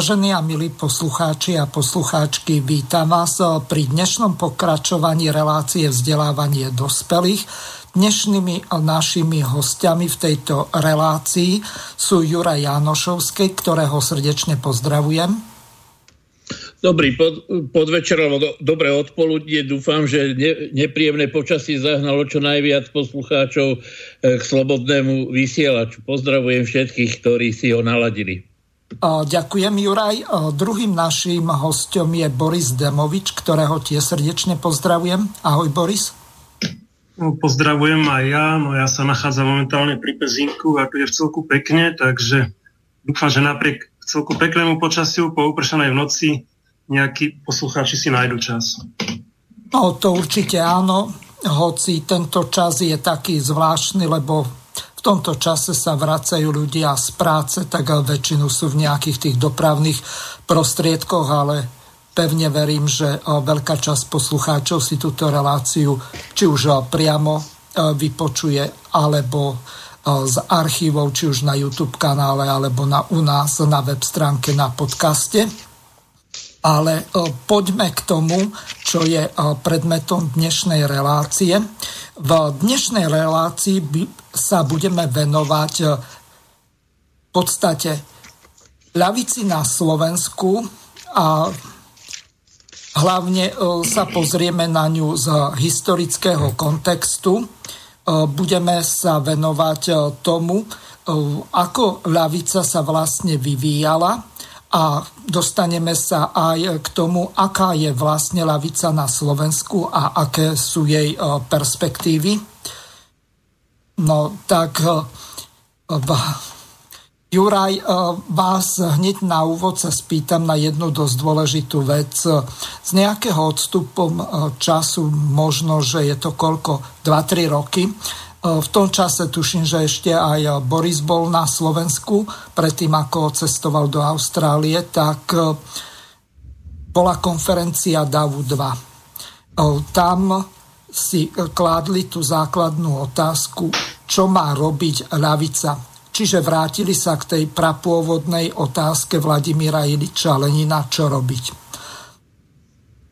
Vážení a milí poslucháči a poslucháčky, vítam vás pri dnešnom pokračovaní relácie vzdelávanie dospelých. Dnešnými našimi hostiami v tejto relácii sú Jura Janošovský, ktorého srdečne pozdravujem. Dobrý pod, podvečer, alebo do, dobré odpoludnie. Dúfam, že ne, nepríjemné počasí zahnalo čo najviac poslucháčov eh, k slobodnému vysielaču. Pozdravujem všetkých, ktorí si ho naladili. Ďakujem, Juraj. Druhým naším hostom je Boris Demovič, ktorého tie srdečne pozdravujem. Ahoj, Boris. No, pozdravujem aj ja. No ja sa nachádzam momentálne pri Pezinku a tu je v celku pekne, takže dúfam, že napriek celku peknému počasiu po upršanej v noci nejakí poslucháči si nájdu čas. No to určite áno, hoci tento čas je taký zvláštny, lebo v tomto čase sa vracajú ľudia z práce, tak väčšinu sú v nejakých tých dopravných prostriedkoch, ale pevne verím, že veľká časť poslucháčov si túto reláciu či už priamo vypočuje, alebo z archívov, či už na YouTube kanále, alebo na, u nás na web stránke, na podcaste. Ale poďme k tomu, čo je predmetom dnešnej relácie. V dnešnej relácii sa budeme venovať e, v podstate ľavici na Slovensku a hlavne e, sa pozrieme na ňu z historického kontextu. E, budeme sa venovať tomu, ako ľavica sa vlastne vyvíjala a dostaneme sa aj k tomu, aká je vlastne lavica na Slovensku a aké sú jej e, perspektívy. No tak e, Juraj, e, vás hneď na úvod sa spýtam na jednu dosť dôležitú vec. Z nejakého odstupom času, možno, že je to koľko, 2-3 roky, v tom čase tuším, že ešte aj Boris bol na Slovensku, predtým ako cestoval do Austrálie, tak e, bola konferencia DAVU 2. E, tam si kládli tú základnú otázku, čo má robiť ľavica. Čiže vrátili sa k tej prapôvodnej otázke Vladimíra Iliča Lenina, čo robiť.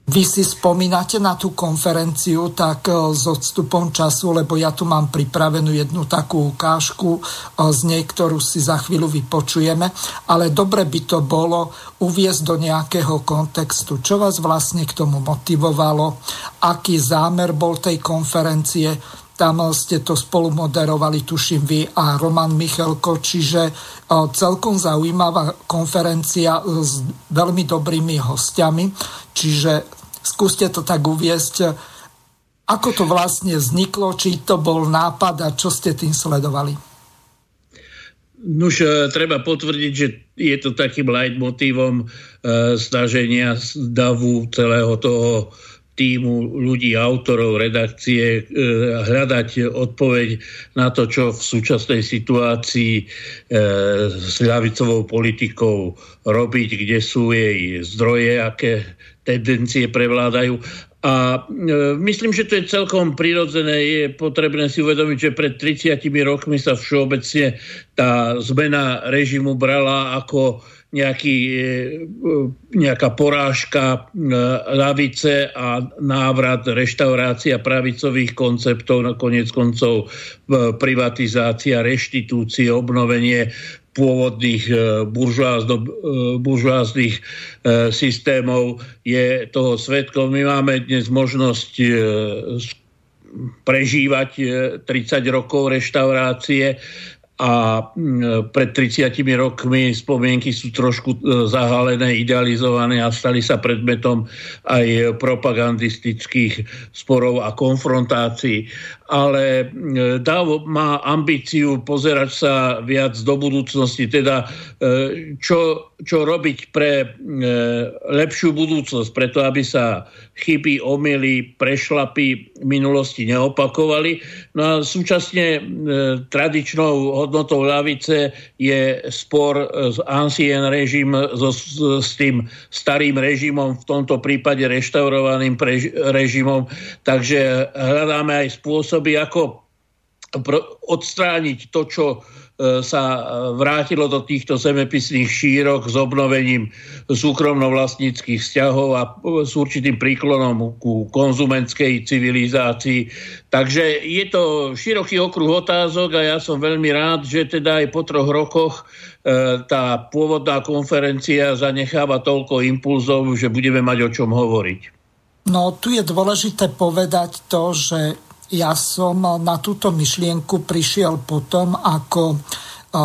Vy si spomínate na tú konferenciu tak e, s odstupom času, lebo ja tu mám pripravenú jednu takú ukážku e, z nej, ktorú si za chvíľu vypočujeme, ale dobre by to bolo uviezť do nejakého kontextu. Čo vás vlastne k tomu motivovalo? Aký zámer bol tej konferencie? Tam ste to spolu moderovali, tuším vy a Roman Michelko, čiže e, celkom zaujímavá konferencia s veľmi dobrými hostiami, čiže Skúste to tak uviesť, ako to vlastne vzniklo, či to bol nápad a čo ste tým sledovali? Nuž, e, treba potvrdiť, že je to takým leitmotívom e, snaženia davu celého toho týmu ľudí, autorov, redakcie, e, hľadať odpoveď na to, čo v súčasnej situácii e, s ľavicovou politikou robiť, kde sú jej zdroje, aké tendencie prevládajú. A e, myslím, že to je celkom prirodzené. Je potrebné si uvedomiť, že pred 30 rokmi sa všeobecne tá zmena režimu brala ako nejaký, e, nejaká porážka e, lavice a návrat reštaurácia pravicových konceptov, nakoniec koncov e, privatizácia, reštitúcie, obnovenie pôvodných e, buržoáznych e, systémov je toho svetkom. My máme dnes možnosť e, prežívať 30 rokov reštaurácie a pred 30 rokmi spomienky sú trošku zahalené, idealizované a stali sa predmetom aj propagandistických sporov a konfrontácií ale e, Dav má ambíciu pozerať sa viac do budúcnosti, teda e, čo, čo robiť pre e, lepšiu budúcnosť, preto aby sa chyby, omily, prešlapy minulosti neopakovali. No a súčasne tradičnou hodnotou ľavice je spor s ancien režim, so, s tým starým režimom, v tomto prípade reštaurovaným režimom. Takže hľadáme aj spôsob, spôsoby, ako odstrániť to, čo e, sa vrátilo do týchto zemepisných šírok s obnovením súkromno-vlastníckých vzťahov a s určitým príklonom ku konzumentskej civilizácii. Takže je to široký okruh otázok a ja som veľmi rád, že teda aj po troch rokoch e, tá pôvodná konferencia zanecháva toľko impulzov, že budeme mať o čom hovoriť. No tu je dôležité povedať to, že ja som na túto myšlienku prišiel potom, ako e,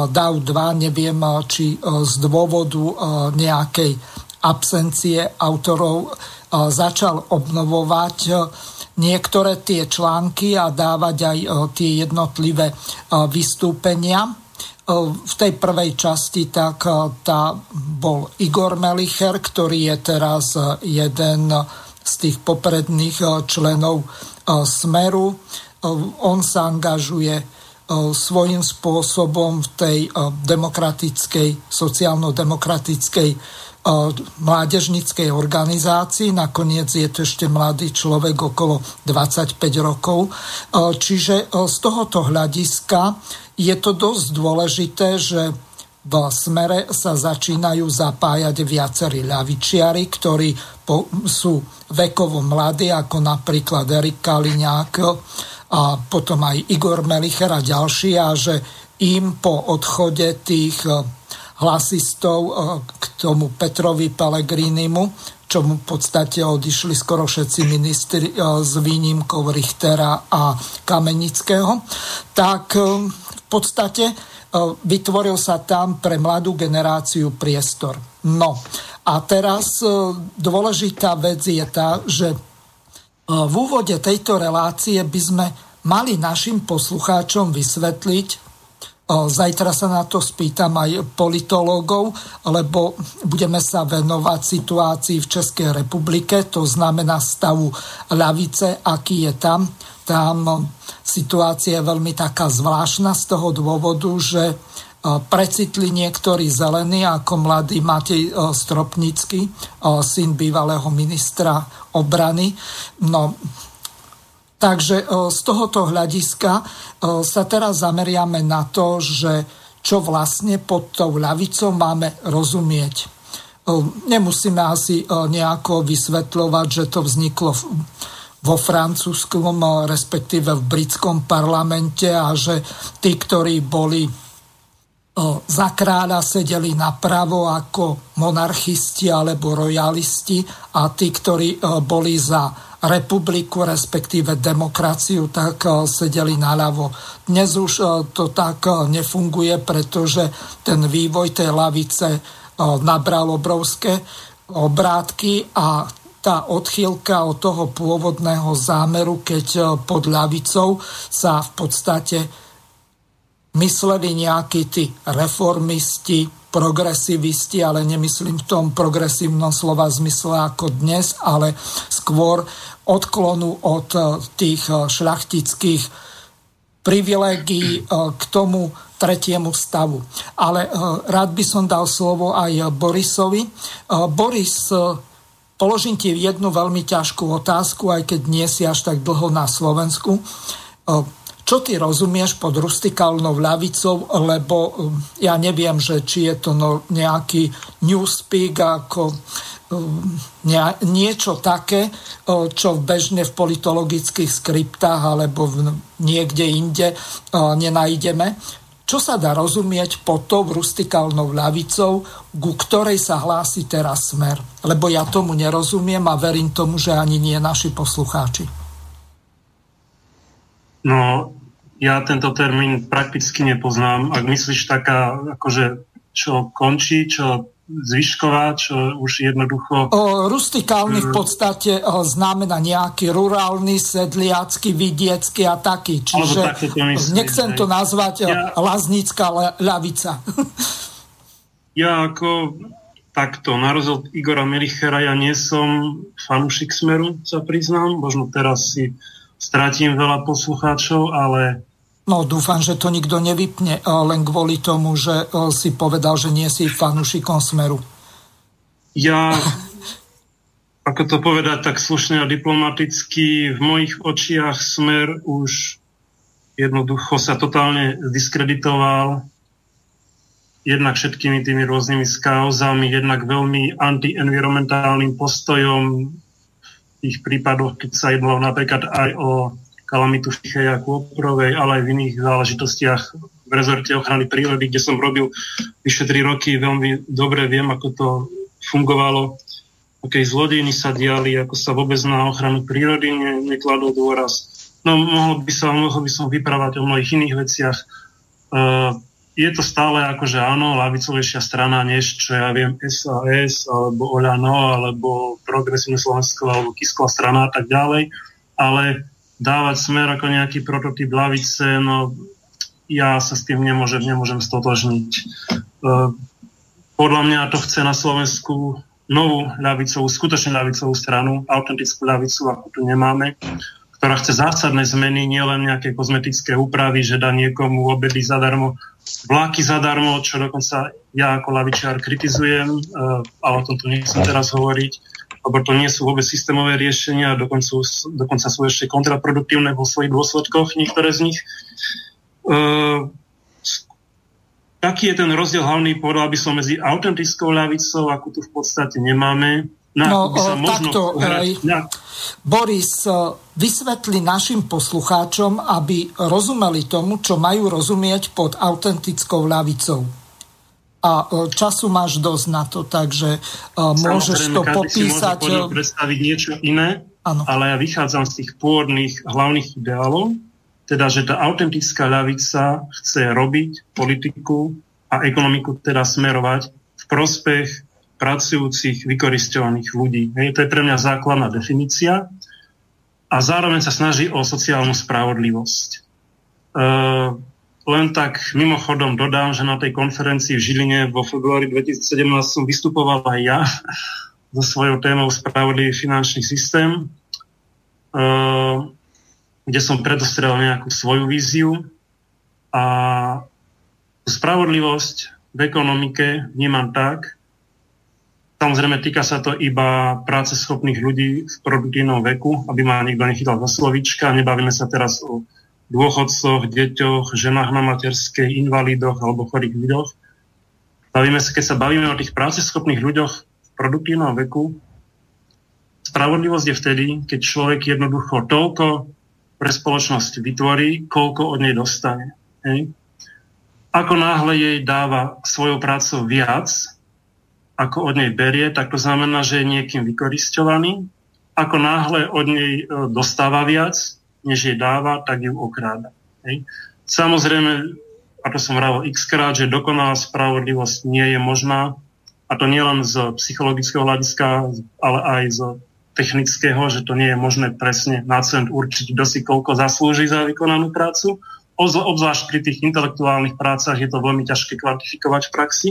DAO 2, neviem, e, či e, z dôvodu nejakej absencie autorov začal obnovovať niektoré tie články a dávať aj tie jednotlivé vystúpenia. V tej prvej časti tak tá bol Igor Melicher, ktorý je teraz jeden z tých popredných členov Smeru. On sa angažuje svojím spôsobom v tej demokratickej, sociálno-demokratickej mládežnickej organizácii. Nakoniec je to ešte mladý človek okolo 25 rokov. Čiže z tohoto hľadiska je to dosť dôležité, že v smere sa začínajú zapájať viacerí ľavičiari, ktorí po, sú vekovo mladí, ako napríklad Erik Kaliňák a potom aj Igor Melicher a ďalší, a že im po odchode tých eh, hlasistov eh, k tomu Petrovi Pellegrinimu, čo mu v podstate odišli skoro všetci ministri eh, s výnimkou Richtera a Kamenického, tak v podstate E, vytvoril sa tam pre mladú generáciu priestor. No a teraz e, dôležitá vec je tá, že e, v úvode tejto relácie by sme mali našim poslucháčom vysvetliť, Zajtra sa na to spýtam aj politológov, lebo budeme sa venovať situácii v Českej republike, to znamená stavu ľavice, aký je tam. Tam situácia je veľmi taká zvláštna z toho dôvodu, že precitli niektorí zelení, ako mladý Matej Stropnický, syn bývalého ministra obrany. No, Takže z tohoto hľadiska sa teraz zameriame na to, že čo vlastne pod tou ľavicou máme rozumieť. Nemusíme asi nejako vysvetľovať, že to vzniklo vo francúzskom, respektíve v britskom parlamente a že tí, ktorí boli za kráľa sedeli napravo ako monarchisti alebo rojalisti a tí, ktorí boli za republiku, respektíve demokraciu, tak sedeli naľavo. Dnes už to tak nefunguje, pretože ten vývoj tej lavice nabral obrovské obrátky a tá odchýlka od toho pôvodného zámeru, keď pod ľavicou sa v podstate mysleli nejakí tí reformisti, progresivisti, ale nemyslím v tom progresívnom slova zmysle ako dnes, ale skôr odklonu od eh, tých eh, šľachtických privilegií eh, k tomu tretiemu stavu. Ale rád by som dal slovo aj Borisovi. Boris, položím ti jednu veľmi ťažkú otázku, aj keď nie si až tak dlho na Slovensku. Čo ty rozumieš pod rustikálnou ľavicou, lebo ja neviem, že či je to no, nejaký newspeak ako niečo také, čo bežne v politologických skriptách alebo v, niekde inde nenájdeme. Čo sa dá rozumieť pod tou rustikálnou ľavicou, ku ktorej sa hlási teraz smer? Lebo ja tomu nerozumiem a verím tomu, že ani nie naši poslucháči. No, ja tento termín prakticky nepoznám. Ak myslíš taká, akože čo končí, čo zvyšková, čo už jednoducho... O, rustikálny v mm. podstate o, znamená nejaký rurálny, sedliacký, vidiecký a taký. Čiže to myslím, nechcem to nazvať ja, laznická ľavica. ja ako takto, na rozdiel Igora Melichera, ja nie som fanúšik Smeru, sa priznám. Možno teraz si stratím veľa poslucháčov, ale No dúfam, že to nikto nevypne eh, len kvôli tomu, že eh, si povedal, že nie si fanúšikom Smeru. Ja, ako to povedať tak slušne a diplomaticky, v mojich očiach Smer už jednoducho sa totálne diskreditoval jednak všetkými tými rôznymi skauzami, jednak veľmi antienvironmentálnym postojom tých prípadoch, keď sa jednalo napríklad aj o kalamitu Ficheja Kôprovej, ale aj v iných záležitostiach v rezorte ochrany prírody, kde som robil vyše 3 roky, veľmi dobre viem, ako to fungovalo, aké zlodejny sa diali, ako sa vôbec na ochranu prírody ne, nekladol dôraz. No mohol by, sa, mohol by som vyprávať o mnohých iných veciach. Uh, je to stále akože áno, lavicovejšia strana, než čo ja viem SAS, alebo Oľano, alebo Progresívne Slovensko, alebo Kisková strana a tak ďalej, ale dávať smer ako nejaký prototyp lavice, no ja sa s tým nemôžem, nemôžem stotožniť. E, podľa mňa to chce na Slovensku novú ľavicovú, skutočne ľavicovú stranu, autentickú ľavicu, ako tu nemáme, ktorá chce zásadné zmeny, nielen nejaké kozmetické úpravy, že dá niekomu obedy zadarmo, vláky zadarmo, čo dokonca ja ako lavičiar kritizujem, e, ale o tom tu nechcem teraz hovoriť lebo to nie sú vôbec systémové riešenia, dokonca, dokonca sú ešte kontraproduktívne vo svojich dôsledkoch, niektoré z nich. Taký je ten rozdiel hlavný, povedal by som, medzi autentickou ľavicou, akú tu v podstate nemáme, na no, sa takto, aj, na... Boris, e, vysvetli našim poslucháčom, aby rozumeli tomu, čo majú rozumieť pod autentickou ľavicou a e, času máš dosť na to, takže uh, môžeš to popísať. Si môže predstaviť niečo iné, ano. ale ja vychádzam z tých pôvodných hlavných ideálov, teda, že tá autentická ľavica chce robiť politiku a ekonomiku teda smerovať v prospech pracujúcich, vykoristovaných ľudí. Hej, to je pre mňa základná definícia a zároveň sa snaží o sociálnu spravodlivosť. Uh, len tak mimochodom dodám, že na tej konferencii v Žiline vo februári 2017 som vystupoval aj ja so svojou témou Spravodlivý finančný systém, eh, kde som predostrel nejakú svoju víziu a spravodlivosť v ekonomike vnímam tak, Samozrejme, týka sa to iba práce schopných ľudí v produktívnom veku, aby ma niekto nechytal za slovička. Nebavíme sa teraz o dôchodcoch, deťoch, ženách na materskej, invalidoch alebo chorých ľuďoch. Bavíme sa, keď sa bavíme o tých práceschopných ľuďoch v produktívnom veku, spravodlivosť je vtedy, keď človek jednoducho toľko pre spoločnosť vytvorí, koľko od nej dostane. Hej? Ako náhle jej dáva svojou prácou viac, ako od nej berie, tak to znamená, že je niekým vykoristovaný. Ako náhle od nej e, dostáva viac, než jej dáva, tak ju okráda. Hej. Samozrejme, a to som vravil x krát, že dokonalá spravodlivosť nie je možná, a to nielen z psychologického hľadiska, ale aj z technického, že to nie je možné presne na cent určiť, kto si koľko zaslúži za vykonanú prácu. Obzvlášť pri tých intelektuálnych prácach je to veľmi ťažké kvantifikovať v praxi,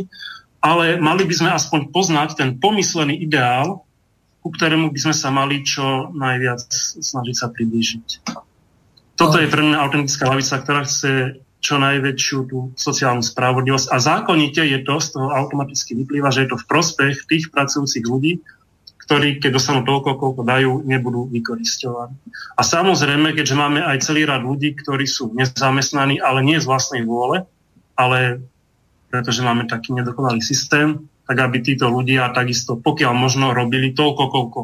ale mali by sme aspoň poznať ten pomyslený ideál, ku ktorému by sme sa mali čo najviac snažiť sa priblížiť. Toto je pre mňa autentická lavica, ktorá chce čo najväčšiu tú sociálnu spravodlivosť a zákonite je to, z toho automaticky vyplýva, že je to v prospech tých pracujúcich ľudí, ktorí, keď dostanú toľko, koľko dajú, nebudú vykoristovaní. A samozrejme, keďže máme aj celý rad ľudí, ktorí sú nezamestnaní, ale nie z vlastnej vôle, ale pretože máme taký nedokonalý systém, tak aby títo ľudia takisto, pokiaľ možno, robili toľko, koľko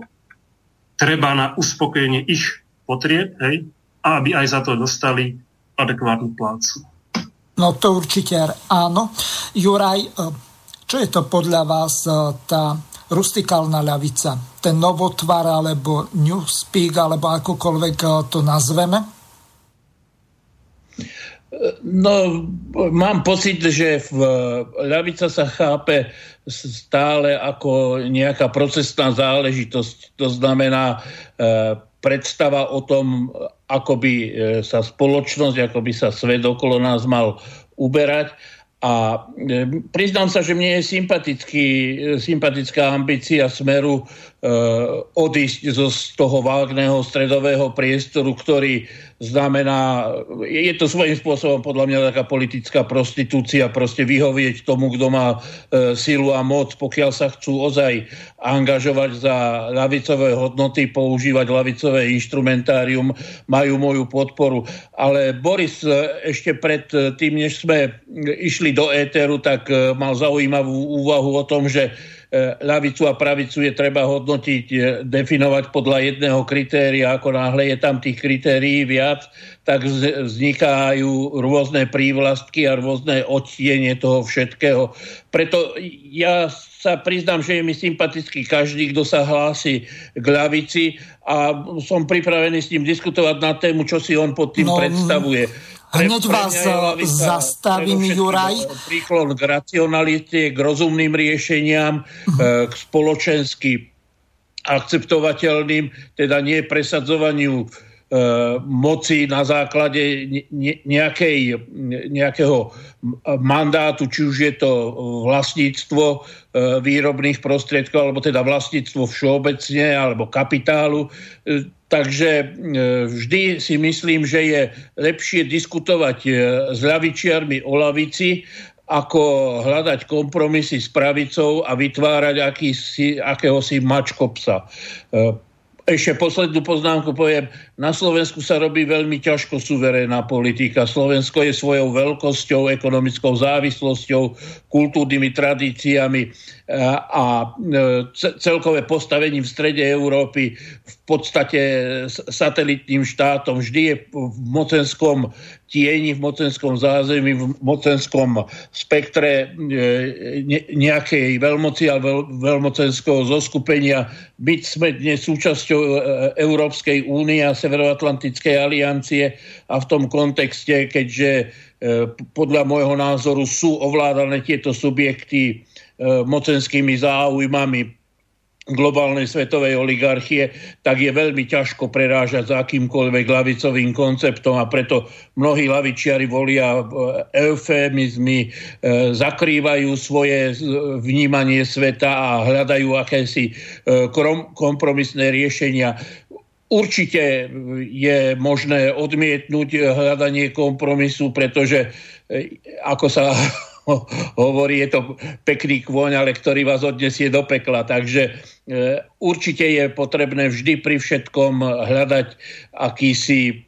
treba na uspokojenie ich potrieb, hej, a aby aj za to dostali adekvátnu plácu. No to určite áno. Juraj, e, čo je to podľa vás e, tá rustikálna ľavica? Ten novotvar alebo newspeak alebo akokoľvek e, to nazveme? No, mám pocit, že v, ľavica sa chápe stále ako nejaká procesná záležitosť. To znamená e, predstava o tom, ako by e, sa spoločnosť, ako by sa svet okolo nás mal uberať. A e, priznám sa, že mne je e, sympatická ambícia smeru e, odísť zo, z toho vágného stredového priestoru, ktorý znamená, je to svojím spôsobom podľa mňa taká politická prostitúcia, proste vyhovieť tomu, kto má e, silu a moc, pokiaľ sa chcú ozaj angažovať za lavicové hodnoty, používať lavicové instrumentárium, majú moju podporu. Ale Boris e, ešte pred e, tým, než sme išli do éteru, tak e, mal zaujímavú úvahu o tom, že E, ľavicu a pravicu je treba hodnotiť, e, definovať podľa jedného kritéria. Ako náhle je tam tých kritérií viac, tak vznikajú rôzne prívlastky a rôzne odtienie toho všetkého. Preto ja sa priznám, že je mi sympatický každý, kto sa hlási k ľavici a som pripravený s ním diskutovať na tému, čo si on pod tým no, predstavuje. Hneď vás eh, zastavím, Juraj. Príklon k racionalite, k rozumným riešeniam, uh-huh. k spoločensky akceptovateľným, teda nie presadzovaniu moci na základe nejakej, nejakého mandátu, či už je to vlastníctvo e, výrobných prostriedkov, alebo teda vlastníctvo všeobecne, alebo kapitálu. E, takže vždy si myslím, že je lepšie diskutovať s ľavičiarmi o lavici, ako hľadať kompromisy s pravicou a vytvárať akýsi, akéhosi mačkopsa. Ešte poslednú poznámku poviem. Na Slovensku sa robí veľmi ťažko suverénna politika. Slovensko je svojou veľkosťou, ekonomickou závislosťou, kultúrnymi tradíciami a celkové postavení v strede Európy v podstate satelitným štátom vždy je v mocenskom tieni, v mocenskom zázemí, v mocenskom spektre e, nejakej veľmoci a veľmocenského zoskupenia. Byť sme dnes súčasťou e, Európskej únie a Severoatlantickej aliancie a v tom kontexte, keďže e, podľa môjho názoru sú ovládané tieto subjekty E, mocenskými záujmami globálnej svetovej oligarchie, tak je veľmi ťažko prerážať za akýmkoľvek lavicovým konceptom a preto mnohí lavičiari volia e, eufemizmy, zakrývajú svoje vnímanie sveta a hľadajú akési kompromisné riešenia. Určite je možné odmietnúť hľadanie kompromisu, pretože ako sa hovorí, je to pekný kôň, ale ktorý vás odnesie do pekla. Takže e, určite je potrebné vždy pri všetkom hľadať akýsi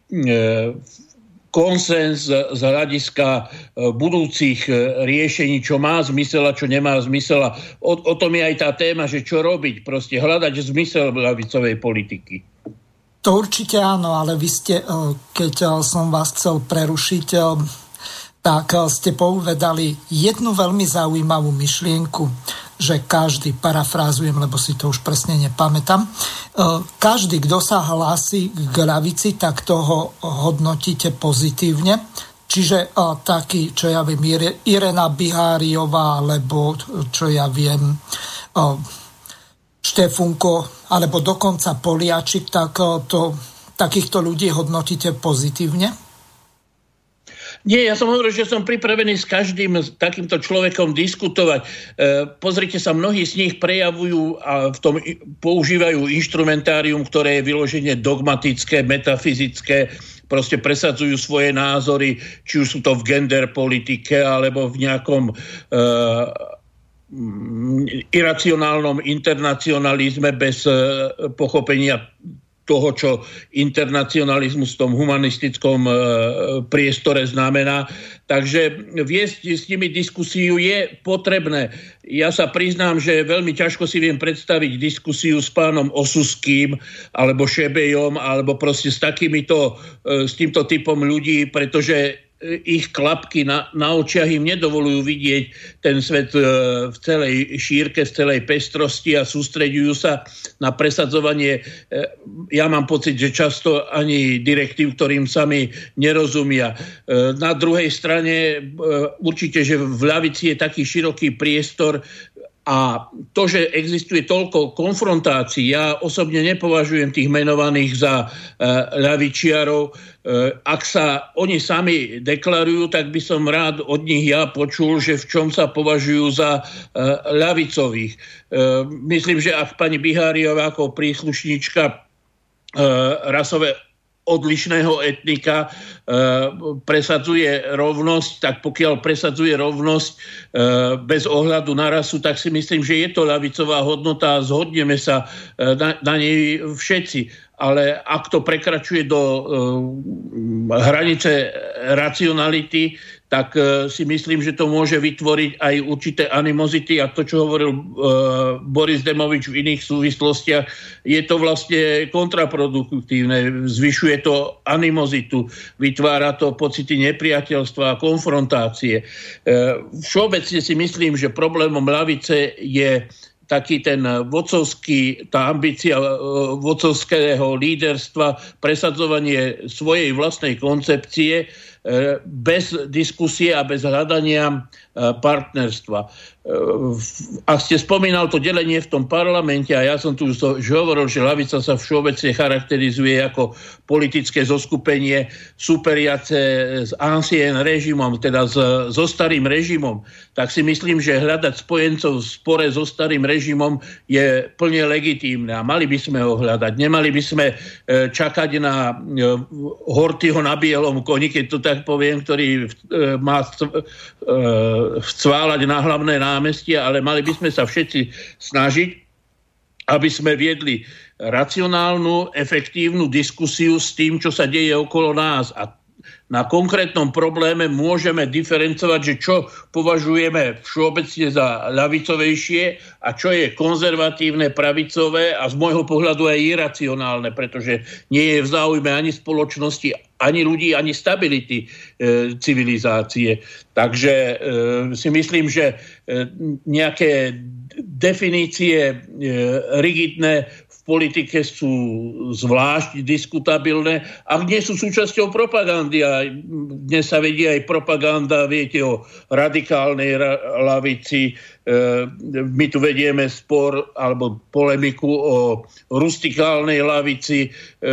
konsens z hľadiska budúcich riešení, čo má zmysel a čo nemá zmysel. O, o tom je aj tá téma, že čo robiť, proste hľadať zmysel ľavicovej politiky. To určite áno, ale vy ste, keď som vás chcel prerušiť, tak eh, ste pouvedali jednu veľmi zaujímavú myšlienku, že každý, parafrázujem, lebo si to už presne nepamätám, každý, kto sa hlási k ľavici, tak toho hodnotíte pozitívne. Čiže taký, čo ja viem, Irena Biháriová, alebo čo ja viem, Štefunko, alebo dokonca Poliačik, tak to, takýchto ľudí hodnotíte pozitívne? Nie, ja som hovoril, že som pripravený s každým takýmto človekom diskutovať. E, pozrite sa, mnohí z nich prejavujú a v tom používajú instrumentárium, ktoré je vyloženie dogmatické, metafyzické, proste presadzujú svoje názory, či už sú to v gender politike alebo v nejakom e, iracionálnom internacionalizme bez e, pochopenia toho, čo internacionalizmus v tom humanistickom e, priestore znamená. Takže viesť s nimi diskusiu je potrebné. Ja sa priznám, že veľmi ťažko si viem predstaviť diskusiu s pánom Osuským alebo Šebejom alebo proste s takýmito, e, s týmto typom ľudí, pretože ich klapky na, na očiach im nedovolujú vidieť ten svet e, v celej šírke, v celej pestrosti a sústreďujú sa na presadzovanie. E, ja mám pocit, že často ani direktív, ktorým sami nerozumia. E, na druhej strane určite, že v ľavici je taký široký priestor a to, že existuje toľko konfrontácií, ja osobne nepovažujem tých menovaných za e, ľavičiarov. E, ak sa oni sami deklarujú, tak by som rád od nich ja počul, že v čom sa považujú za e, ľavicových. Myslím, že ak pani Biháriová ako príslušníčka rasové odlišného etnika e, presadzuje rovnosť, tak pokiaľ presadzuje rovnosť e, bez ohľadu na rasu, tak si myslím, že je to ľavicová hodnota a zhodneme sa e, na, na nej všetci. Ale ak to prekračuje do hranice racionality, tak e, si myslím, že to môže vytvoriť aj určité animozity a to, čo hovoril e, Boris Demovič v iných súvislostiach, je to vlastne kontraproduktívne. Zvyšuje to animozitu, vytvára to pocity nepriateľstva a konfrontácie. E, všeobecne si myslím, že problémom lavice je taký ten vodcovský, tá ambícia vodcovského líderstva, presadzovanie svojej vlastnej koncepcie, bez diskusie a bez hľadania e, partnerstva. A ste spomínal to delenie v tom parlamente a ja som tu už hovoril, že lavica sa všeobecne charakterizuje ako politické zoskupenie superiace s ancien režimom, teda s, so starým režimom, tak si myslím, že hľadať spojencov v spore so starým režimom je plne legitímne a mali by sme ho hľadať. Nemali by sme e, čakať na e, Hortyho na bielom koni, keď to tak poviem, ktorý má vcválať na hlavné námestia, ale mali by sme sa všetci snažiť, aby sme viedli racionálnu, efektívnu diskusiu s tým, čo sa deje okolo nás. A na konkrétnom probléme môžeme diferencovať, že čo považujeme všeobecne za ľavicovejšie a čo je konzervatívne, pravicové a z môjho pohľadu aj iracionálne, pretože nie je v záujme ani spoločnosti, ani ľudí, ani stability e, civilizácie. Takže e, si myslím, že e, nejaké definície e, rigidné politike sú zvlášť diskutabilné, ak nie sú súčasťou propagandy. A dnes sa vedie aj propaganda, viete, o radikálnej lavici. E, my tu vedieme spor alebo polemiku o rustikálnej lavici. E,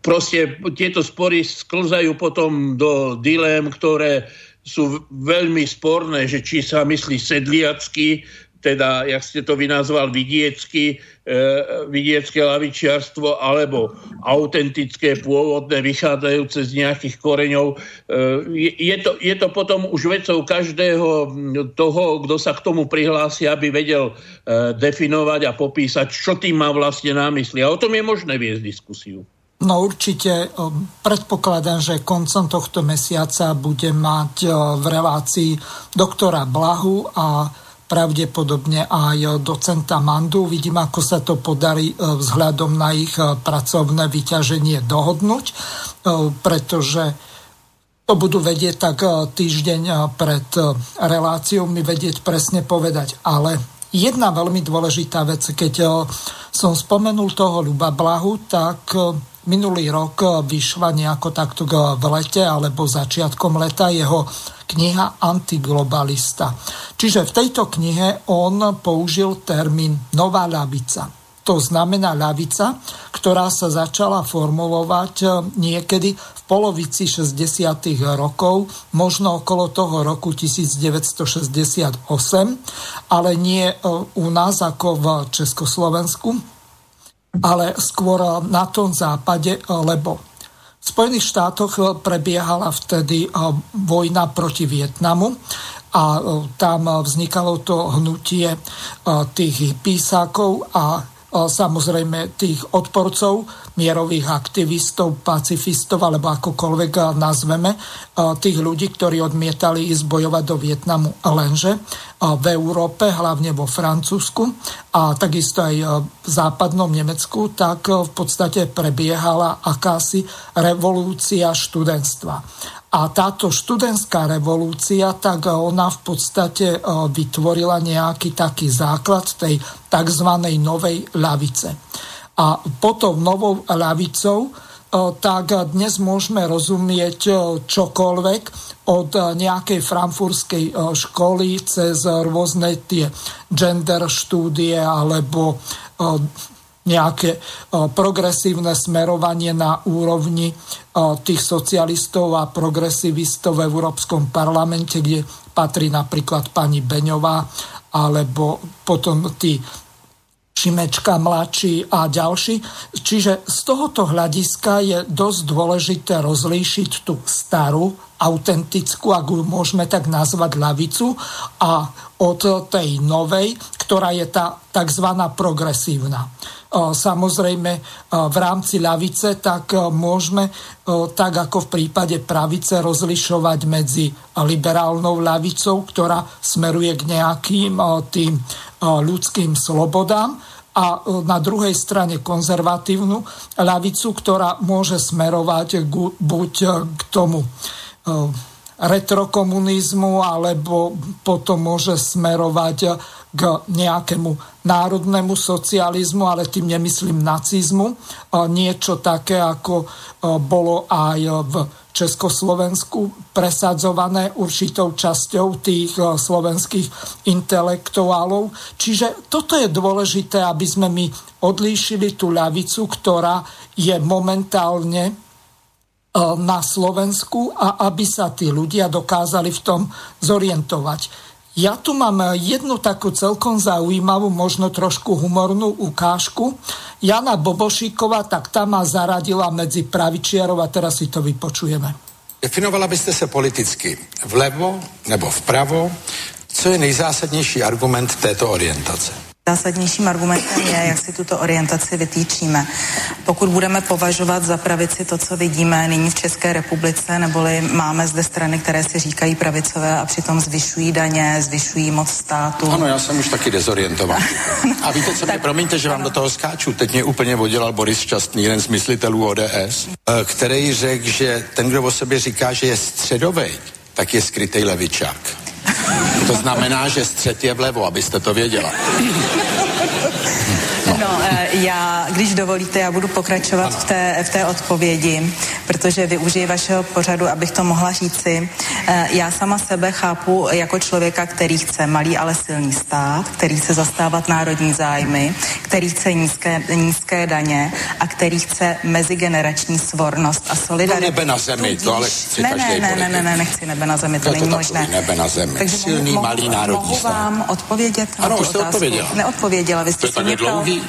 proste tieto spory sklzajú potom do dilem, ktoré sú veľmi sporné, že či sa myslí sedliacky, teda, jak ste to vynazval, vidiecky, e, vidiecké lavičiarstvo alebo autentické, pôvodné, vychádzajúce z nejakých koreňov. E, je, to, je to potom už vecou každého toho, kto sa k tomu prihlási, aby vedel e, definovať a popísať, čo tým má vlastne námysly. A o tom je možné viesť diskusiu. No určite predpokladám, že koncom tohto mesiaca bude mať v relácii doktora Blahu a pravdepodobne aj docenta Mandu. Vidím, ako sa to podarí e, vzhľadom na ich e, pracovné vyťaženie dohodnúť, e, pretože to budú vedieť tak týždeň pred reláciou mi vedieť presne povedať. Ale jedna veľmi dôležitá vec, keď som spomenul toho Ľuba Blahu, tak minulý rok vyšla nejako takto v lete alebo začiatkom leta jeho kniha Antiglobalista. Čiže v tejto knihe on použil termín nová ľavica. To znamená ľavica, ktorá sa začala formulovať eh, niekedy v polovici 60. rokov, možno okolo toho roku 1968, ale nie eh, u nás ako v Československu, ale skôr na tom západe, eh, lebo v Spojených štátoch eh, prebiehala vtedy eh, vojna proti Vietnamu a eh, tam vznikalo to hnutie tých písákov a samozrejme tých odporcov, mierových aktivistov, pacifistov, alebo akokoľvek nazveme, tých ľudí, ktorí odmietali ísť bojovať do Vietnamu. Lenže v Európe, hlavne vo Francúzsku a takisto aj v západnom Nemecku, tak v podstate prebiehala akási revolúcia študentstva. A táto študentská revolúcia, tak ona v podstate vytvorila nejaký taký základ tej tzv. novej ľavice. A potom novou ľavicou tak dnes môžeme rozumieť čokoľvek od nejakej frankfurskej školy cez rôzne tie gender štúdie alebo nejaké progresívne smerovanie na úrovni tých socialistov a progresivistov v Európskom parlamente, kde patrí napríklad pani Beňová, alebo potom tí Šimečka mladší a ďalší. Čiže z tohoto hľadiska je dosť dôležité rozlíšiť tú starú, autentickú, ak ju môžeme tak nazvať, ľavicu a od tej novej, ktorá je tá tzv. progresívna. Samozrejme v rámci ľavice tak môžeme tak ako v prípade pravice rozlišovať medzi liberálnou ľavicou, ktorá smeruje k nejakým tým ľudským slobodám a na druhej strane konzervatívnu ľavicu, ktorá môže smerovať buď k tomu retrokomunizmu, alebo potom môže smerovať k nejakému národnému socializmu, ale tým nemyslím nacizmu. Niečo také, ako bolo aj v Československu presadzované určitou časťou tých slovenských intelektuálov. Čiže toto je dôležité, aby sme my odlíšili tú ľavicu, ktorá je momentálne na Slovensku a aby sa tí ľudia dokázali v tom zorientovať. Ja tu mám jednu takú celkom zaujímavú, možno trošku humornú ukážku. Jana Bobošíková, tak tá ma zaradila medzi pravičiarov a teraz si to vypočujeme. Definovala byste se politicky vlevo nebo vpravo? Co je nejzásadnější argument této orientace? Zásadnějším argumentem je, jak si tuto orientaci vytýčíme. Pokud budeme považovat za pravici to, co vidíme nyní v České republice, neboli máme zde strany, které si říkají pravicové a přitom zvyšují daně, zvyšují moc státu. Ano, já jsem už taky dezorientovaný. A víte, co tak, mě, promiňte, že vám ano. do toho skáču, teď mě úplně oddělal Boris Šťastný, jeden z myslitelů ODS, eh, který řekl, že ten, kdo o sobě říká, že je středovej, tak je skrytej levičák. To znamená, že střed je vlevo, abyste to věděla. No, eh, já, když dovolíte, já budu pokračovat v té, v té odpovědi, protože využiji vašeho pořadu, abych to mohla říci. Eh, já sama sebe chápu jako člověka, který chce malý, ale silný stát, který chce zastávat národní zájmy, který chce nízké, nízké daně a který chce mezigenerační svornost a solidaritu. No nebe na zemi, to ale chci ne, ne, ne, ne, ne, ne, nechci nebe na zemi, to, to není to možné. Nebe na zemi, Takže silný, mohu, malý národní mohu stát. vám odpovědět ano, na tu otázku? odpověděla. Neodpověděla, vy jste to je dlouhý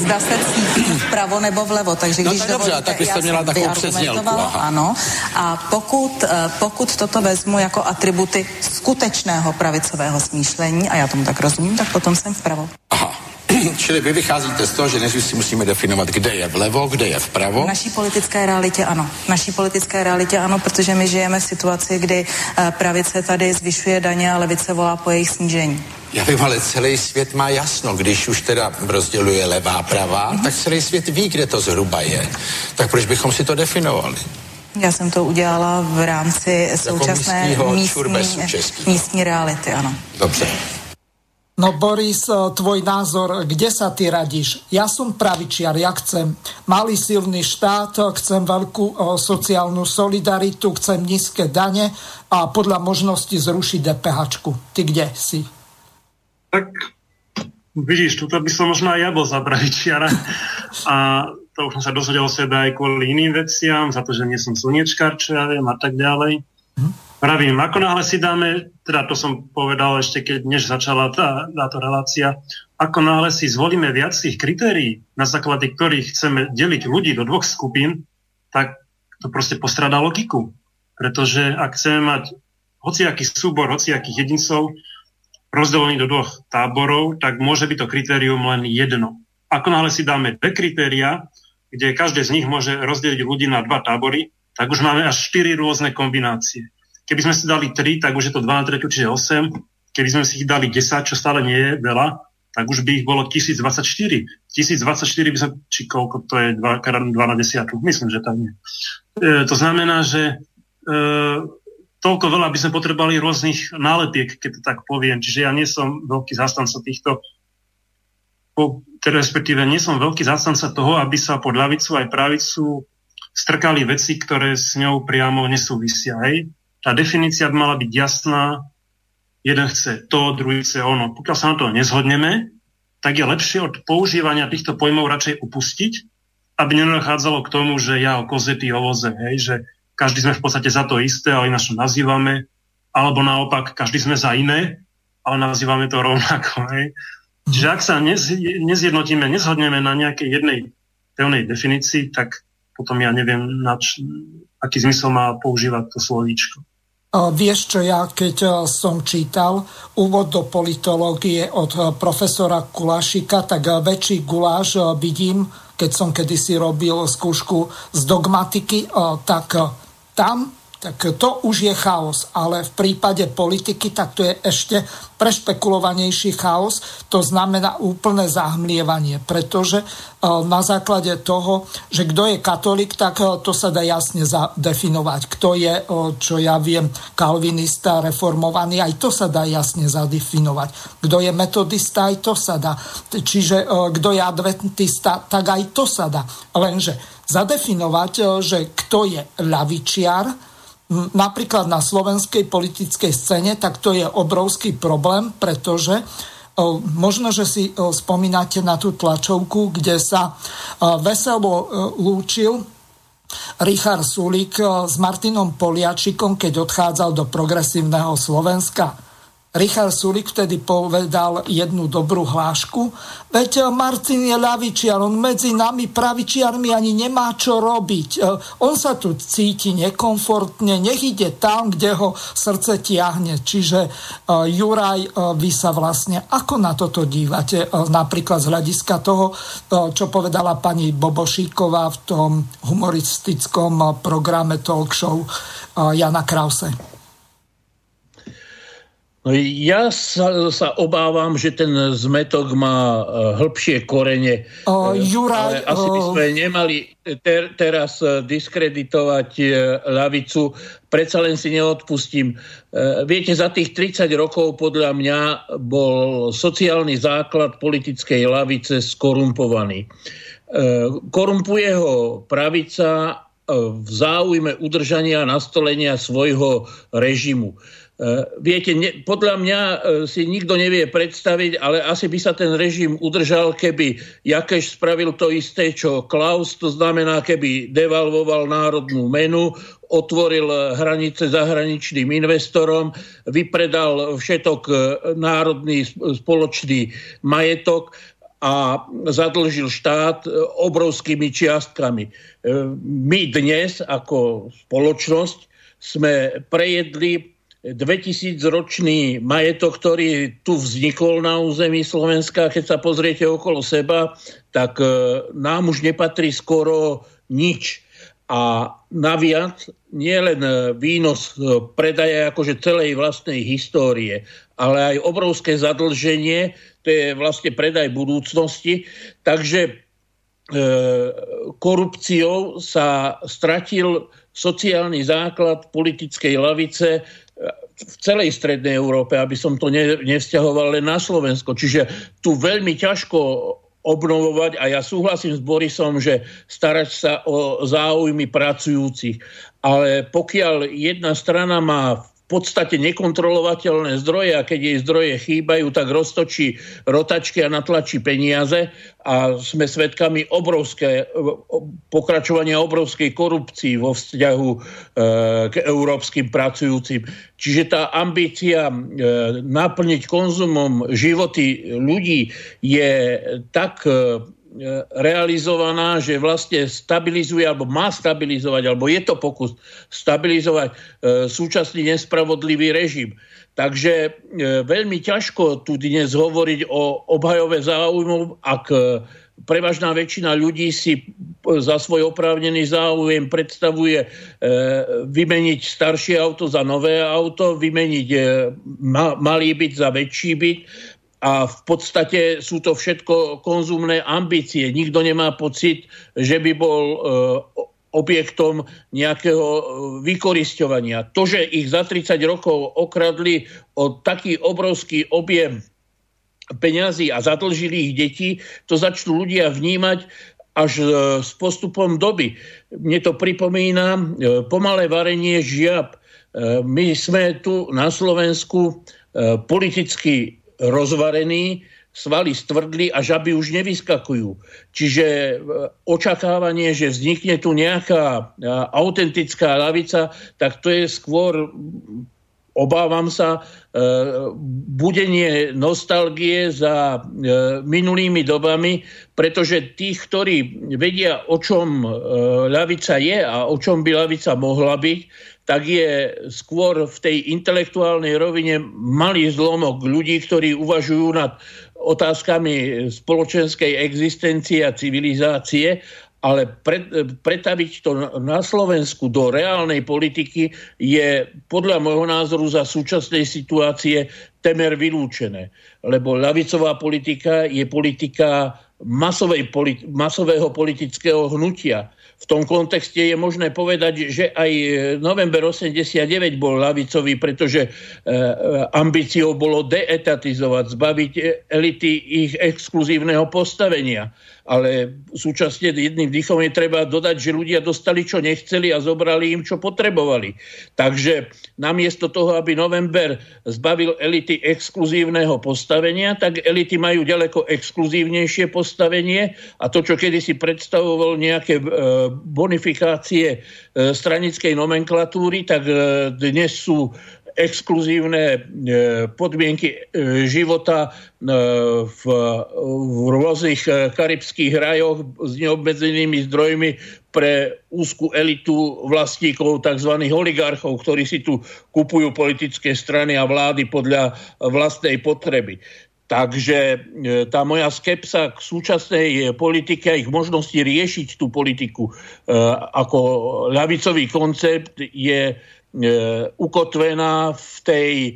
zda se cítí vpravo nebo vlevo. Takže no když tak dobře, tak byste měla takovou přeznělku. Ano. A pokud, eh, pokud toto vezmu jako atributy skutečného pravicového smýšlení, a já tomu tak rozumím, tak potom jsem vpravo. Aha. Čili vy vycházíte z toho, že než si musíme definovat, kde je vlevo, kde je vpravo? V naší politické realitě ano. V naší politické realitě ano, protože my žijeme v situaci, kdy eh, pravice tady zvyšuje daně a levice volá po jejich snížení. Já vím, ale celý svět má jasno, když už teda rozděluje levá, pravá, mm-hmm. tak celý svět ví, kde to zhruba je. Tak proč bychom si to definovali? Já jsem to udělala v rámci jako současné místní, místní reality, ano. Dobře. No Boris, eh, tvoj názor, kde sa ty radíš? Ja som pravičiar, ja chcem malý silný štát, chcem veľkú eh, sociálnu solidaritu, chcem nízke dane a podľa možnosti zrušiť DPH. Ty kde si? Tak vidíš, tuto by som možno aj ja bol za pravičiara. A to už som sa dozvedel o sebe aj kvôli iným veciam, za to, že nie som slniečkár, čo ja viem a tak ďalej. Hm. Pravím, ako náhle si dáme, teda to som povedal ešte, keď než začala tá, táto relácia, ako náhle si zvolíme viac tých kritérií, na základe ktorých chceme deliť ľudí do dvoch skupín, tak to proste postrada logiku. Pretože ak chceme mať hociaký súbor, hociakých jedincov, rozdelený do dvoch táborov, tak môže byť to kritérium len jedno. Ako náhle si dáme dve kritéria, kde každé z nich môže rozdeliť ľudí na dva tábory, tak už máme až štyri rôzne kombinácie. Keby sme si dali tri, tak už je to 2 na 3, čiže 8. keby sme si ich dali 10, čo stále nie je veľa, tak už by ich bolo 1024. 1024 by sa, či koľko to je, 2, 2 na 10, myslím, že tam nie. E, to znamená, že e, toľko veľa by sme potrebovali rôznych náletiek, keď to tak poviem. Čiže ja nie som veľký zastanca týchto, teda respektíve nie som veľký zastanca toho, aby sa pod ľavicu aj pravicu strkali veci, ktoré s ňou priamo nesúvisia. Hej? Tá definícia by mala byť jasná, jeden chce to, druhý chce ono. Pokiaľ sa na to nezhodneme, tak je lepšie od používania týchto pojmov radšej upustiť, aby nenachádzalo k tomu, že ja o koze, o voze, hej, že každý sme v podstate za to isté, ale ináč to nazývame, alebo naopak, každý sme za iné, ale nazývame to rovnako. Hej. Čiže ak sa nez, nezjednotíme, nezhodneme na nejakej jednej pevnej definícii, tak potom ja neviem, nač, aký zmysel má používať to slovíčko. Vieš čo, ja keď som čítal úvod do politológie od profesora Kulašika, tak väčší guláš vidím, keď som kedysi robil skúšku z dogmatiky, tak tam tak to už je chaos, ale v prípade politiky tak to je ešte prešpekulovanejší chaos, to znamená úplné zahmlievanie, pretože e, na základe toho, že kto je katolík, tak e, to sa dá jasne zadefinovať. Kto je, e, čo ja viem, kalvinista, reformovaný, aj to sa dá jasne zadefinovať. Kto je metodista, aj to sa dá. Čiže kto je adventista, tak aj to sa dá. Lenže zadefinovať, že kto je ľavičiar, napríklad na slovenskej politickej scéne, tak to je obrovský problém, pretože možno, že si spomínate na tú tlačovku, kde sa veselo lúčil Richard Sulik s Martinom Poliačikom, keď odchádzal do progresívneho Slovenska. Richard Sulik vtedy povedal jednu dobrú hlášku. Veď eh, Martin je ľavičiar, on medzi nami pravičiarmi ani nemá čo robiť. Eh, on sa tu cíti nekomfortne, nech ide tam, kde ho srdce tiahne. Čiže uh, Juraj, vy sa vlastne ako na toto dívate? Napríklad z hľadiska toho, čo povedala pani Bobošíková v tom humoristickom programe talk show Jana Krause. No ja sa, sa obávam, že ten zmetok má e, hĺbšie korene. O, Juraj, Ale asi by sme nemali ter, teraz e, diskreditovať e, lavicu. Predsa len si neodpustím. Viete, za tých 30 rokov podľa mňa bol sociálny základ politickej lavice skorumpovaný. Korumpuje ho pravica v záujme udržania a nastolenia svojho režimu. Eh, viete, ne, podľa mňa eh, si nikto nevie predstaviť, ale asi by sa ten režim udržal, keby Jakeš spravil to isté, čo Klaus, to znamená, keby devalvoval národnú menu, otvoril hranice zahraničným investorom, vypredal všetok národný spoločný majetok a zadlžil štát obrovskými čiastkami. My dnes ako spoločnosť sme prejedli 2000 ročný majetok, ktorý tu vznikol na území Slovenska, keď sa pozriete okolo seba, tak e, nám už nepatrí skoro nič. A naviac nie len e, výnos e, predaja akože celej vlastnej histórie, ale aj obrovské zadlženie, to je vlastne predaj budúcnosti. Takže korupciou sa stratil sociálny základ politickej lavice v celej strednej Európe, aby som to ne, nevzťahoval len na Slovensko. Čiže tu veľmi ťažko obnovovať a ja súhlasím s Borisom, že starať sa o záujmy pracujúcich. Ale pokiaľ jedna strana má podstate nekontrolovateľné zdroje a keď jej zdroje chýbajú, tak roztočí rotačky a natlačí peniaze a sme svedkami obrovské, pokračovania obrovskej korupcii vo vzťahu e, k európskym pracujúcim. Čiže tá ambícia e, naplniť konzumom životy ľudí je tak e, realizovaná, že vlastne stabilizuje alebo má stabilizovať, alebo je to pokus stabilizovať e, súčasný nespravodlivý režim. Takže e, veľmi ťažko tu dnes hovoriť o obhajové záujmov, ak prevažná väčšina ľudí si za svoj oprávnený záujem predstavuje e, vymeniť staršie auto za nové auto, vymeniť e, ma, malý byt za väčší byt a v podstate sú to všetko konzumné ambície. Nikto nemá pocit, že by bol e, objektom nejakého e, vykoristovania. To, že ich za 30 rokov okradli o taký obrovský objem peňazí a zadlžili ich deti, to začnú ľudia vnímať až e, s postupom doby. Mne to pripomína pomalé varenie žiab. My sme tu na Slovensku politicky rozvarený, svaly stvrdli a žaby už nevyskakujú. Čiže e, očakávanie, že vznikne tu nejaká e, autentická lavica, tak to je skôr obávam sa, e, budenie nostalgie za minulými dobami, pretože tých, ktorí vedia, o čom ľavica je a o čom by ľavica mohla byť, tak je skôr v tej intelektuálnej rovine malý zlomok ľudí, ktorí uvažujú nad otázkami spoločenskej existencie a civilizácie, ale pre, pretaviť to na Slovensku do reálnej politiky je podľa môjho názoru za súčasnej situácie temer vylúčené. Lebo ľavicová politika je politika masovej, masového politického hnutia v tom kontexte je možné povedať, že aj november 89 bol lavicový, pretože e, e, ambíciou bolo deetatizovať, zbaviť elity ich exkluzívneho postavenia ale súčasne jedným dýchom je treba dodať, že ľudia dostali, čo nechceli a zobrali im, čo potrebovali. Takže namiesto toho, aby november zbavil elity exkluzívneho postavenia, tak elity majú ďaleko exkluzívnejšie postavenie a to, čo kedysi predstavoval nejaké e, bonifikácie e, stranickej nomenklatúry, tak e, dnes sú exkluzívne e, podmienky e, života e, v, v rôznych karibských rajoch s neobmedzenými zdrojmi pre úzku elitu vlastníkov tzv. oligarchov, ktorí si tu kupujú politické strany a vlády podľa vlastnej potreby. Takže tá moja skepsa k súčasnej politike a ich možnosti riešiť tú politiku ako ľavicový koncept je ukotvená v tej e,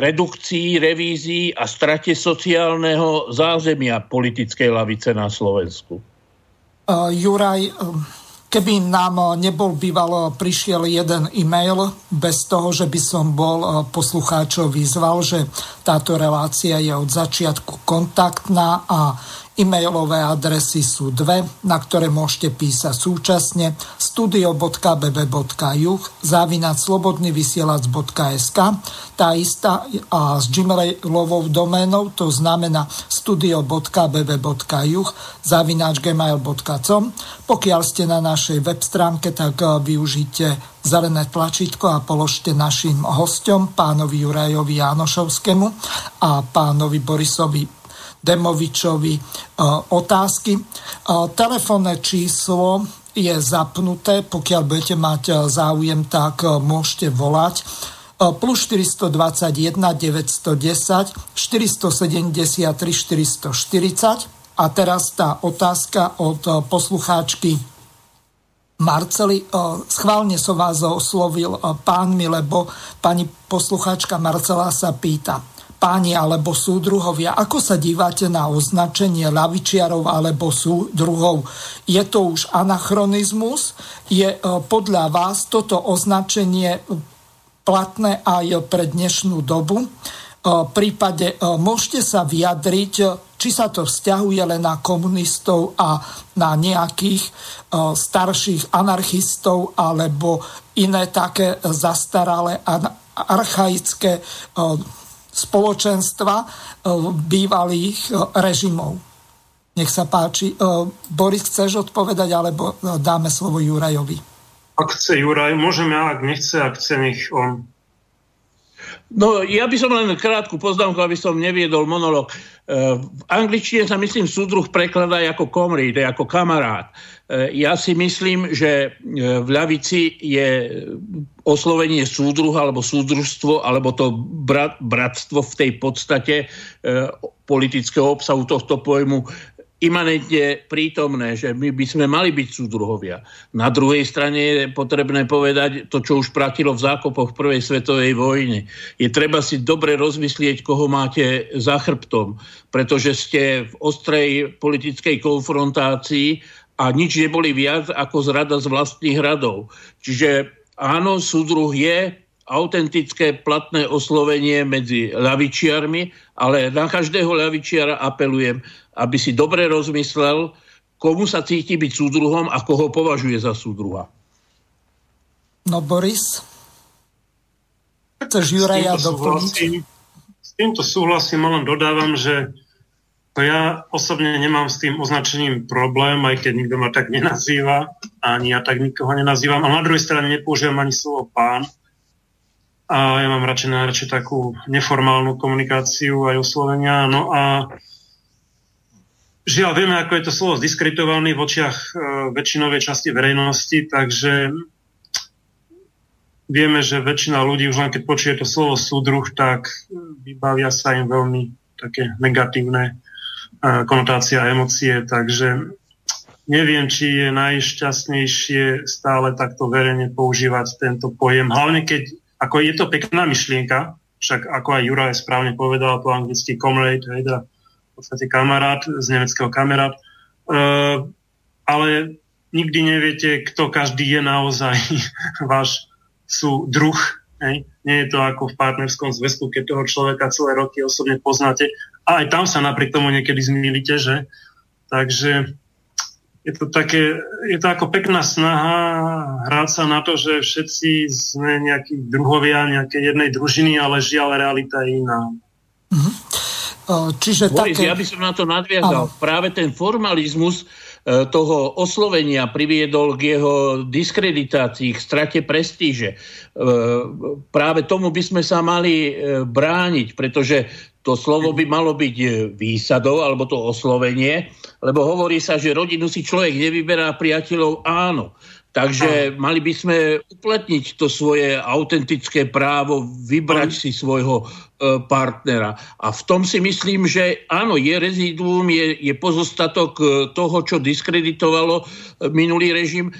redukcii, revízii a strate sociálneho zázemia politickej lavice na Slovensku. Uh, Juraj, keby nám nebol býval, prišiel jeden e-mail bez toho, že by som bol poslucháčov vyzval, že táto relácia je od začiatku kontaktná a E-mailové adresy sú dve, na ktoré môžete písať súčasne studio.bb.juh závinať slobodnyvysielac.sk tá istá a s gmailovou doménou, to znamená studio.bb.juh závináč gmail.com Pokiaľ ste na našej web stránke, tak eh, využite zelené tlačítko a položte našim hostom, pánovi Jurajovi Jánošovskému a pánovi Borisovi Demovičovi e, otázky. E, telefónne číslo je zapnuté, pokiaľ budete mať e, záujem, tak môžete volať. Plus 421 910 473 440 a teraz tá otázka od poslucháčky Marceli, schválne som vás oslovil pánmi, lebo pani poslucháčka Marcela sa pýta páni alebo súdruhovia, ako sa dívate na označenie lavičiarov alebo súdruhov? Je to už anachronizmus? Je e, podľa vás toto označenie platné aj pre dnešnú dobu? E, prípade e, môžete sa vyjadriť, či sa to vzťahuje len na komunistov a na nejakých starších anarchistov alebo iné také zastaralé archaické spoločenstva e, bývalých e, režimov. Nech sa páči. E, Boris, chceš odpovedať, alebo dáme slovo Jurajovi? Ak chce Juraj, môžeme, ak nechce, ak chce, nech on. No, ja by som len krátku poznámku, aby som neviedol monolog. V angličtine sa myslím súdruh prekladá ako komrít, ako kamarát. Ja si myslím, že v ľavici je oslovenie súdruh alebo súdružstvo alebo to brat, bratstvo v tej podstate e, politického obsahu tohto pojmu imanentne prítomné, že my by sme mali byť súdruhovia. Na druhej strane je potrebné povedať to, čo už platilo v zákopoch Prvej svetovej vojny. Je treba si dobre rozmyslieť, koho máte za chrbtom, pretože ste v ostrej politickej konfrontácii a nič neboli viac ako zrada z vlastných radov. Čiže áno, súdruh je autentické platné oslovenie medzi ľavičiarmi, ale na každého ľavičiara apelujem, aby si dobre rozmyslel, komu sa cíti byť súdruhom a koho považuje za súdruha. No Boris, chceš Juraja doplniť? S týmto súhlasím, len dodávam, že to ja osobne nemám s tým označením problém, aj keď nikto ma tak nenazýva, ani ja tak nikoho nenazývam. A na druhej strane nepoužívam ani slovo pán. A ja mám radšej najradšej takú neformálnu komunikáciu aj oslovenia. No a Žiaľ, vieme, ako je to slovo zdiskreditované v očiach e, väčšinovej časti verejnosti, takže vieme, že väčšina ľudí už len keď počuje to slovo súdruh, tak vybavia sa im veľmi také negatívne e, konotácie a emócie, takže neviem, či je najšťastnejšie stále takto verejne používať tento pojem. Hlavne keď, ako je to pekná myšlienka, však ako aj Jura správne povedal po anglicky comrade, hej, podstate kamarát, z nemeckého kamarát. Uh, ale nikdy neviete, kto každý je naozaj váš sú druh. Hej. Nie je to ako v partnerskom zväzku, keď toho človeka celé roky osobne poznáte. A aj tam sa napriek tomu niekedy zmýlite, že? Takže je to, také, je to ako pekná snaha hrať sa na to, že všetci sme nejakí druhovia nejakej jednej družiny, ale žiaľ realita je iná. Mm-hmm. Čiže Boris, také... ja by som na to nadviazal. Ano. Práve ten formalizmus e, toho oslovenia priviedol k jeho diskreditácii, k strate prestíže. E, práve tomu by sme sa mali e, brániť, pretože to slovo by malo byť výsadou, alebo to oslovenie, lebo hovorí sa, že rodinu si človek nevyberá priateľov, áno. Takže mali by sme upletniť to svoje autentické právo, vybrať si svojho e, partnera. A v tom si myslím, že áno, je reziduum, je, je pozostatok e, toho, čo diskreditovalo e, minulý režim.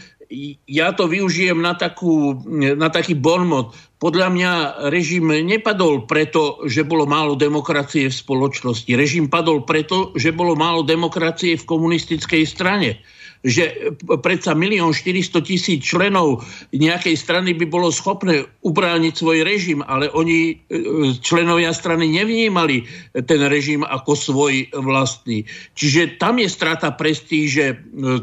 Ja to využijem na, takú, na taký bonmot. Podľa mňa režim nepadol preto, že bolo málo demokracie v spoločnosti. Režim padol preto, že bolo málo demokracie v komunistickej strane že predsa milión 400 tisíc členov nejakej strany by bolo schopné ubrániť svoj režim, ale oni, e, členovia strany, nevnímali ten režim ako svoj vlastný. Čiže tam je strata prestíže e,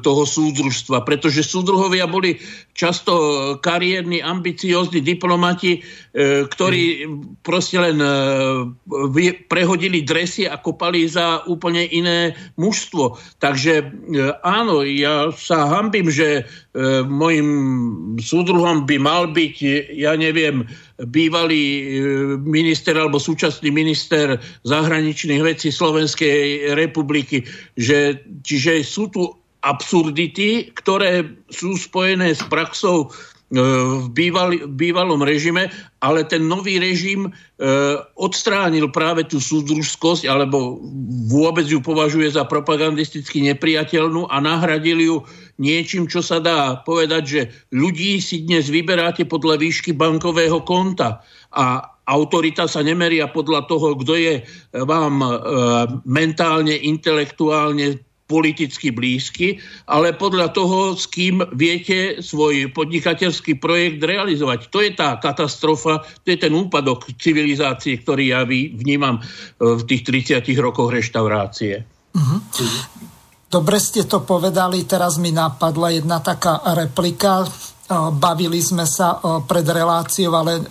toho súdružstva, pretože súdruhovia boli často kariérni, ambiciózni diplomati, e, ktorí proste len prehodili dresy a kopali za úplne iné mužstvo. Takže áno, ja sa hambím, že e, môjim súdruhom by mal byť, ja neviem, bývalý e, minister alebo súčasný minister zahraničných vecí Slovenskej republiky. Že, čiže sú tu absurdity, ktoré sú spojené s praxou E, v býval, bývalom režime, ale ten nový režim e, odstránil práve tú súdružskosť, alebo vôbec ju považuje za propagandisticky nepriateľnú a nahradil ju niečím, čo sa dá povedať, že ľudí si dnes vyberáte podľa výšky bankového konta. A autorita sa nemeria podľa toho, kto je vám e, mentálne, intelektuálne politicky blízky, ale podľa toho, s kým viete svoj podnikateľský projekt realizovať. To je tá katastrofa, to je ten úpadok civilizácie, ktorý ja vnímam e, v tých 30 rokoch reštaurácie. Uh-huh. Dobre ste to povedali, teraz mi napadla jedna taká replika. E, bavili sme sa e, pred reláciou, ale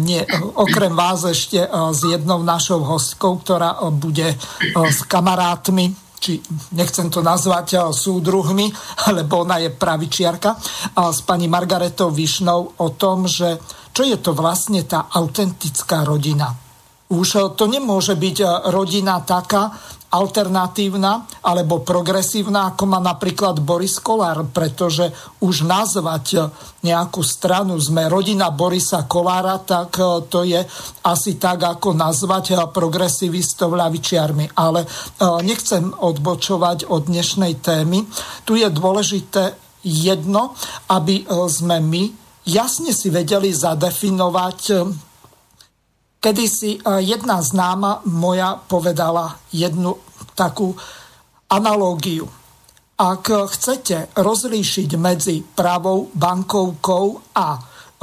nie, okrem vás ešte s jednou našou hostkou, ktorá bude s kamarátmi či nechcem to nazvať eh, súdruhmi, lebo ona je pravičiarka, a s pani Margaretou Višnou o tom, že čo je to vlastne tá autentická rodina. Už eh, to nemôže byť eh, rodina taká, alternatívna alebo progresívna, ako má napríklad Boris Kolár, pretože už nazvať nejakú stranu sme rodina Borisa Kolára, tak e, to je asi tak, ako nazvať progresivistov ľavičiarmi. Ale e, nechcem odbočovať od dnešnej témy. Tu je dôležité jedno, aby e, sme my jasne si vedeli zadefinovať Kedy si e, jedna známa moja povedala jednu takú analógiu. Ak chcete rozlíšiť medzi pravou bankovkou a e,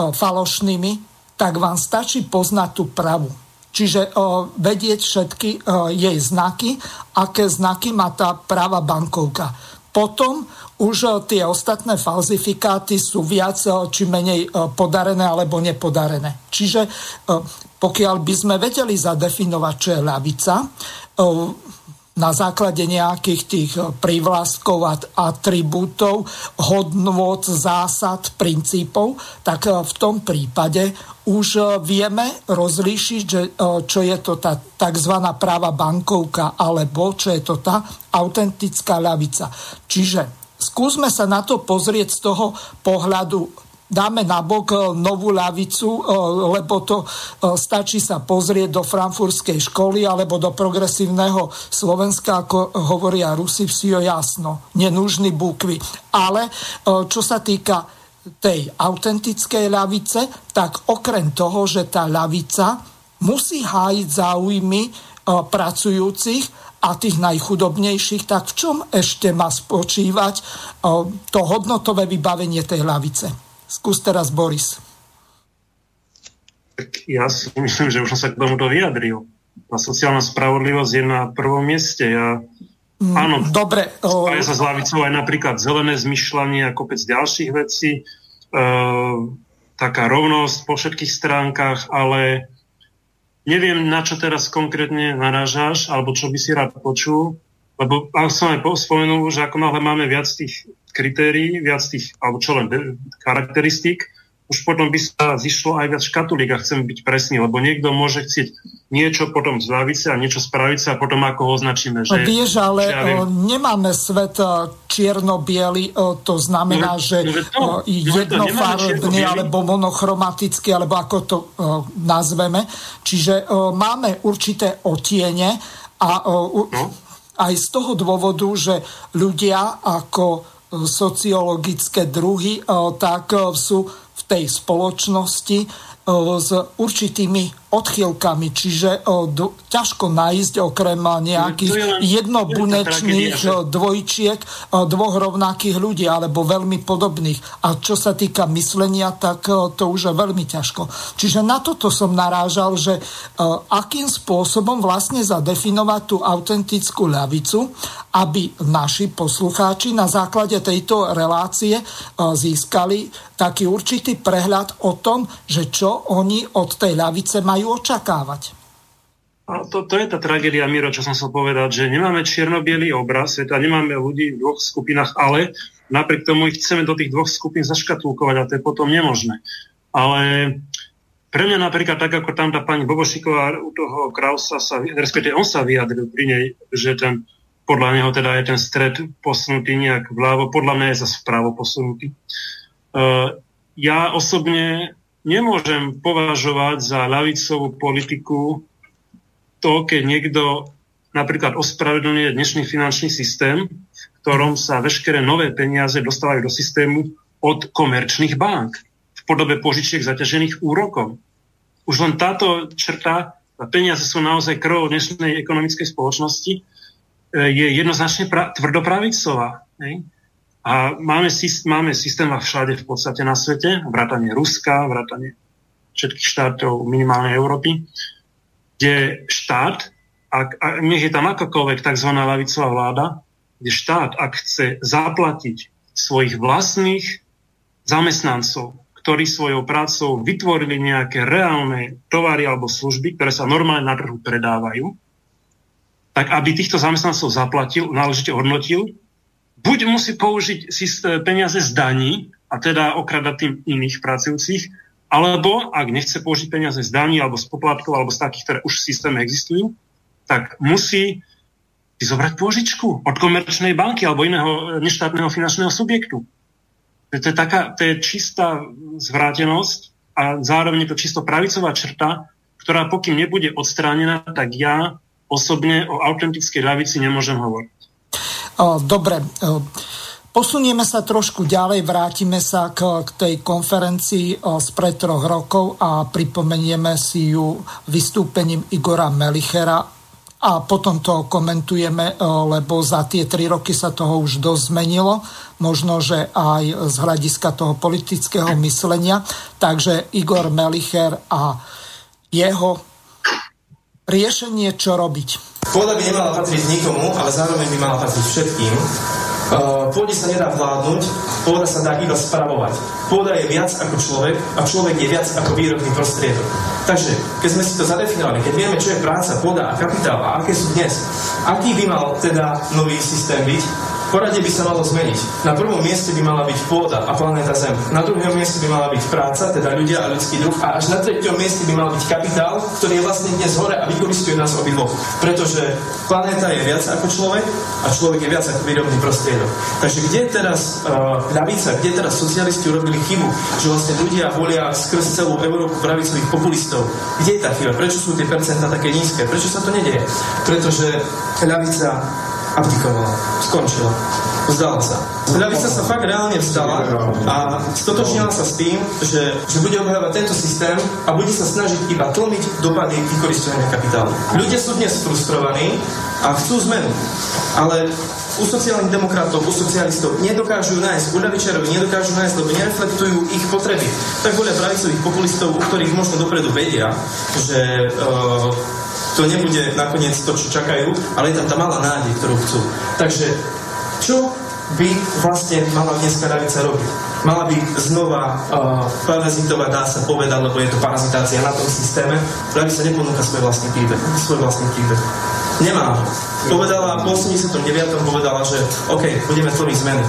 falošnými, tak vám stačí poznať tú pravu. Čiže e, vedieť všetky jej znaky, aké znaky má tá práva bankovka. Potom už tie ostatné falzifikáty sú viac či menej podarené alebo nepodarené. Čiže pokiaľ by sme vedeli zadefinovať, čo je ľavica, na základe nejakých tých privlastkov a atribútov, hodnôt, zásad, princípov, tak v tom prípade už vieme rozlíšiť, čo je to tá tzv. práva bankovka, alebo čo je to tá autentická ľavica. Čiže skúsme sa na to pozrieť z toho pohľadu dáme na bok e, novú ľavicu, e, lebo to e, stačí sa pozrieť do frankfurtskej školy alebo do progresívneho Slovenska, ako hovoria Rusi, vsio jasno, nenúžny bukvy. Ale čo sa týka tej autentickej ľavice, tak okrem toho, že tá ľavica musí hájiť záujmy pracujúcich a tých najchudobnejších, tak v čom ešte má spočívať to hodnotové vybavenie tej ľavice? Skús teraz, Boris. Tak ja si myslím, že už som sa k tomu vyjadril. Tá sociálna spravodlivosť je na prvom mieste. Ja, mm, áno, dobre. O... sa s lavicou aj napríklad zelené zmyšľanie a kopec ďalších vecí. E, taká rovnosť po všetkých stránkach, ale neviem, na čo teraz konkrétne narážaš, alebo čo by si rád počul, lebo ak som aj spomenul, že ako náhle máme viac tých kritérií, viac tých, alebo čo len charakteristík, už potom by sa zišlo aj viac škatulík a chcem byť presný, lebo niekto môže chcieť niečo potom zľaviť sa a niečo spraviť sa a potom ako ho označíme. Že, Vieš, ale ja viem, nemáme svet čierno-biely, to znamená, no, že no, to, jednofarbný alebo monochromatický, alebo ako to nazveme. Čiže máme určité otiene a no. aj z toho dôvodu, že ľudia ako sociologické druhy, tak sú v tej spoločnosti s určitými odchýlkami, čiže do, ťažko nájsť okrem nejakých jednobunečných dvojčiek dvoch rovnakých ľudí alebo veľmi podobných. A čo sa týka myslenia, tak to už je veľmi ťažko. Čiže na toto som narážal, že akým spôsobom vlastne zadefinovať tú autentickú ľavicu, aby naši poslucháči na základe tejto relácie získali taký určitý prehľad o tom, že čo oni od tej ľavice majú majú očakávať. A to, to je tá tragédia, Miro, čo som chcel povedať, že nemáme čierno obraz sveta, nemáme ľudí v dvoch skupinách, ale napriek tomu ich chceme do tých dvoch skupín zaškatulkovať a to je potom nemožné. Ale pre mňa napríklad tak, ako tam tá pani Bobošiková u toho Krausa sa, respektíve on sa vyjadril pri nej, že ten, podľa neho teda je ten stred posunutý nejak vľavo, podľa mňa je zase vpravo posunutý. Uh, ja osobne nemôžem považovať za ľavicovú politiku to, keď niekto napríklad ospravedlňuje dnešný finančný systém, v ktorom sa veškeré nové peniaze dostávajú do systému od komerčných bank v podobe požičiek zaťažených úrokom. Už len táto črta, peniaze sú naozaj krvou dnešnej ekonomickej spoločnosti, e, je jednoznačne pra- tvrdopravicová. Ne? A máme, máme systém všade v podstate na svete, vrátanie Ruska, vrátanie všetkých štátov minimálnej Európy, kde štát, ak, ak, nech je tam akákoľvek tzv. lavicová vláda, kde štát, ak chce zaplatiť svojich vlastných zamestnancov, ktorí svojou prácou vytvorili nejaké reálne tovary alebo služby, ktoré sa normálne na trhu predávajú, tak aby týchto zamestnancov zaplatil, náležite hodnotil buď musí použiť peniaze z daní, a teda okradať tým iných pracujúcich, alebo ak nechce použiť peniaze z daní alebo z poplatkov alebo z takých, ktoré už v systéme existujú, tak musí si zobrať pôžičku od komerčnej banky alebo iného neštátneho finančného subjektu. To je, taká, to je čistá zvrátenosť a zároveň to čisto pravicová črta, ktorá pokým nebude odstránená, tak ja osobne o autentickej ľavici nemôžem hovoriť. Dobre, Posunieme sa trošku ďalej, vrátime sa k, k tej konferencii z pred troch rokov a pripomenieme si ju vystúpením Igora Melichera a potom to komentujeme, lebo za tie tri roky sa toho už dosť zmenilo, možno, že aj z hľadiska toho politického myslenia. Takže Igor Melicher a jeho riešenie, čo robiť. Pôda by nemala patriť nikomu, ale zároveň by mala patriť všetkým. Uh, pôde sa nedá vládnuť, pôda sa dá iba spravovať. Pôda je viac ako človek a človek je viac ako výrobný prostriedok. Takže, keď sme si to zadefinovali, keď vieme, čo je práca, pôda a kapitál a aké sú dnes, aký by mal teda nový systém byť, Poradie by sa malo zmeniť. Na prvom mieste by mala byť pôda a planéta Zem. Na druhom mieste by mala byť práca, teda ľudia a ľudský druh. A až na treťom mieste by mal byť kapitál, ktorý je vlastne dnes hore a vykoristuje nás obidvoch. Pretože planéta je viac ako človek a človek je viac ako výrobný prostriedok. Takže kde teraz uh, ľavica, kde teraz socialisti urobili chybu, že vlastne ľudia volia skrz celú Európu pravicových populistov? Kde je tá chyba? Prečo sú tie percentá také nízke? Prečo sa to nedieje? Pretože ľavica abdikovala, skončila, vzdala sa. Ľavica sa fakt reálne vzdala a stotočnila sa s tým, že, že bude obhajovať tento systém a bude sa snažiť iba tlmiť dopady vykoristovania kapitálu. Ľudia sú dnes frustrovaní a chcú zmenu, ale u sociálnych demokratov, u socialistov nedokážu nájsť, u ľavičarov nedokážu nájsť, lebo nereflektujú ich potreby. Tak volia pravicových populistov, u ktorých možno dopredu vedia, že uh, to nebude nakoniec to, čo čakajú, ale je tam tá malá nádej, ktorú chcú. Takže čo by vlastne mala dneska ľavica robiť? Mala by znova uh, parazitovať, dá sa povedať, lebo je to parazitácia na tom systéme. Ľavica neponúka svoj vlastný príbeh. Svoj vlastný príbeh. Nemá. Povedala, po 89. povedala, že OK, budeme tvoriť zmeny.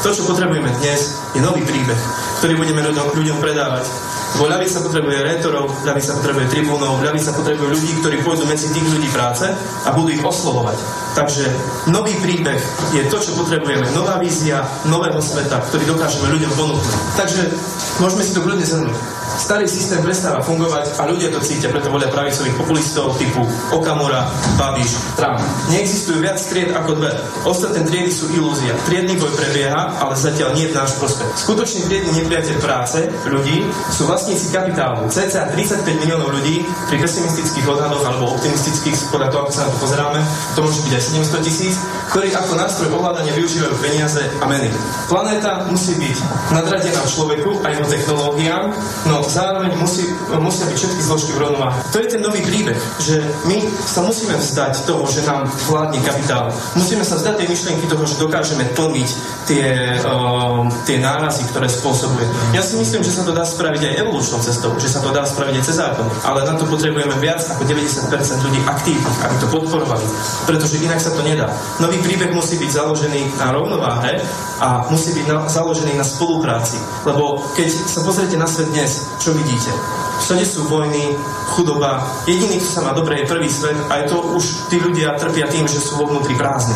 To, čo potrebujeme dnes, je nový príbeh, ktorý budeme ľuďom, ľuďom predávať Lebo ľavica potrebuje rétorov, ľavica potrebuje tribúnov, ľavica potrebuje ľudí, ktorí pôjdu medzi tých ľudí práce a budú ich oslovovať. Takže nový príbeh je to, čo potrebujeme. Nová vízia nového sveta, ktorý dokážeme ľuďom ponúknuť. Takže môžeme si to kľudne zhrnúť starý systém prestáva fungovať a ľudia to cítia, preto volia pravicových populistov typu Okamura, Babiš, Trump. Neexistujú viac tried ako dve. Ostatné triedy sú ilúzia. Triedny boj prebieha, ale zatiaľ nie je náš prospech. Skutočný triedny nepriateľ práce ľudí sú vlastníci kapitálu. CCA 35 miliónov ľudí pri pesimistických odhadoch alebo optimistických, podľa toho, ako sa na to pozeráme, to môže byť aj 700 tisíc, ktorí ako nástroj ovládania využívajú peniaze a meny. Planéta musí byť nadradená človeku a jeho technológiám, no zároveň musí, musia byť všetky zložky v rovnováhe. To je ten nový príbeh, že my sa musíme vzdať toho, že nám vládne kapitál. Musíme sa vzdať tej myšlienky toho, že dokážeme tlmiť tie, uh, tie nárazy, ktoré spôsobuje. Ja si myslím, že sa to dá spraviť aj evolučnou cestou, že sa to dá spraviť aj cez zákon, ale na to potrebujeme viac ako 90% ľudí aktívnych, aby to podporovali, pretože inak sa to nedá. Nový príbeh musí byť založený na rovnováhe a musí byť na, založený na spolupráci, lebo keď sa pozriete na svet dnes, čo vidíte? Všade sú vojny, chudoba. Jediný, kto sa má dobre, je prvý svet. Aj to už tí ľudia trpia tým, že sú vo vnútri prázdni.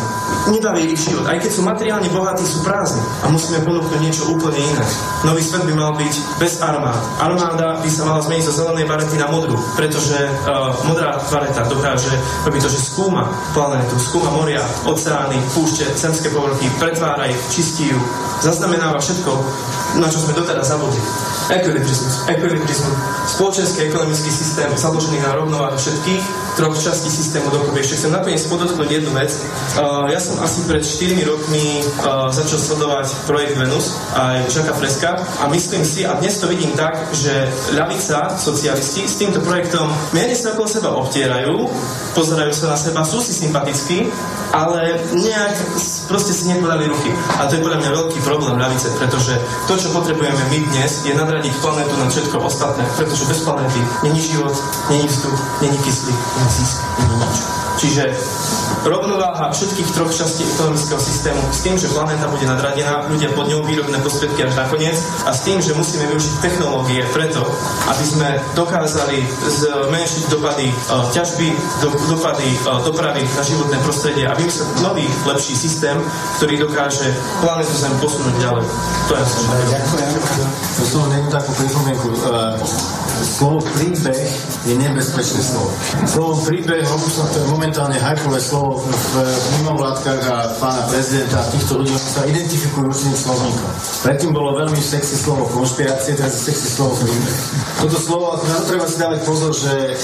Nebaví ich život. Aj keď sú materiálne bohatí, sú prázdni. A musíme ponúknuť niečo úplne iné. Nový svet by mal byť bez armád. Armáda by sa mala zmeniť zo zelenej barety na modrú, pretože uh, modrá bareta dokáže robiť to, že skúma planétu, skúma moria, oceány, púšte, zemské povrchy, pretvára ich, čistí ju, zaznamenáva všetko, na čo sme doteraz zabudli. Ekvilibrizmus. Ekvilibrizmus. Spoločenský ekonomický systém založený na rovnováhe všetkých troch častí systému dokopy. Ešte chcem nakoniec podotknúť jednu vec. Uh, ja som asi pred 4 rokmi uh, začal sledovať projekt Venus aj Žaka Freska a myslím si, a dnes to vidím tak, že ľavica, socialisti s týmto projektom mierne sa okolo seba obtierajú, pozerajú sa na seba, sú si sympatickí, ale nejak proste si nepodali ruky. A to je podľa mňa veľký problém ľavice, pretože to, čo potrebujeme my dnes, je nadradiť planetu na všetko ostatné, pretože bez planéty není život, není vzduch, není kyslík, není nič. Čiže rovnováha všetkých troch častí ekonomického systému s tým, že planéta bude nadradená, ľudia pod ňou výrobné prostriedky až nakoniec a s tým, že musíme využiť technológie preto, aby sme dokázali zmenšiť dopady uh, ťažby, do, dopady uh, dopravy na životné prostredie a vymyslieť nový, lepší systém, ktorý dokáže planetu Zem posunúť ďalej. To je Ďakujem. To som takú pripomienku. Slovo príbeh je nebezpečné slovo. Slovo príbeh, to je momentálne hajkové slovo v, mimovládkach a pána prezidenta a týchto ľudí sa identifikujú určitým slovníkom. Predtým bolo veľmi sexy slovo konšpirácie, teraz je sexy slovo príbeh. Toto slovo, na to treba si dávať pozor, že e,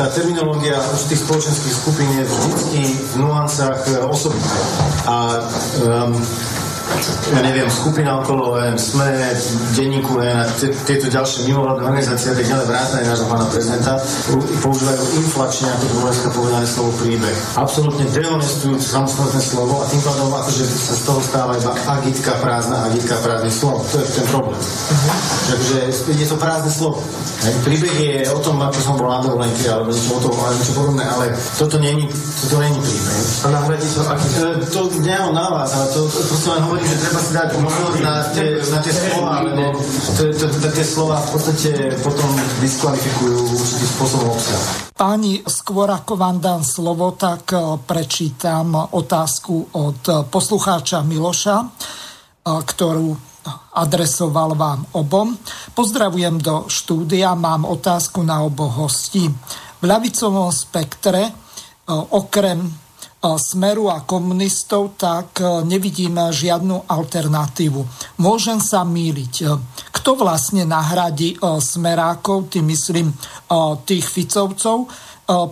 tá terminológia určitých spoločenských skupín je vždy v nuancách e, osobných. A um, ja neviem, skupina okolo neviem, SME, denníku a tieto ďalšie mimovládne organizácie a tak ďalej vrátane nášho pána prezidenta používajú inflačne, ako to dneska povedané slovo príbeh. Absolutne dehonestujú samostatné slovo a tým pádom akože sa z toho stáva iba agitka prázdna, agitka prázdne slovo. To je ten problém. Uh-huh. Takže je to prázdne slovo. Hej. Príbeh je o tom, ako som bol na dovolenke alebo niečo, o tom, ale niečo podobné, ale toto není, toto není príbeh. A nahradí to, aký... To nemám na vás, ale to, to, to, to len hovorí hovorím, že treba si dať možnosť na tie, na tie slova, lebo to, to, to, tie slova v podstate potom diskvalifikujú určitým spôsobom obsah. Páni, skôr ako vám dám slovo, tak eh, prečítam otázku od poslucháča Miloša, eh, ktorú adresoval vám obom. Pozdravujem do štúdia, mám otázku na oboch hostí. V ľavicovom spektre eh, okrem Smeru a komunistov, tak e, nevidím žiadnu alternatívu. Môžem sa míliť. E, kto vlastne nahradí e, Smerákov, tým myslím tých Ficovcov,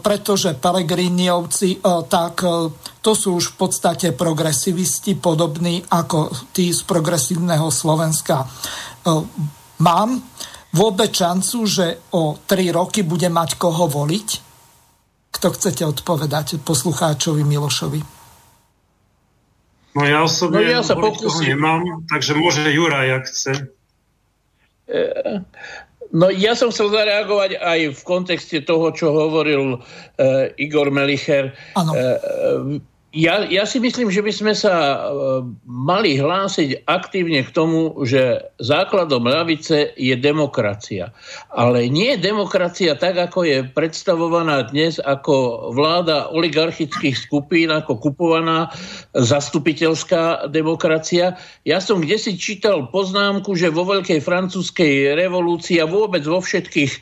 pretože Pelegriniovci, tak to sú už v podstate progresivisti, podobní ako tí z progresívneho Slovenska. Mám vôbec šancu, že o tri roky bude mať koho voliť? Kto chcete odpovedať poslucháčovi Milošovi? No ja osobne no ja sa pokúsim. nemám, takže môže Jura, ak chce. E, no ja som chcel zareagovať aj v kontexte toho, čo hovoril uh, Igor Melicher. Ano. Ja, ja si myslím, že by sme sa e, mali hlásiť aktívne k tomu, že základom ľavice je demokracia. Ale nie demokracia tak, ako je predstavovaná dnes ako vláda oligarchických skupín, ako kupovaná zastupiteľská demokracia. Ja som kde si čítal poznámku, že vo veľkej francúzskej revolúcii a vôbec vo všetkých e,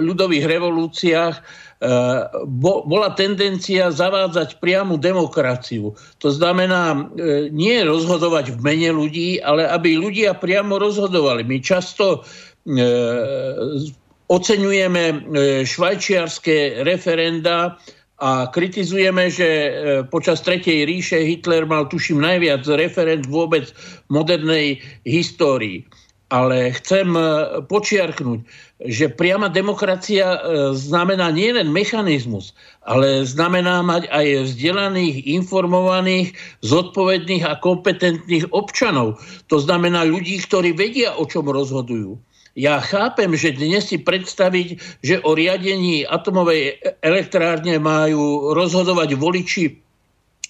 ľudových revolúciách bola tendencia zavádzať priamu demokraciu. To znamená e, nie rozhodovať v mene ľudí, ale aby ľudia priamo rozhodovali. My často e, oceňujeme švajčiarske referenda a kritizujeme, že počas Tretej ríše Hitler mal, tuším, najviac referend vôbec modernej histórii. Ale chcem počiarknúť, že priama demokracia e, znamená nielen mechanizmus, ale znamená mať aj vzdelaných, informovaných, zodpovedných a kompetentných občanov. To znamená ľudí, ktorí vedia, o čom rozhodujú. Ja chápem, že dnes si predstaviť, že o riadení atomovej elektrárne majú rozhodovať voliči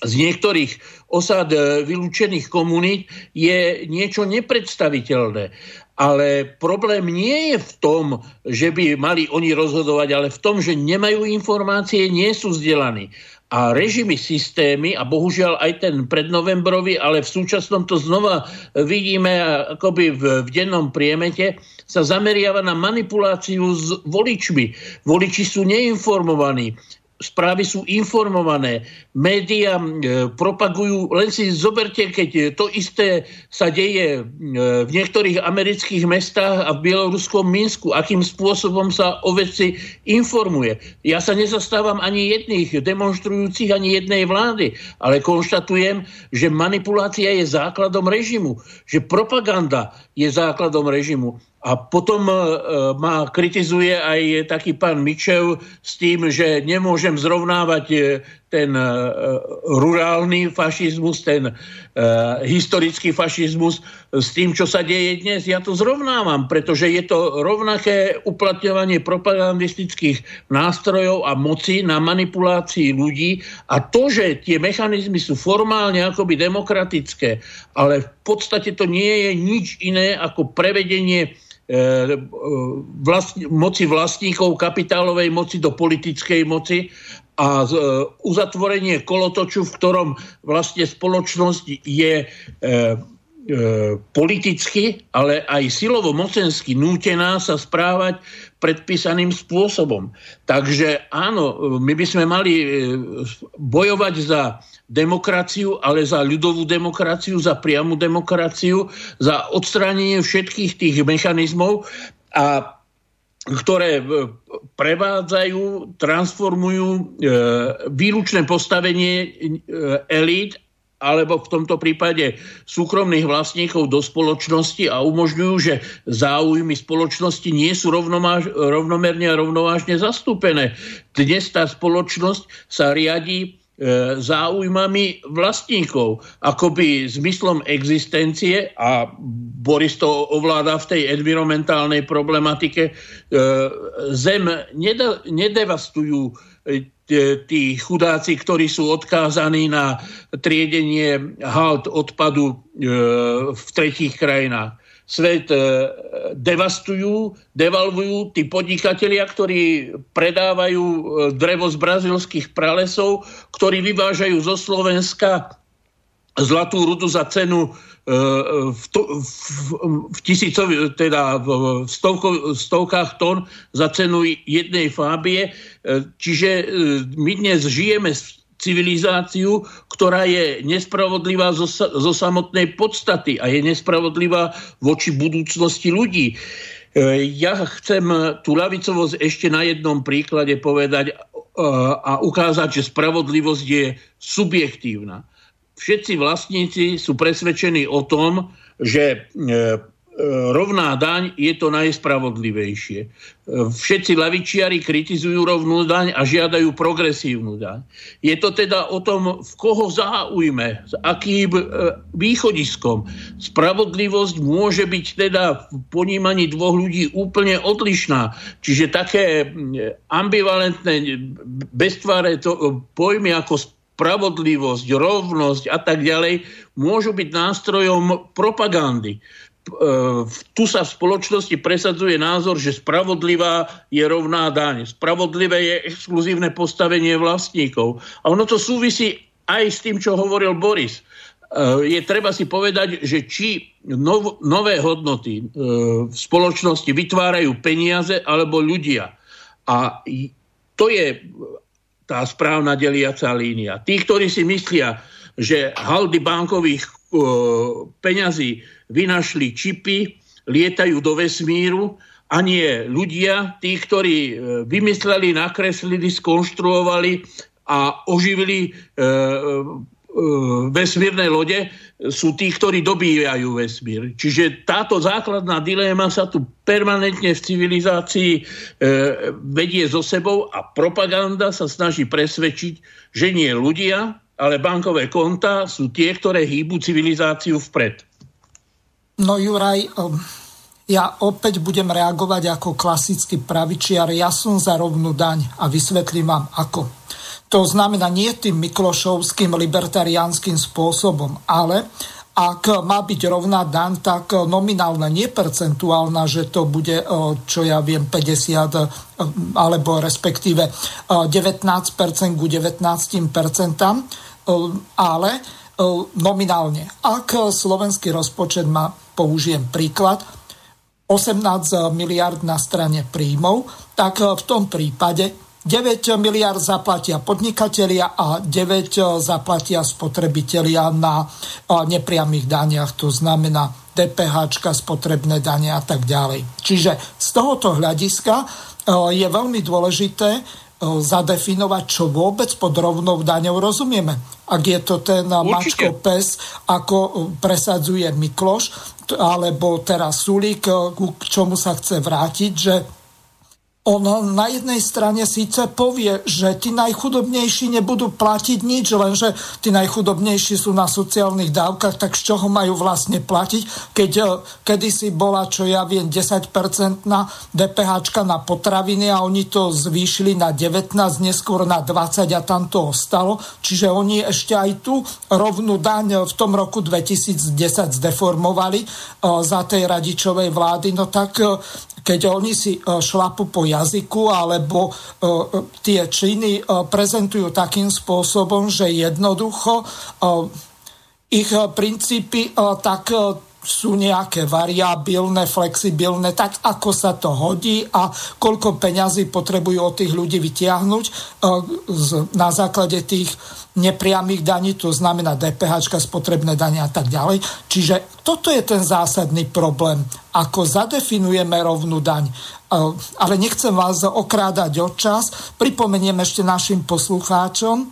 z niektorých osad e, vylúčených komunít je niečo nepredstaviteľné. Ale problém nie je v tom, že by mali oni rozhodovať, ale v tom, že nemajú informácie, nie sú vzdelaní. A režimy, systémy, a bohužiaľ aj ten prednovembrový, ale v súčasnom to znova vidíme akoby v, v dennom priemete, sa zameriava na manipuláciu s voličmi. Voliči sú neinformovaní správy sú informované, médiá e, propagujú, len si zoberte, keď to isté sa deje e, v niektorých amerických mestách a v bieloruskom Minsku, akým spôsobom sa o veci informuje. Ja sa nezastávam ani jedných demonstrujúcich, ani jednej vlády, ale konštatujem, že manipulácia je základom režimu, že propaganda je základom režimu. A potom ma kritizuje aj taký pán Mičev s tým, že nemôžem zrovnávať ten rurálny fašizmus, ten historický fašizmus s tým, čo sa deje dnes. Ja to zrovnávam, pretože je to rovnaké uplatňovanie propagandistických nástrojov a moci na manipulácii ľudí a to, že tie mechanizmy sú formálne akoby demokratické, ale v podstate to nie je nič iné ako prevedenie e, vlastn- moci vlastníkov kapitálovej moci do politickej moci a e, uzatvorenie kolotoču, v ktorom vlastne spoločnosť je e, politicky, ale aj silovo-mocensky nútená sa správať predpísaným spôsobom. Takže áno, my by sme mali e, bojovať za demokraciu, ale za ľudovú demokraciu, za priamu demokraciu, za odstránenie všetkých tých mechanizmov, a ktoré e, prevádzajú, transformujú e, výlučné postavenie elít alebo v tomto prípade súkromných vlastníkov do spoločnosti a umožňujú, že záujmy spoločnosti nie sú rovnomáž, rovnomerne a rovnovážne zastúpené. Dnes tá spoločnosť sa riadi e, záujmami vlastníkov, akoby zmyslom existencie a Boris to ovláda v tej environmentálnej problematike. E, zem nedevastujú e, tí chudáci, ktorí sú odkázaní na triedenie halt odpadu e, v tretích krajinách. Svet e, devastujú, devalvujú tí podnikatelia, ktorí predávajú e, drevo z brazilských pralesov, ktorí vyvážajú zo Slovenska zlatú rudu za cenu v, to, v, v tisícov, teda v stovko, stovkách tón za cenu jednej fábie. Čiže e, my dnes žijeme civilizáciu, ktorá je nespravodlivá zo, zo samotnej podstaty a je nespravodlivá voči budúcnosti ľudí. E, ja chcem tú lavicovosť ešte na jednom príklade povedať e, a ukázať, že spravodlivosť je subjektívna všetci vlastníci sú presvedčení o tom, že e, rovná daň je to najspravodlivejšie. E, všetci lavičiari kritizujú rovnú daň a žiadajú progresívnu daň. Je to teda o tom, v koho záujme, s akým východiskom. Spravodlivosť môže byť teda v ponímaní dvoch ľudí úplne odlišná. Čiže také ambivalentné, beztváre to, pojmy ako spravodlivosť, rovnosť a tak ďalej môžu byť nástrojom propagandy. E, tu sa v spoločnosti presadzuje názor, že spravodlivá je rovná daň. Spravodlivé je exkluzívne postavenie vlastníkov. A ono to súvisí aj s tým, čo hovoril Boris. E, je treba si povedať, že či nov, nové hodnoty e, v spoločnosti vytvárajú peniaze alebo ľudia. A to je tá správna deliaca línia. Tí, ktorí si myslia, že haldy bankových peňazí vynašli čipy, lietajú do vesmíru a nie ľudia, tí, ktorí uh, vymysleli, nakreslili, skonštruovali a oživili uh, vesmírne lode, sú tí, ktorí dobíjajú vesmír. Čiže táto základná dilema sa tu permanentne v civilizácii e, vedie so sebou a propaganda sa snaží presvedčiť, že nie ľudia, ale bankové konta sú tie, ktoré hýbu civilizáciu vpred. No Juraj, um, ja opäť budem reagovať ako klasický pravičiar. Ja som za rovnú daň a vysvetlím vám ako. To znamená nie tým miklošovským libertariánskym spôsobom, ale ak má byť rovná daň, tak nominálna, nie percentuálna, že to bude, čo ja viem, 50 alebo respektíve 19% ku 19%, ale nominálne. Ak slovenský rozpočet má, použijem príklad, 18 miliard na strane príjmov, tak v tom prípade 9 miliard zaplatia podnikatelia a 9 zaplatia spotrebitelia na nepriamých daniach, to znamená DPH, spotrebné dane a tak ďalej. Čiže z tohoto hľadiska je veľmi dôležité zadefinovať, čo vôbec pod rovnou daňou rozumieme. ak je to ten Určite. mačko pes, ako presadzuje Mikloš, alebo teraz Sulík, k čomu sa chce vrátiť, že on na jednej strane síce povie, že tí najchudobnejší nebudú platiť nič, lenže tí najchudobnejší sú na sociálnych dávkach, tak z čoho majú vlastne platiť, keď eh, kedysi bola, čo ja viem, 10% na DPH na potraviny a oni to zvýšili na 19, neskôr na 20 a tam to ostalo. Čiže oni ešte aj tú rovnú daň v tom roku 2010 zdeformovali eh, za tej radičovej vlády. No tak eh, keď oni si e, šlapu po jazyku alebo e, tie činy e, prezentujú takým spôsobom, že jednoducho ich princípy tak sú nejaké variabilné, flexibilné, tak ako sa to hodí a koľko peňazí potrebujú od tých ľudí vytiahnuť na základe tých nepriamých daní, to znamená DPH, spotrebné dania a tak ďalej. Čiže toto je ten zásadný problém, ako zadefinujeme rovnú daň. E, ale nechcem vás okrádať o čas. Pripomeniem ešte našim poslucháčom. E,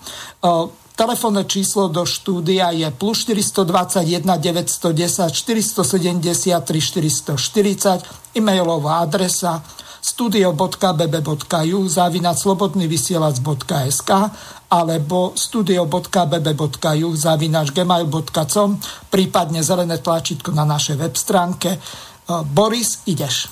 telefónne číslo do štúdia je plus 421 910 473 440, e-mailová adresa studio.bb.ju zavinať slobodnyvysielac.sk alebo studio.bb.ju zavinať gmail.com prípadne zelené tlačítko na našej web stránke. E, Boris, ideš.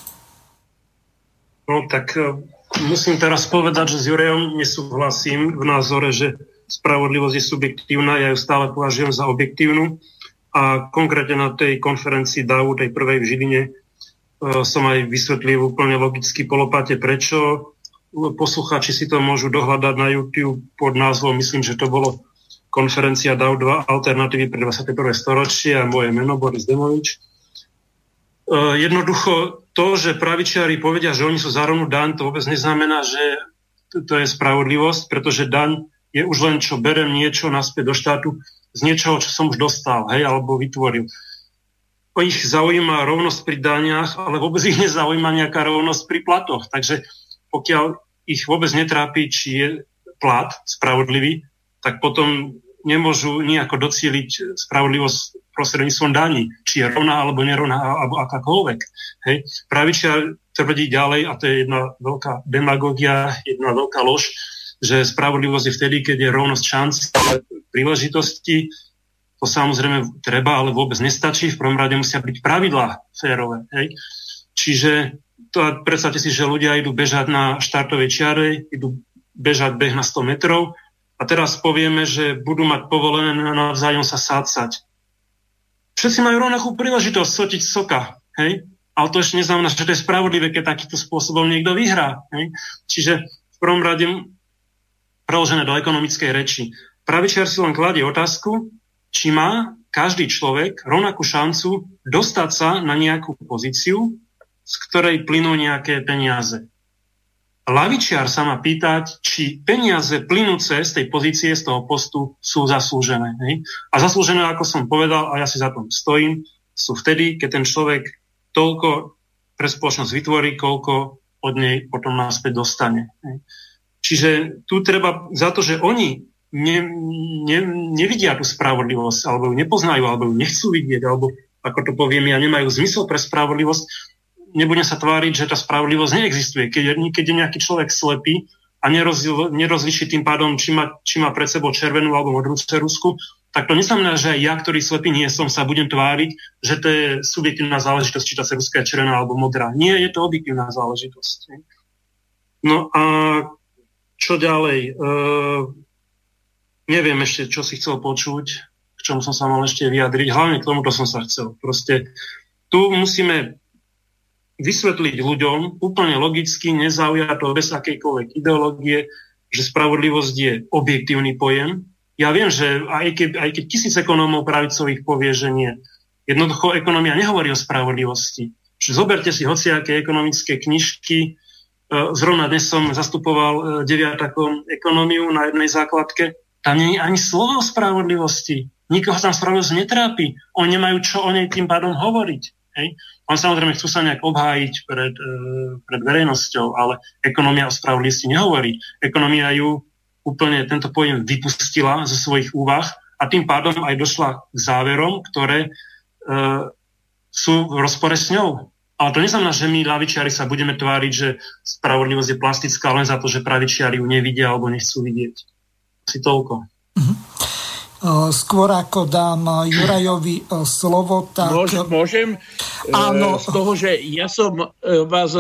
No tak e, musím teraz povedať, že s Jurejom nesúhlasím v názore, že spravodlivosť je subjektívna, ja ju stále považujem za objektívnu a konkrétne na tej konferencii DAU, tej prvej v Žiline, som aj vysvetlil úplne logicky polopate, prečo. Poslucháči si to môžu dohľadať na YouTube pod názvom, myslím, že to bolo konferencia DAO 2 alternatívy pre 21. storočie a moje meno Boris Demovič. E, jednoducho to, že pravičiari povedia, že oni sú za rovnú daň, to vôbec neznamená, že to je spravodlivosť, pretože daň je už len čo berem niečo naspäť do štátu z niečoho, čo som už dostal, hej, alebo vytvoril ich zaujíma rovnosť pri daniach, ale vôbec ich nezaujíma nejaká rovnosť pri platoch. Takže pokiaľ ich vôbec netrápi, či je plat spravodlivý, tak potom nemôžu nejako docieliť spravodlivosť prostredníctvom daní, či je rovná alebo nerovná, alebo akákoľvek. Hej. Pravičia tvrdí ďalej, a to je jedna veľká demagogia, jedna veľká lož, že spravodlivosť je vtedy, keď je rovnosť šanc, príležitosti, to samozrejme treba, ale vôbec nestačí. V prvom rade musia byť pravidlá férové. Hej. Čiže to, predstavte si, že ľudia idú bežať na štartovej čiare, idú bežať beh na 100 metrov a teraz povieme, že budú mať povolené navzájom sa sácať. Všetci majú rovnakú príležitosť sotiť soka. Hej? Ale to ešte neznamená, že to je spravodlivé, keď takýmto spôsobom niekto vyhrá. Hej? Čiže v prvom rade preložené do ekonomickej reči. Pravičiar si len kladie otázku, či má každý človek rovnakú šancu dostať sa na nejakú pozíciu, z ktorej plynú nejaké peniaze. Lavičiar sa má pýtať, či peniaze plynúce z tej pozície, z toho postu sú zaslúžené. Hej? A zaslúžené, ako som povedal, a ja si za tom stojím, sú vtedy, keď ten človek toľko pre spoločnosť vytvorí, koľko od nej potom náspäť dostane. Hej? Čiže tu treba za to, že oni ne, ne, nevidia tú spravodlivosť, alebo ju nepoznajú, alebo ju nechcú vidieť, alebo ako to poviem ja, nemajú zmysel pre spravodlivosť, nebudem sa tváriť, že tá spravodlivosť neexistuje. Keď, keď je nejaký človek slepý a nerozliší tým pádom, či má, či má pred sebou červenú alebo modrú cerusku, tak to neznamená, že aj ja, ktorý slepý nie som, sa budem tváriť, že to je subjektívna záležitosť, či tá ceruska je červená alebo modrá. Nie, je to objektívna záležitosť. No a čo ďalej? E, neviem ešte, čo si chcel počuť, k čomu som sa mal ešte vyjadriť. Hlavne k tomuto som sa chcel. Proste tu musíme vysvetliť ľuďom úplne logicky, nezaujato, bez akejkoľvek ideológie, že spravodlivosť je objektívny pojem. Ja viem, že aj keď, aj keď tisíc ekonómov pravicových povie, že nie. Jednoducho ekonomia nehovorí o spravodlivosti. Čiže zoberte si hociaké ekonomické knižky. E, zrovna dnes som zastupoval e, deviatakom ekonómiu na jednej základke tam nie je ani slovo o spravodlivosti. Nikoho tam spravodlivosť netrápi. Oni nemajú čo o nej tým pádom hovoriť. Hej? On samozrejme chcú sa nejak obhájiť pred, e, pred verejnosťou, ale ekonomia o spravodlivosti nehovorí. Ekonomia ju úplne tento pojem vypustila zo svojich úvah a tým pádom aj došla k záverom, ktoré e, sú v rozpore s ňou. Ale to neznamená, že my ľavičiari sa budeme tváriť, že spravodlivosť je plastická len za to, že pravičiari ju nevidia alebo nechcú vidieť. Si toľko. Uh-huh. Skôr ako dám Jurajovi e, slovo, tak... Môžem, môžem Áno. z toho, že ja som e, vás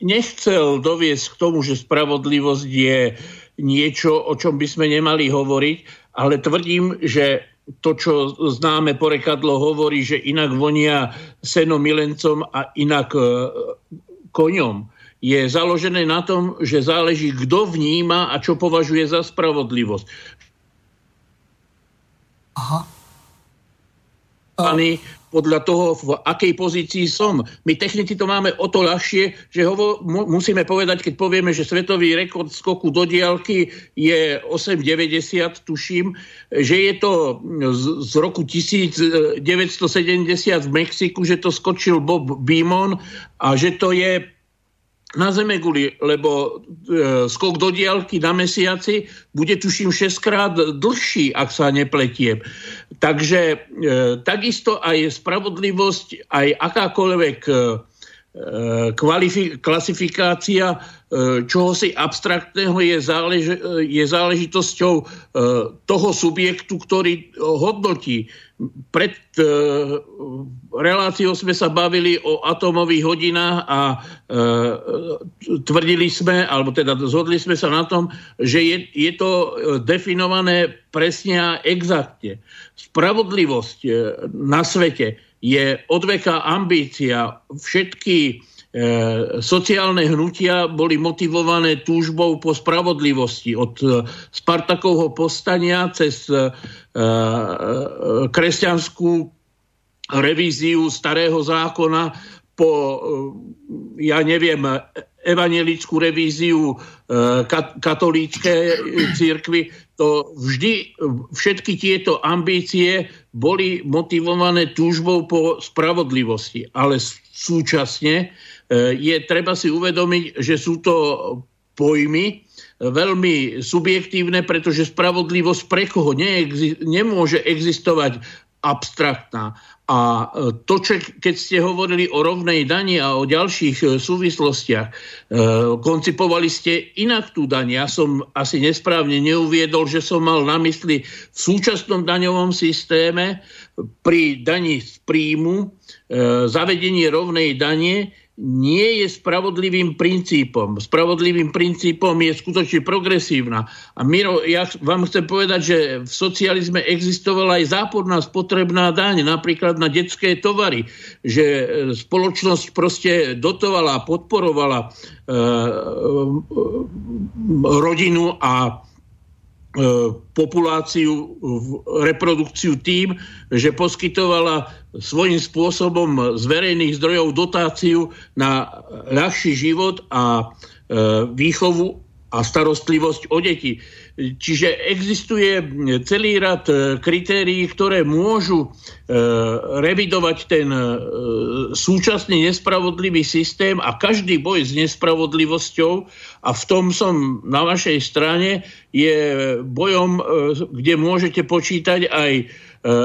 nechcel doviesť k tomu, že spravodlivosť je niečo, o čom by sme nemali hovoriť, ale tvrdím, že to, čo známe porekadlo, hovorí, že inak vonia seno milencom a inak e, koňom. Je založené na tom, že záleží, kto vníma a čo považuje za spravodlivosť. Aha podľa toho, v akej pozícii som. My technici to máme o to ľahšie, že hovo, musíme povedať, keď povieme, že svetový rekord skoku do diálky je 8,90, tuším, že je to z, z roku 1970 v Mexiku, že to skočil Bob Beamon a že to je na Zemeguli, lebo e, skok do diálky na mesiaci bude tuším 6 krát dlhší, ak sa nepletiem. Takže e, takisto aj spravodlivosť, aj akákoľvek e, kvalifi- klasifikácia e, čohosi abstraktného je, zálež- je záležitosťou toho subjektu, ktorý hodnotí. Pred reláciou sme sa bavili o atomových hodinách a tvrdili sme, alebo teda zhodli sme sa na tom, že je, je to definované presne a exaktne. Spravodlivosť na svete je odveká ambícia. Všetky e, sociálne hnutia boli motivované túžbou po spravodlivosti. Od e, Spartakovho postania cez e, e, kresťanskú revíziu starého zákona po, e, ja neviem, evangelickú revíziu e, katolíckej církvy, to vždy, všetky tieto ambície boli motivované túžbou po spravodlivosti. Ale súčasne e, je treba si uvedomiť, že sú to pojmy veľmi subjektívne, pretože spravodlivosť pre koho neexi- nemôže existovať abstraktná. A e, to, čo, keď ste hovorili o rovnej dani a o ďalších e, súvislostiach, e, koncipovali ste inak tú daň. Ja som asi nesprávne neuviedol, že som mal na mysli v súčasnom daňovom systéme pri daní z príjmu zavedenie rovnej dane nie je spravodlivým princípom. Spravodlivým princípom je skutočne progresívna. A Miro, ja vám chcem povedať, že v socializme existovala aj záporná spotrebná daň, napríklad na detské tovary, že e, spoločnosť proste dotovala podporovala e, e, rodinu a populáciu, reprodukciu tým, že poskytovala svojím spôsobom z verejných zdrojov dotáciu na ľahší život a e, výchovu a starostlivosť o deti. Čiže existuje celý rad e, kritérií, ktoré môžu e, revidovať ten e, súčasný nespravodlivý systém a každý boj s nespravodlivosťou, a v tom som na vašej strane, je bojom, kde môžete počítať aj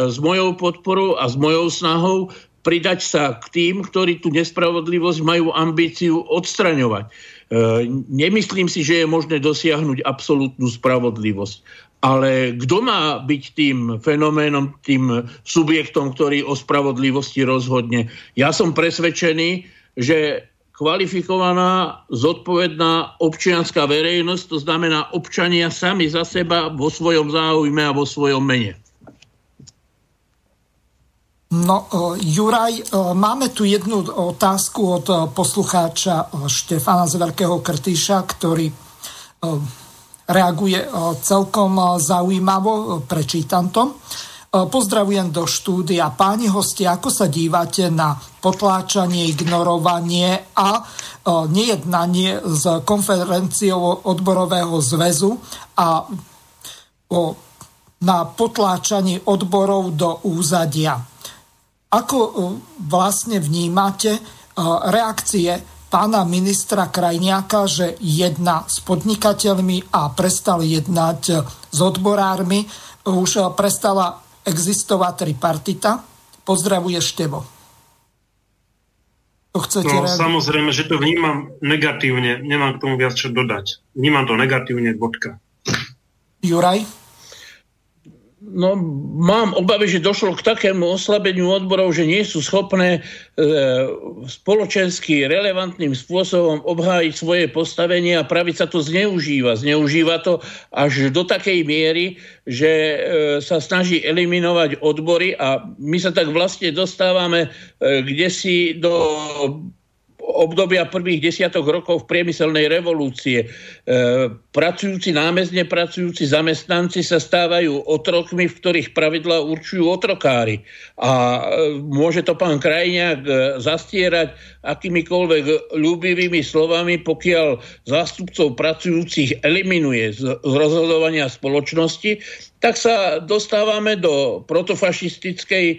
s mojou podporou a s mojou snahou pridať sa k tým, ktorí tú nespravodlivosť majú ambíciu odstraňovať. E, nemyslím si, že je možné dosiahnuť absolútnu spravodlivosť. Ale kto má byť tým fenoménom, tým subjektom, ktorý o spravodlivosti rozhodne? Ja som presvedčený, že kvalifikovaná, zodpovedná občianská verejnosť, to znamená občania sami za seba vo svojom záujme a vo svojom mene. No, e, Juraj, e, máme tu jednu otázku od e, poslucháča Štefana z Veľkého Krtyša, ktorý reaguje celkom zaujímavo, prečítam to. Pozdravujem do štúdia. Páni hosti, ako sa dívate na potláčanie, ignorovanie a nejednanie s konferenciou odborového zväzu a na potláčanie odborov do úzadia? Ako e, vlastne vnímate e, reakcie pána ministra Krajniaka, že jedná s podnikateľmi a prestal jednať s odborármi. Už prestala existovať tripartita. Pozdravuje Števo. To chcete no, reagovať? samozrejme, že to vnímam negatívne. Nemám k tomu viac čo dodať. Vnímam to negatívne, bodka. Juraj? No, mám obavy, že došlo k takému oslabeniu odborov, že nie sú schopné e, spoločensky relevantným spôsobom obhájiť svoje postavenie a pravica to zneužíva. Zneužíva to až do takej miery, že e, sa snaží eliminovať odbory a my sa tak vlastne dostávame e, kde si do obdobia prvých desiatok rokov priemyselnej revolúcie. E, pracujúci námezne, pracujúci zamestnanci sa stávajú otrokmi, v ktorých pravidla určujú otrokári. A e, môže to pán Krajňák e, zastierať akýmikoľvek ľúbivými slovami, pokiaľ zástupcov pracujúcich eliminuje z, z rozhodovania spoločnosti, tak sa dostávame do protofašistickej e,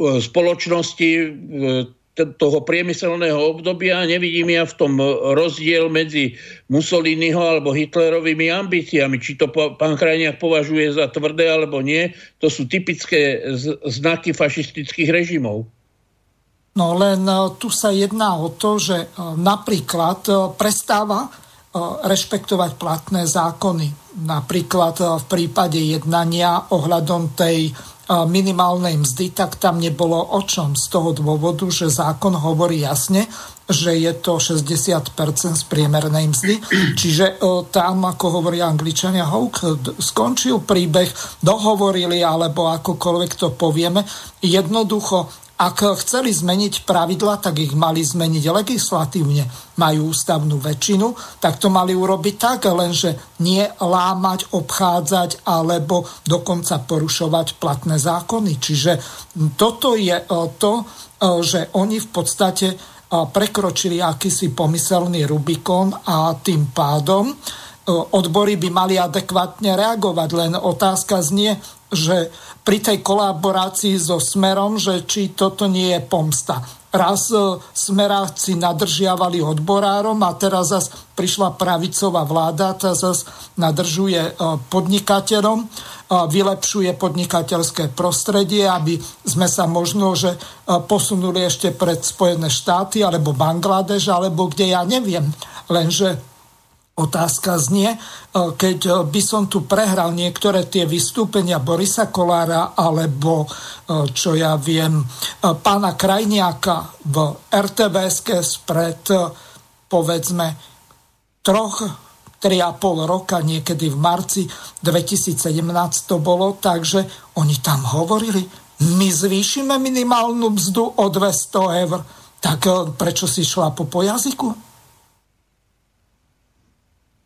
spoločnosti e, toho priemyselného obdobia a nevidím ja v tom rozdiel medzi Mussoliniho alebo Hitlerovými ambíciami. Či to pán Krajniak považuje za tvrdé alebo nie, to sú typické znaky fašistických režimov. No len e, tu sa jedná o to, že e, napríklad e, prestáva rešpektovať platné zákony. Napríklad v prípade jednania ohľadom tej minimálnej mzdy, tak tam nebolo o čom z toho dôvodu, že zákon hovorí jasne, že je to 60% z priemernej mzdy. Čiže tam, ako hovoria angličania, Hawk skončil príbeh, dohovorili, alebo akokoľvek to povieme. Jednoducho ak chceli zmeniť pravidla, tak ich mali zmeniť legislatívne. Majú ústavnú väčšinu, tak to mali urobiť tak, lenže nie lámať, obchádzať alebo dokonca porušovať platné zákony. Čiže toto je e, to, e, že oni v podstate e, prekročili akýsi pomyselný Rubikon a tým pádom odbory by mali adekvátne reagovať. Len otázka znie, že pri tej kolaborácii so Smerom, že či toto nie je pomsta. Raz e, smeráci nadržiavali odborárom a teraz zase prišla pravicová vláda, tá zase nadržuje e, podnikateľom, e, vylepšuje podnikateľské prostredie, aby sme sa možno, že posunuli ešte pred Spojené štáty alebo Bangladeš, alebo kde ja neviem. Lenže Otázka znie, e, keď e, by som tu prehral niektoré tie vystúpenia Borisa Kolára alebo, e, čo ja viem, pána Krajniaka v RTVSK spred, povedzme, troch 3,5 roka, niekedy v marci 2017 to bolo, takže oni tam hovorili, my zvýšime minimálnu mzdu o 200 eur, tak prečo si šla po jazyku?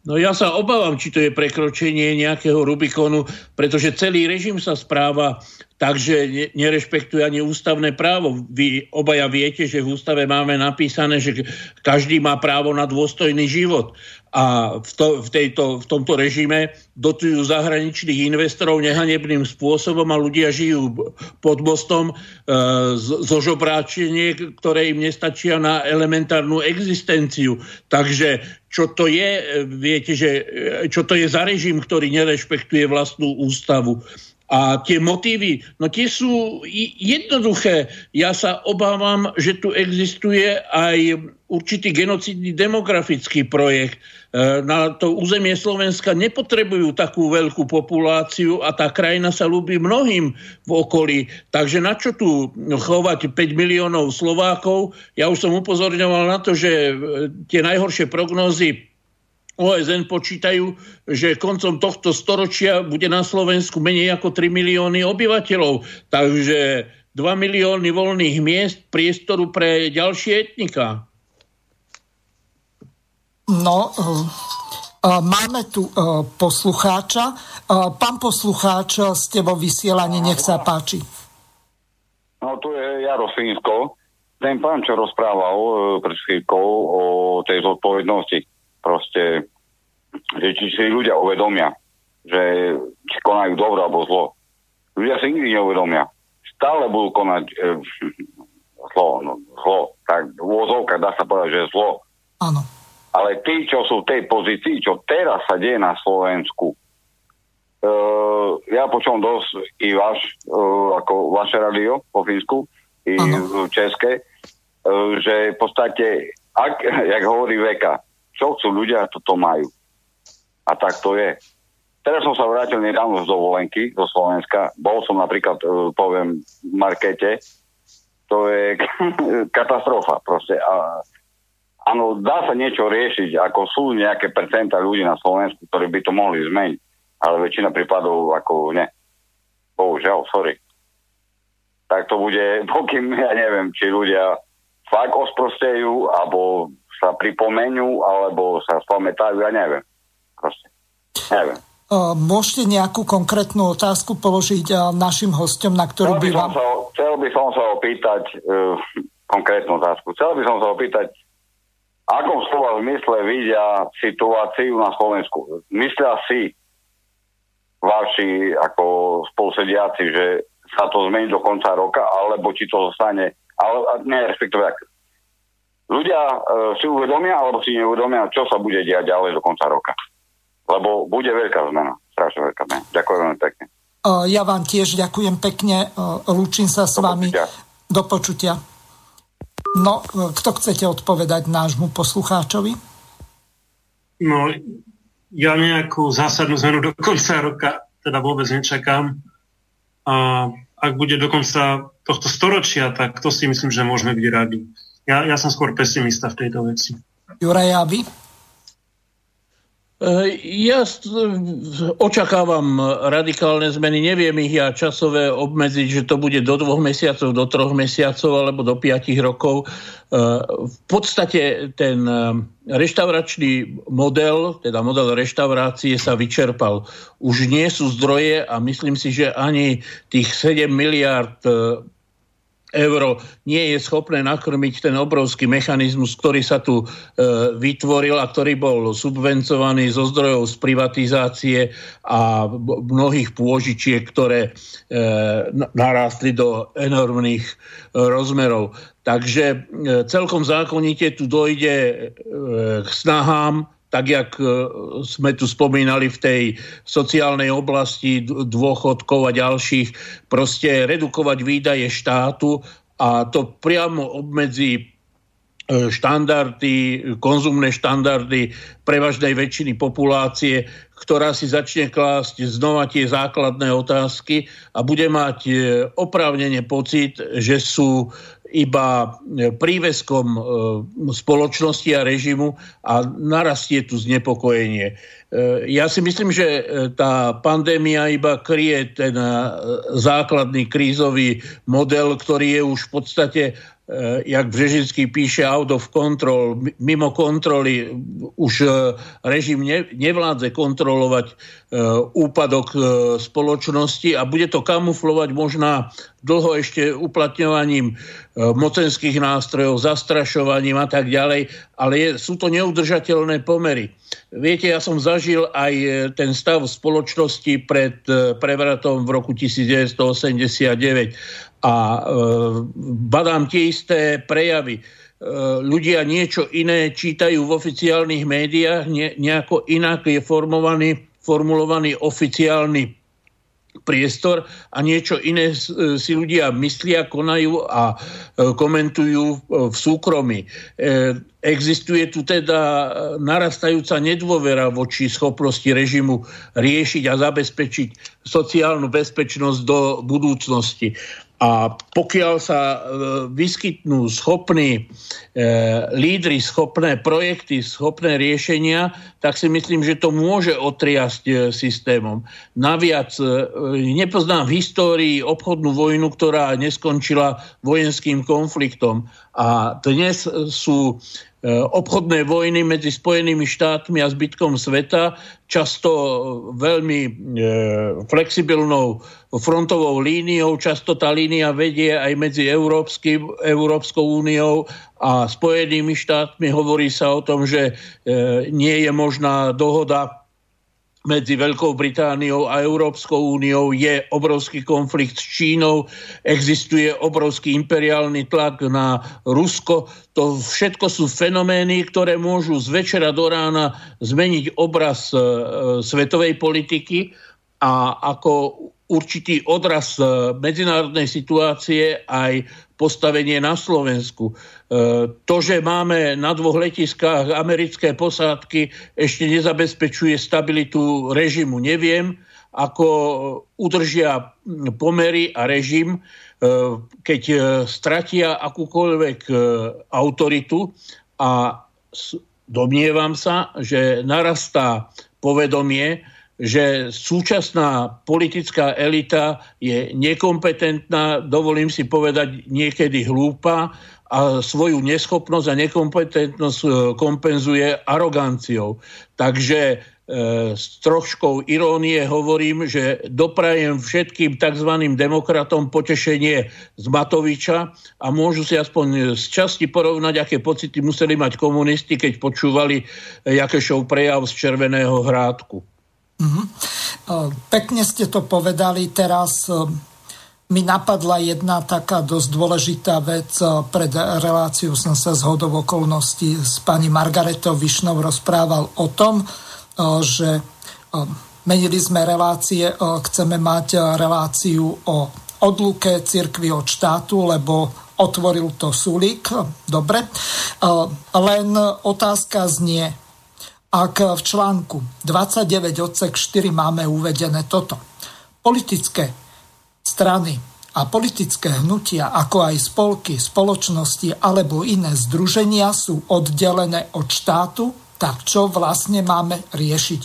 No ja sa obávam, či to je prekročenie nejakého Rubikonu, pretože celý režim sa správa tak, že nerešpektuje ani ústavné právo. Vy obaja viete, že v ústave máme napísané, že každý má právo na dôstojný život a v, to, v, tejto, v tomto režime dotujú zahraničných investorov nehanebným spôsobom a ľudia žijú pod mostom e, zo ktoré im nestačia na elementárnu existenciu. Takže čo to je, e, viete, že, e, čo to je za režim, ktorý nerešpektuje vlastnú ústavu. A tie motívy, no tie sú jednoduché. Ja sa obávam, že tu existuje aj určitý genocidný demografický projekt. E, na to územie Slovenska nepotrebujú takú veľkú populáciu a tá krajina sa ľúbi mnohým v okolí. Takže na čo tu chovať 5 miliónov Slovákov? Ja už som upozorňoval na to, že e, tie najhoršie prognózy OSN počítajú, že koncom tohto storočia bude na Slovensku menej ako 3 milióny obyvateľov. Takže 2 milióny voľných miest, priestoru pre ďalšie etnika. No, uh, máme tu uh, poslucháča. Uh, pán poslucháč, ste vo vysielaní, nech sa páči. No, tu je Jaro Finsko. Ten pán, čo rozprával pred chvíľkou o tej zodpovednosti proste, že či si ľudia uvedomia, že či konajú dobro alebo zlo. Ľudia si nikdy neuvedomia. Stále budú konať e, zlo, no, zlo, tak v úvozovkách dá sa povedať, že zlo. Áno. Ale tí, čo sú v tej pozícii, čo teraz sa deje na Slovensku, uh, ja počujem dosť i váš, uh, ako vaše radio po Fínsku, i ano. české, uh, že v podstate, ak, jak hovorí Veka, čo chcú ľudia, toto majú. A tak to je. Teraz som sa vrátil nedávno z dovolenky zo Slovenska. Bol som napríklad, uh, poviem, v markete. To je katastrofa proste. A, áno, dá sa niečo riešiť, ako sú nejaké percenta ľudí na Slovensku, ktorí by to mohli zmeniť. Ale väčšina prípadov ako ne. Bohužiaľ, sorry. Tak to bude, pokým ja neviem, či ľudia fakt osprostejú, alebo sa pripomenú, alebo sa spamätajú, ja neviem. Proste. Neviem. Môžete nejakú konkrétnu otázku položiť našim hostom, na ktorú by vám... Sa, chcel by som sa opýtať uh, konkrétnu otázku. Chcel by som sa opýtať, akom slova zmysle vidia situáciu na Slovensku. Myslia si vaši ako spolsediaci, že sa to zmení do konca roka, alebo či to zostane, ale nie, respektíve ľudia e, si uvedomia alebo si neuvedomia, čo sa bude diať ďalej do konca roka. Lebo bude veľká zmena, strašne veľká zmena. Ďakujem veľmi pekne. Ja vám tiež ďakujem pekne, lúčim sa s do vami. Počutia. Do počutia. No, kto chcete odpovedať nášmu poslucháčovi? No, ja nejakú zásadnú zmenu do konca roka teda vôbec nečakám. A ak bude do konca tohto storočia, tak to si myslím, že môžeme byť radi. Ja, ja som skôr pesimista v tejto veci. Juraj, a vy? Eh, ja očakávam radikálne zmeny, neviem ich ja časové obmedziť, že to bude do dvoch mesiacov, do troch mesiacov alebo do piatich rokov. Eh, v podstate ten eh, reštauračný model, teda model reštaurácie sa vyčerpal. Už nie sú zdroje a myslím si, že ani tých 7 miliard euro nie je schopné nakrmiť ten obrovský mechanizmus, ktorý sa tu e, vytvoril a ktorý bol subvencovaný zo zdrojov z privatizácie a mnohých pôžičiek, ktoré e, narástli do enormných e, rozmerov. Takže e, celkom zákonite tu dojde e, k snahám tak jak e, sme tu spomínali v tej sociálnej oblasti dôchodkov a ďalších, proste redukovať výdaje štátu a to priamo obmedzí e, štandardy, konzumné štandardy prevažnej väčšiny populácie, ktorá si začne klásť znova tie základné otázky a bude mať e, oprávnene pocit, že sú iba e, príveskom e, spoločnosti a režimu a narastie tu znepokojenie. E, ja si myslím, že tá pandémia iba kryje ten základný krízový model, ktorý je už v podstate jak Břežinský píše, out of control, mimo kontroly, už eh, režim nevládze kontrolovať eh, úpadok spoločnosti a bude to kamuflovať možná dlho ešte uplatňovaním mocenských nástrojov, zastrašovaním a tak ďalej, ale je, sú to neudržateľné pomery. Viete, ja som zažil aj ten stav spoločnosti pred prevratom v roku 1989 a e, badám tie isté prejavy. E, ľudia niečo iné čítajú v oficiálnych médiách, ne, nejako inak je formovaný, formulovaný oficiálny priestor a niečo iné si ľudia myslia, konajú a e, komentujú v súkromí. Existuje tu teda narastajúca nedôvera voči schopnosti režimu riešiť a zabezpečiť sociálnu bezpečnosť do budúcnosti. A pokiaľ sa e, vyskytnú schopní e, lídry, schopné projekty, schopné riešenia, tak si myslím, že to môže otriasť e, systémom. Naviac e, nepoznám v histórii obchodnú vojnu, ktorá neskončila vojenským konfliktom. A dnes sú obchodné vojny medzi Spojenými štátmi a zbytkom sveta, často veľmi e, flexibilnou frontovou líniou, často tá línia vedie aj medzi Európskou úniou a Spojenými štátmi. Hovorí sa o tom, že e, nie je možná dohoda medzi Veľkou Britániou a Európskou úniou je obrovský konflikt s Čínou, existuje obrovský imperiálny tlak na Rusko. To všetko sú fenomény, ktoré môžu z večera do rána zmeniť obraz e, svetovej politiky a ako určitý odraz e, medzinárodnej situácie aj postavenie na Slovensku. E, to, že máme na dvoch letiskách americké posádky, ešte nezabezpečuje stabilitu režimu. Neviem, ako udržia pomery a režim, e, keď e, stratia akúkoľvek autoritu a domnievam sa, že narastá povedomie, že súčasná politická elita je nekompetentná, dovolím si povedať niekedy hlúpa a svoju neschopnosť a nekompetentnosť e, kompenzuje aroganciou. Takže e, s troškou irónie hovorím, že doprajem všetkým tzv. demokratom potešenie z Matoviča a môžu si aspoň z časti porovnať, aké pocity museli mať komunisti, keď počúvali Jakešov prejav z Červeného hrádku. Uh-huh. Pekne ste to povedali. Teraz e, mi napadla jedna taká dosť dôležitá vec. E, pred reláciou som sa z hodov okolností s pani Margaretou Višnou rozprával o tom, že menili sme relácie, chceme mať reláciu o odluke cirkvi od štátu, lebo otvoril to Sulík. Dobre. Len otázka znie, ak v článku 29 odsek 4 máme uvedené toto. Politické strany a politické hnutia, ako aj spolky, spoločnosti alebo iné združenia sú oddelené od štátu, tak čo vlastne máme riešiť?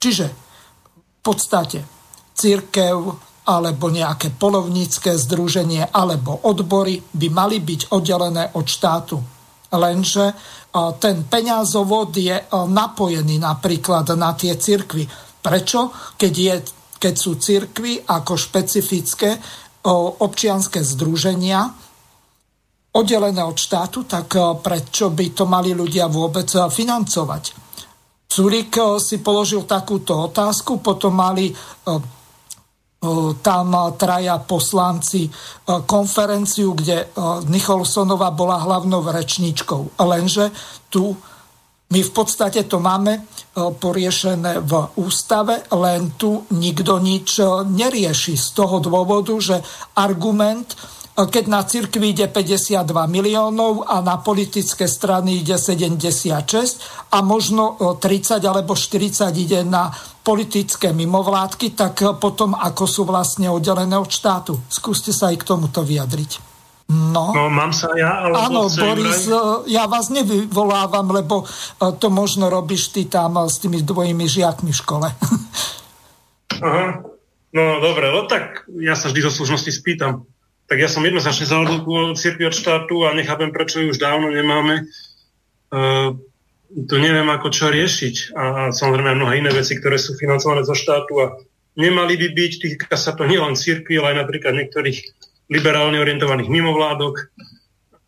Čiže v podstate církev alebo nejaké polovnícke združenie alebo odbory by mali byť oddelené od štátu. Lenže ten peňazovod je napojený napríklad na tie cirkvy. Prečo? Keď, je, keď sú cirkvy ako špecifické občianské združenia, oddelené od štátu, tak prečo by to mali ľudia vôbec financovať? Curik si položil takúto otázku, potom mali tam traja poslanci konferenciu, kde Nicholsonová bola hlavnou rečníčkou. Lenže tu my v podstate to máme poriešené v ústave, len tu nikto nič nerieši z toho dôvodu, že argument keď na cirkvi ide 52 miliónov a na politické strany ide 76 a možno 30 alebo 40 ide na politické mimovládky, tak potom ako sú vlastne oddelené od štátu. Skúste sa aj k tomuto vyjadriť. No, no mám sa ja, alebo Áno, Boris, vraj... ja vás nevyvolávam, lebo to možno robíš ty tam s tými dvojimi žiakmi v škole. Aha, no dobre, no tak ja sa vždy do služnosti spýtam tak ja som jednoznačne za odluku cirkvi od štátu a nechápem, prečo ju už dávno nemáme. Uh, to neviem, ako čo riešiť. A, a samozrejme mnohé iné veci, ktoré sú financované zo štátu a nemali by byť, týka sa to nielen cirkvi, ale aj napríklad niektorých liberálne orientovaných mimovládok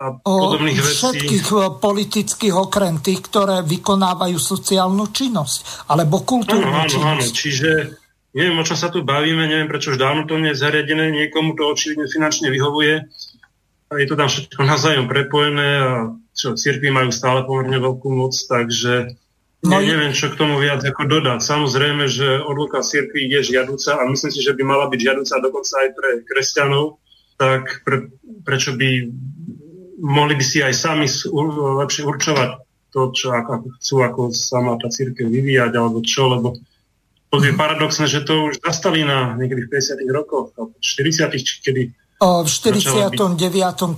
a podobných o, vecí. Všetkých e, politických okrem tých, ktoré vykonávajú sociálnu činnosť alebo kultúrnu áno, áno, činnosť. Áno, čiže Neviem, o čom sa tu bavíme, neviem, prečo už dávno to nie je zariadené, niekomu to očividne finančne vyhovuje. A je to tam všetko navzájom prepojené a čo, cirkvi majú stále pomerne veľkú moc, takže no, neviem, čo k tomu viac ako dodať. Samozrejme, že odluka cirkvi je žiaduca a myslím si, že by mala byť žiaduca dokonca aj pre kresťanov, tak pre, prečo by mohli by si aj sami lepšie určovať to, čo ako chcú, ako sama tá církev vyvíjať, alebo čo, lebo to je paradoxné, že to už zastali na niekedy v 50 rokoch, 40 kedy v 49.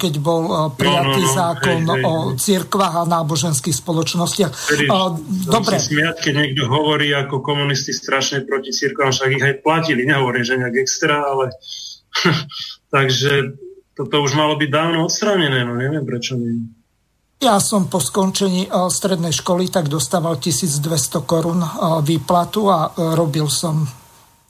keď bol prijatý no, no, no, zákon hej, hej, o cirkvách a náboženských spoločnostiach. Tedy, Dobre. Smiať, keď niekto hovorí ako komunisti strašne proti cirkvám, však ich aj platili, nehovorí, že nejak extra, ale takže toto už malo byť dávno odstranené, no neviem prečo nie. Ja som po skončení eh, strednej školy tak dostával 1200 korún eh, výplatu a eh, robil som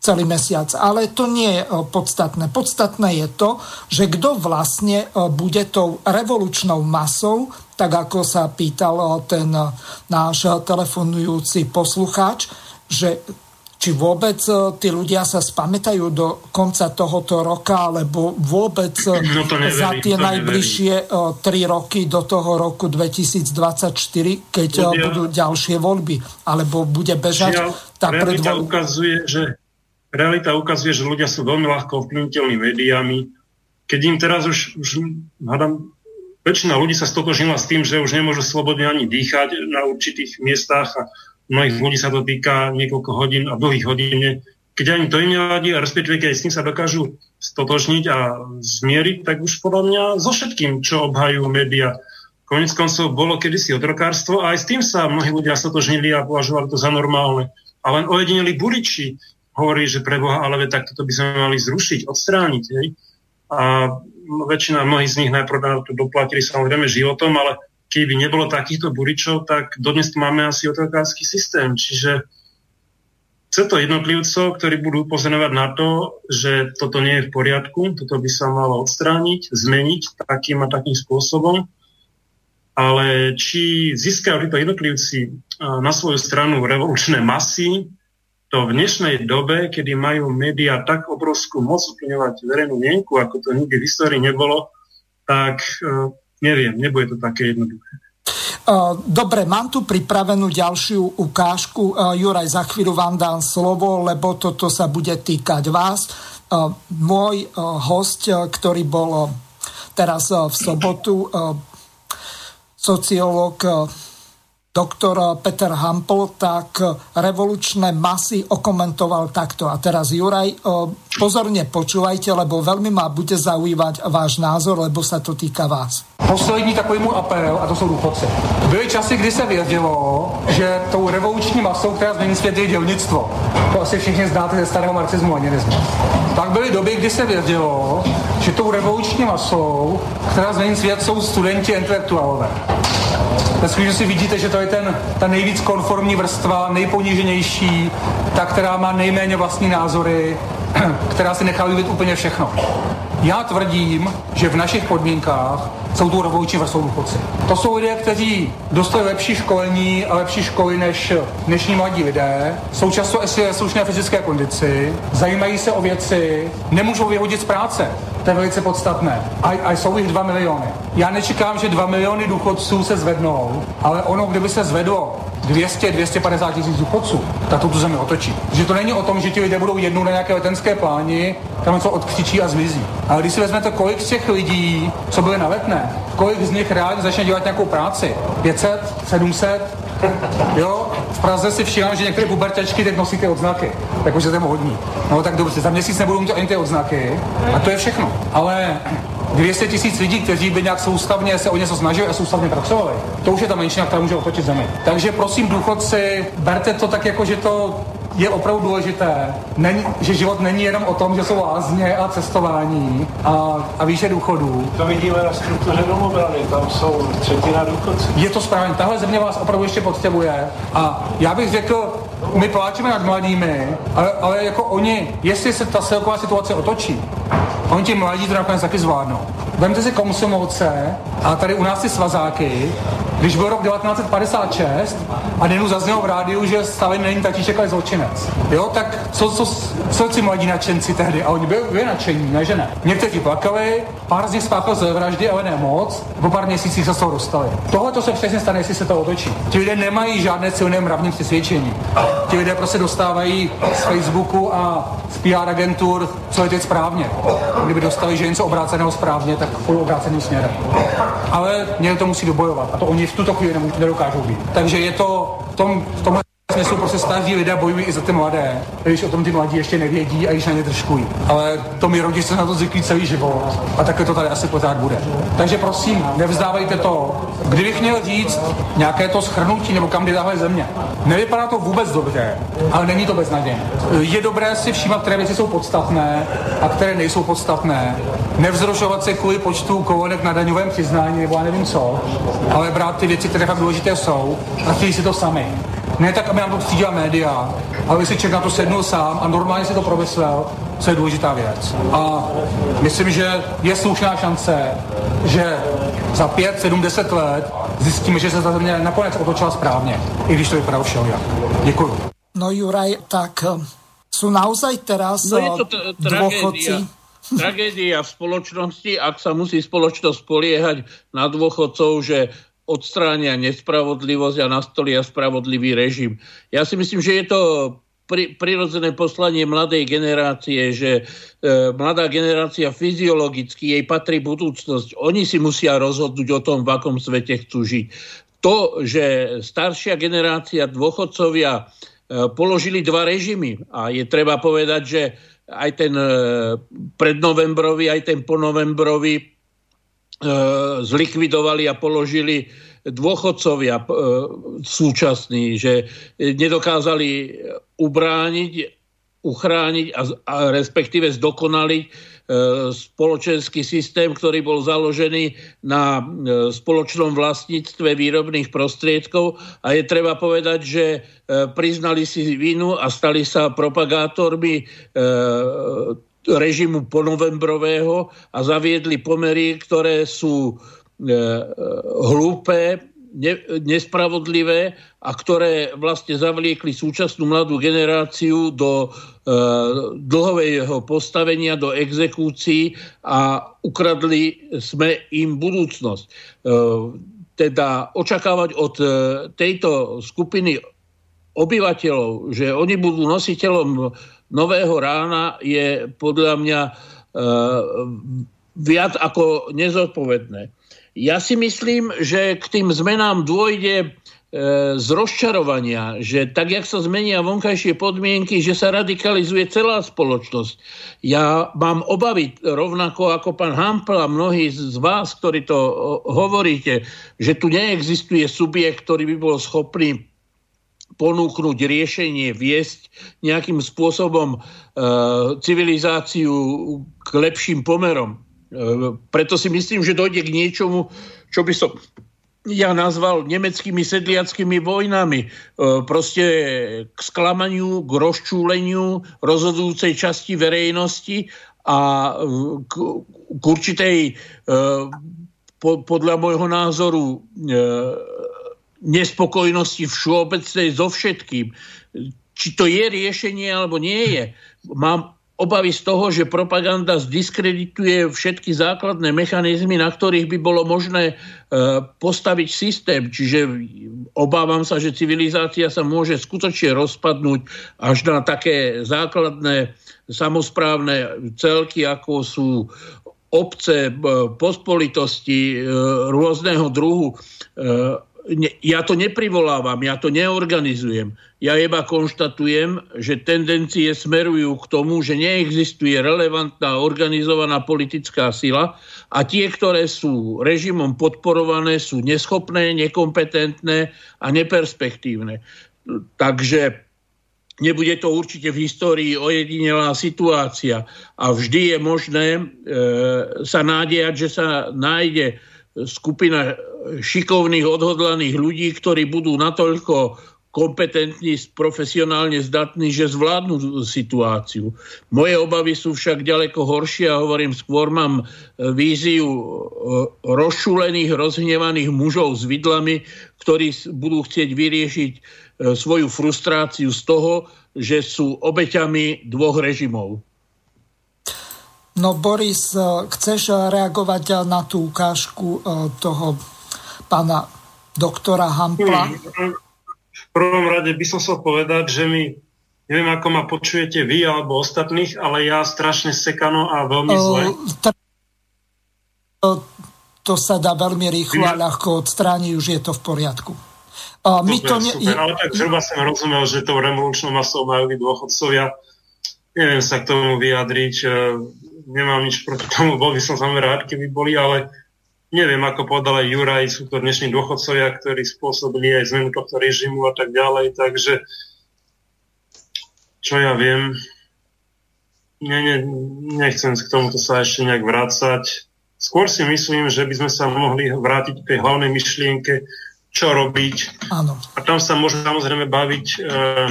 celý mesiac. Ale to nie je podstatné. Podstatné je to, že kto vlastne bude tou revolučnou masou, tak ako sa pýtal ten náš telefonujúci poslucháč, že či vôbec tí ľudia sa spamätajú do konca tohoto roka, alebo vôbec no neverím, za tie najbližšie tri roky do toho roku 2024, keď Ľudia, budú ďalšie voľby, alebo bude bežať žiaľ, tá realita predvoľ... ukazuje, že realita ukazuje, že ľudia sú veľmi ľahko ovplyvniteľní médiami. Keď im teraz už, už hádam, väčšina ľudí sa stotožnila s tým, že už nemôžu slobodne ani dýchať na určitých miestach a mnohých ľudí sa to týka niekoľko hodín a dlhých hodín. Keď ani to im nevadí a respektíve keď s tým sa dokážu stotožniť a zmieriť, tak už podľa mňa so všetkým, čo obhajujú médiá. Konec koncov bolo kedysi otrokárstvo a aj s tým sa mnohí ľudia stotožnili a považovali to za normálne. A len ojedineli buliči hovorí, že pre Boha, ale tak toto by sme mali zrušiť, odstrániť. Hej? A väčšina mnohých z nich najprv na to doplatili samozrejme životom, ale keby nebolo takýchto buričov, tak dodnes tu máme asi otrokársky systém. Čiže chce to jednotlivcov, ktorí budú upozorňovať na to, že toto nie je v poriadku, toto by sa malo odstrániť, zmeniť takým a takým spôsobom. Ale či získajú títo jednotlivci na svoju stranu revolučné masy, to v dnešnej dobe, kedy majú médiá tak obrovskú moc uplyňovať verejnú mienku, ako to nikdy v histórii nebolo, tak neviem, nebude to také jednoduché. Dobre, mám tu pripravenú ďalšiu ukážku. Juraj, za chvíľu vám dám slovo, lebo toto sa bude týkať vás. Môj host, ktorý bol teraz v sobotu, sociológ doktor Peter Hampel, tak revolučné masy okomentoval takto. A teraz Juraj, pozorne počúvajte, lebo veľmi ma bude zaujímať váš názor, lebo sa to týka vás. Poslední takový můj apel, a to jsou důchodci. Byly časy, kdy se vědělo, že tou revoluční masou, která změní svět, je dělnictvo. To asi všichni znáte ze starého marxismu a nenismu. Tak byly doby, kdy se vědělo, že tou revoluční masou, která změní svět, jsou studenti intelektuálové. Že si vidíte, že to je ten, ta nejvíc konformní vrstva, nejponíženější, ta, která má nejméně vlastní názory, která si nechá líbit úplně všechno. Já tvrdím, že v našich podmínkách jsou tu revoluční vrstvou důchodci. To jsou lidé, kteří dostali lepší školení a lepší školy než dnešní mladí lidé, jsou často slušné fyzické kondici, zajímají se o věci, nemůžou vyhodit z práce. To je velice podstatné. A, a jsou jich dva miliony. Já nečekám, že dva miliony důchodců se zvednou, ale ono, kdyby se zvedlo 200-250 tisíc důchodců, tak to tu zemi otočí. Že to není o tom, že ti lidé budou jednou na nějaké letenské pláni, tam něco odkřičí a zmizí. Ale když si vezmete, kolik z těch lidí, co byly na letné, kolik z nich reálně začne dělat nějakou práci, 500, 700, Jo, v Praze si všímám, že některé pubertačky teď nosí ty odznaky. Jakože to je hodní. No tak dobře, za měsíc nebudou mít ani ty odznaky a to je všechno. Ale 200 tisíc lidí, kteří by nějak soustavně se o něco snažili a soustavně pracovali. To už je ta menšina, která může otočit zemi. Takže prosím, důchodci, berte to tak jako, že to je opravdu důležité, není, že život není jenom o tom, že jsou lázně a cestování a, a výše důchodů. To vidíme na struktuře domobrany, tam jsou třetina důchodců. Je to správně, tahle země vás opravdu ještě potřebuje a já bych řekl, my pláčeme nad mladými, ale, ale jako oni, jestli se ta celková situace otočí, oni ti mladí to nakonec taky zvládnou. Vemte si komsomolce a tady u nás ty svazáky, když byl rok 1956 a Nenu zaznělo v rádiu, že Stalin není tatíček, ale zločinec. Jo, tak co, co, co si mladí nadšenci tehdy? A oni byli nadšení, ne že ne. Někteří plakali, pár z nich spáchal ze vraždy, ale ne moc, po pár měsících se z toho dostali. Tohle to se přesně stane, jestli se to otočí. Ti lidé nemají žádné silné mravní přesvědčení. Ti lidé prostě dostávají z Facebooku a z PR agentur, co je teď správně. Kdyby dostali, že něco obráceného správně, tak půjdu obráceným směrem. Ale někdo to musí dobojovat a to oni v tuto chvíli nedokážou být. Takže je to v tom, v tomhle smyslu prostě staří lidé bojují i za ty mladé, když o tom ty mladí ještě nevědí a již na ně držkují. Ale to mi rodiče na to zvyklí celý život a takhle to tady asi pořád bude. Takže prosím, nevzdávejte to. Kdybych měl říct nějaké to schrnutí nebo kam jde tahle země, nevypadá to vůbec dobře, ale není to beznadějné. Je dobré si všímat, které věci jsou podstatné a které nejsou podstatné. Nevzrušovat se kvůli počtu kolonek na daňovém přiznání nebo já nevím co, ale brát ty věci, které fakt důležité jsou a chtějí si to sami. Ne tak, aby nám to střídila média, ale si člověk na to sednul sám a normálně si to promyslel, co je důležitá věc. A myslím, že je slušná šance, že za 5, 7, 10 let zjistíme, že se ta země nakonec otočila správně, i když to vypadá všeho jak. Děkuji. No Juraj, tak e, sú naozaj teraz no je to t- dôchodci... Tragédia v spoločnosti, ak sa musí spoločnosť poliehať na dôchodcov, že odstránia nespravodlivosť a nastolia spravodlivý režim. Ja si myslím, že je to pri, prirodzené poslanie mladej generácie, že e, mladá generácia fyziologicky, jej patrí budúcnosť. Oni si musia rozhodnúť o tom, v akom svete chcú žiť. To, že staršia generácia dôchodcovia e, položili dva režimy a je treba povedať, že aj ten e, prednovembrový, aj ten ponovembrový zlikvidovali a položili dôchodcovia e, súčasní, že nedokázali ubrániť, uchrániť a, a respektíve zdokonaliť spoločenský systém, ktorý bol založený na spoločnom vlastníctve výrobných prostriedkov. A je treba povedať, že priznali si vinu a stali sa propagátormi režimu ponovembrového a zaviedli pomery, ktoré sú hlúpe, nespravodlivé a ktoré vlastne zavliekli súčasnú mladú generáciu do e, dlhového postavenia, do exekúcií a ukradli sme im budúcnosť. E, teda očakávať od e, tejto skupiny obyvateľov, že oni budú nositeľom nového rána, je podľa mňa e, viac ako nezodpovedné. Ja si myslím, že k tým zmenám dôjde e, z rozčarovania, že tak, jak sa zmenia vonkajšie podmienky, že sa radikalizuje celá spoločnosť. Ja mám obavy, rovnako ako pán Hampel a mnohí z vás, ktorí to hovoríte, že tu neexistuje subjekt, ktorý by bol schopný ponúknuť riešenie, viesť nejakým spôsobom e, civilizáciu k lepším pomerom. Preto si myslím, že dojde k niečomu, čo by som ja nazval nemeckými sedliackými vojnami. E, proste k sklamaniu, k rozčúleniu rozhodujúcej časti verejnosti a e, k, k určitej, e, podľa môjho názoru, nespokojnosti všeobecnej so všetkým. Či to je riešenie, alebo nie je. Mám obavy z toho, že propaganda zdiskredituje všetky základné mechanizmy, na ktorých by bolo možné e, postaviť systém. Čiže obávam sa, že civilizácia sa môže skutočne rozpadnúť až na také základné samozprávne celky, ako sú obce, e, pospolitosti e, rôzneho druhu ja to neprivolávam, ja to neorganizujem. Ja iba konštatujem, že tendencie smerujú k tomu, že neexistuje relevantná organizovaná politická sila a tie, ktoré sú režimom podporované, sú neschopné, nekompetentné a neperspektívne. Takže nebude to určite v histórii ojedinelá situácia a vždy je možné e, sa nádejať, že sa nájde skupina šikovných, odhodlaných ľudí, ktorí budú natoľko kompetentní, profesionálne zdatní, že zvládnu situáciu. Moje obavy sú však ďaleko horšie a hovorím, skôr mám e, víziu e, rozšulených, rozhnevaných mužov s vidlami, ktorí budú chcieť vyriešiť e, svoju frustráciu z toho, že sú obeťami dvoch režimov. No Boris, chceš reagovať na tú ukážku toho pána doktora Hampla? Hmm. V prvom rade by som chcel povedať, že mi neviem, ako ma počujete vy alebo ostatných, ale ja strašne sekano a veľmi zle. To sa dá veľmi rýchlo a ľahko odstrániť, už je to v poriadku. A my to ne... super, ale tak zhruba som rozumel, že tou revolučnou masou majú byť dôchodcovia. Neviem sa k tomu vyjadriť, e, nemám nič proti tomu, bol by som samozrejme rád, keby boli, ale neviem, ako povedal aj Juraj, sú to dnešní dôchodcovia, ktorí spôsobili aj zmenu tohto režimu a tak ďalej, takže čo ja viem, ne, ne, nechcem k tomuto sa ešte nejak vrácať. Skôr si myslím, že by sme sa mohli vrátiť k tej hlavnej myšlienke, čo robiť. Áno. A tam sa môžeme samozrejme baviť e,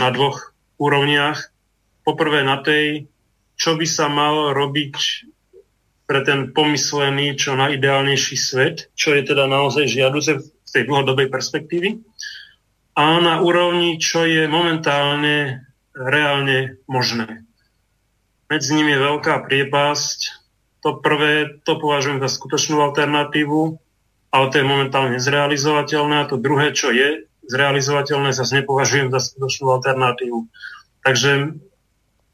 na dvoch úrovniach. Poprvé na tej, čo by sa malo robiť pre ten pomyslený čo najideálnejší svet, čo je teda naozaj žiaduce z tej dlhodobej perspektívy. a na úrovni, čo je momentálne reálne možné. Medzi nimi je veľká priepasť. To prvé, to považujem za skutočnú alternatívu, ale to je momentálne zrealizovateľné. A to druhé, čo je zrealizovateľné, zase nepovažujem za skutočnú alternatívu. Takže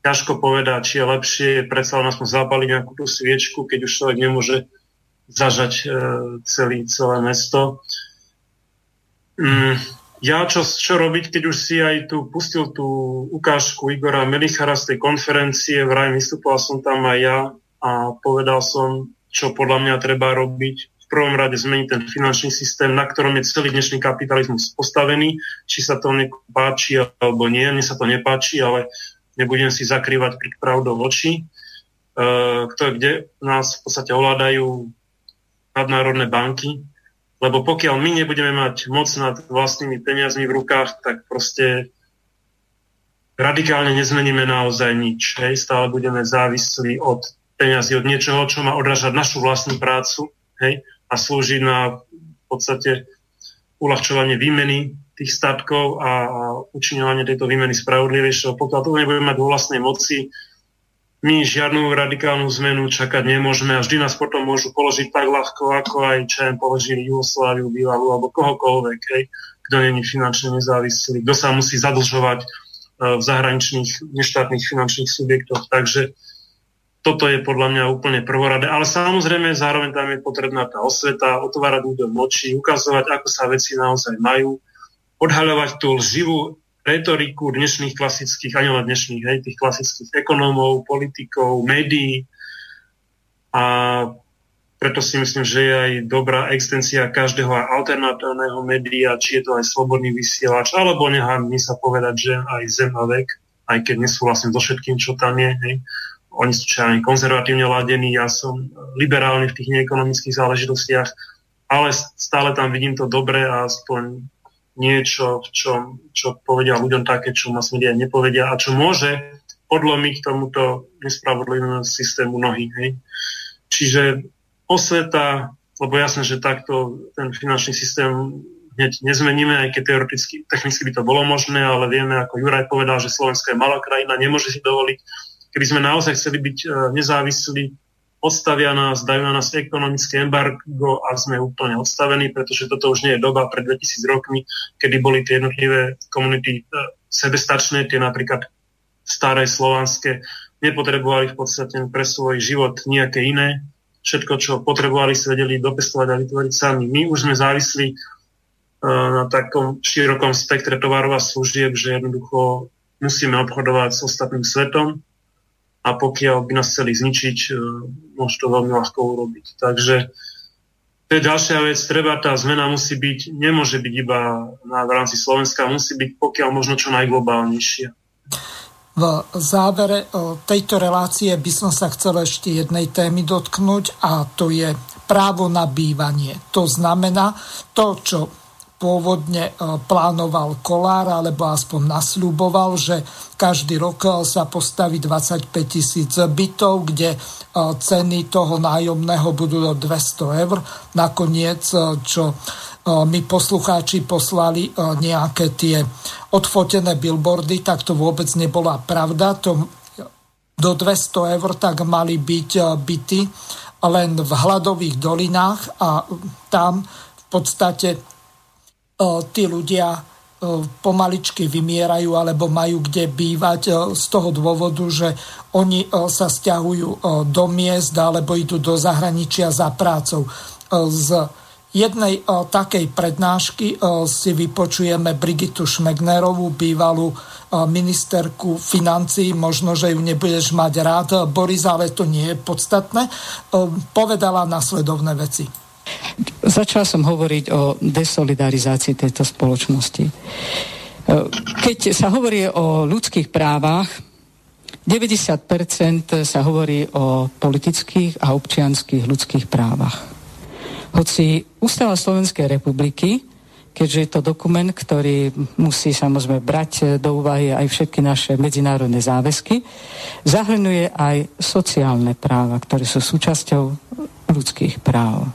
ťažko povedať, či je lepšie predsa len aspoň zapaliť nejakú tú sviečku, keď už človek nemôže zažať e, celý, celé mesto. Mm, ja čo, čo robiť, keď už si aj tu pustil tú ukážku Igora Melichara z tej konferencie, vraj vystupoval som tam aj ja a povedal som, čo podľa mňa treba robiť. V prvom rade zmeniť ten finančný systém, na ktorom je celý dnešný kapitalizmus postavený, či sa to páči alebo nie. Mne sa to nepáči, ale nebudem si zakrývať pri pravdou oči. E, kde nás v podstate ovládajú nadnárodné banky, lebo pokiaľ my nebudeme mať moc nad vlastnými peniazmi v rukách, tak proste radikálne nezmeníme naozaj nič. Hej? Stále budeme závislí od peniazy, od niečoho, čo má odrážať našu vlastnú prácu hej? a slúži na v podstate uľahčovanie výmeny tých statkov a, a učiňovanie tejto výmeny spravodlivejšieho. Pokiaľ to nebudeme mať vo vlastnej moci, my žiadnu radikálnu zmenu čakať nemôžeme a vždy nás potom môžu položiť tak ľahko, ako aj čo položili Jugosláviu, Bývalú alebo kohokoľvek, hej, kto není finančne nezávislý, kto sa musí zadlžovať uh, v zahraničných neštátnych finančných subjektoch. Takže toto je podľa mňa úplne prvoradé. Ale samozrejme zároveň tam je potrebná tá osveta, otvárať ľuďom oči, ukazovať, ako sa veci naozaj majú, odhaľovať tú lživú retoriku dnešných klasických, ani len dnešných, hej, tých klasických ekonómov, politikov, médií. A preto si myslím, že je aj dobrá existencia každého alternatívneho média, či je to aj slobodný vysielač, alebo nechá mi sa povedať, že aj zem a vek, aj keď nesúhlasím so všetkým, čo tam je. Hej. Oni sú aj konzervatívne ladení, ja som liberálny v tých neekonomických záležitostiach, ale stále tam vidím to dobre a aspoň niečo, čo, čo povedia ľuďom také, čo mass media nepovedia a čo môže podlomiť tomuto nespravodlivému systému nohy. Hej. Čiže osveta, lebo jasné, že takto ten finančný systém hneď nezmeníme, aj keď teoreticky, technicky by to bolo možné, ale vieme, ako Juraj povedal, že Slovensko je malá krajina, nemôže si dovoliť. Keby sme naozaj chceli byť e, nezávislí, odstavia nás, dajú na nás ekonomické embargo a sme úplne odstavení, pretože toto už nie je doba pred 2000 rokmi, kedy boli tie jednotlivé komunity e, sebestačné, tie napríklad staré slovanské, nepotrebovali v podstate pre svoj život nejaké iné. Všetko, čo potrebovali, si vedeli dopestovať a vytvoriť sami. My už sme závislí uh, na takom širokom spektre tovarov a služieb, že jednoducho musíme obchodovať s ostatným svetom a pokiaľ by nás chceli zničiť, e, môže to veľmi ľahko urobiť. Takže to je ďalšia vec, treba, tá zmena musí byť, nemôže byť iba na, v rámci Slovenska, musí byť pokiaľ možno čo najglobálnejšia. V závere e, tejto relácie by som sa chcel ešte jednej témy dotknúť a to je právo na bývanie. To znamená to, čo pôvodne e, plánoval Kolár, alebo aspoň nasľuboval, že každý rok e, sa postaví 25 tisíc bytov, kde e, ceny toho nájomného budú do 200 eur. Nakoniec, čo mi poslucháči poslali nejaké tie odfotené billboardy, tak to vôbec nebola pravda. To do 200 eur tak mali byť byty len v hladových dolinách a tam v podstate tí ľudia pomaličky vymierajú alebo majú kde bývať z toho dôvodu, že oni sa stiahujú do miest alebo idú do zahraničia za prácou. Z jednej takej prednášky si vypočujeme Brigitu Šmegnerovú, bývalú ministerku financí, možno, že ju nebudeš mať rád, Boris, ale to nie je podstatné, povedala nasledovné veci. Začal som hovoriť o desolidarizácii tejto spoločnosti. E, keď sa hovorí o ľudských právach, 90% sa hovorí o politických a občianských ľudských právach. Hoci Ústava Slovenskej republiky, keďže je to dokument, ktorý musí samozrejme brať do úvahy aj všetky naše medzinárodné záväzky, zahrnuje aj sociálne práva, ktoré sú súčasťou ľudských práv.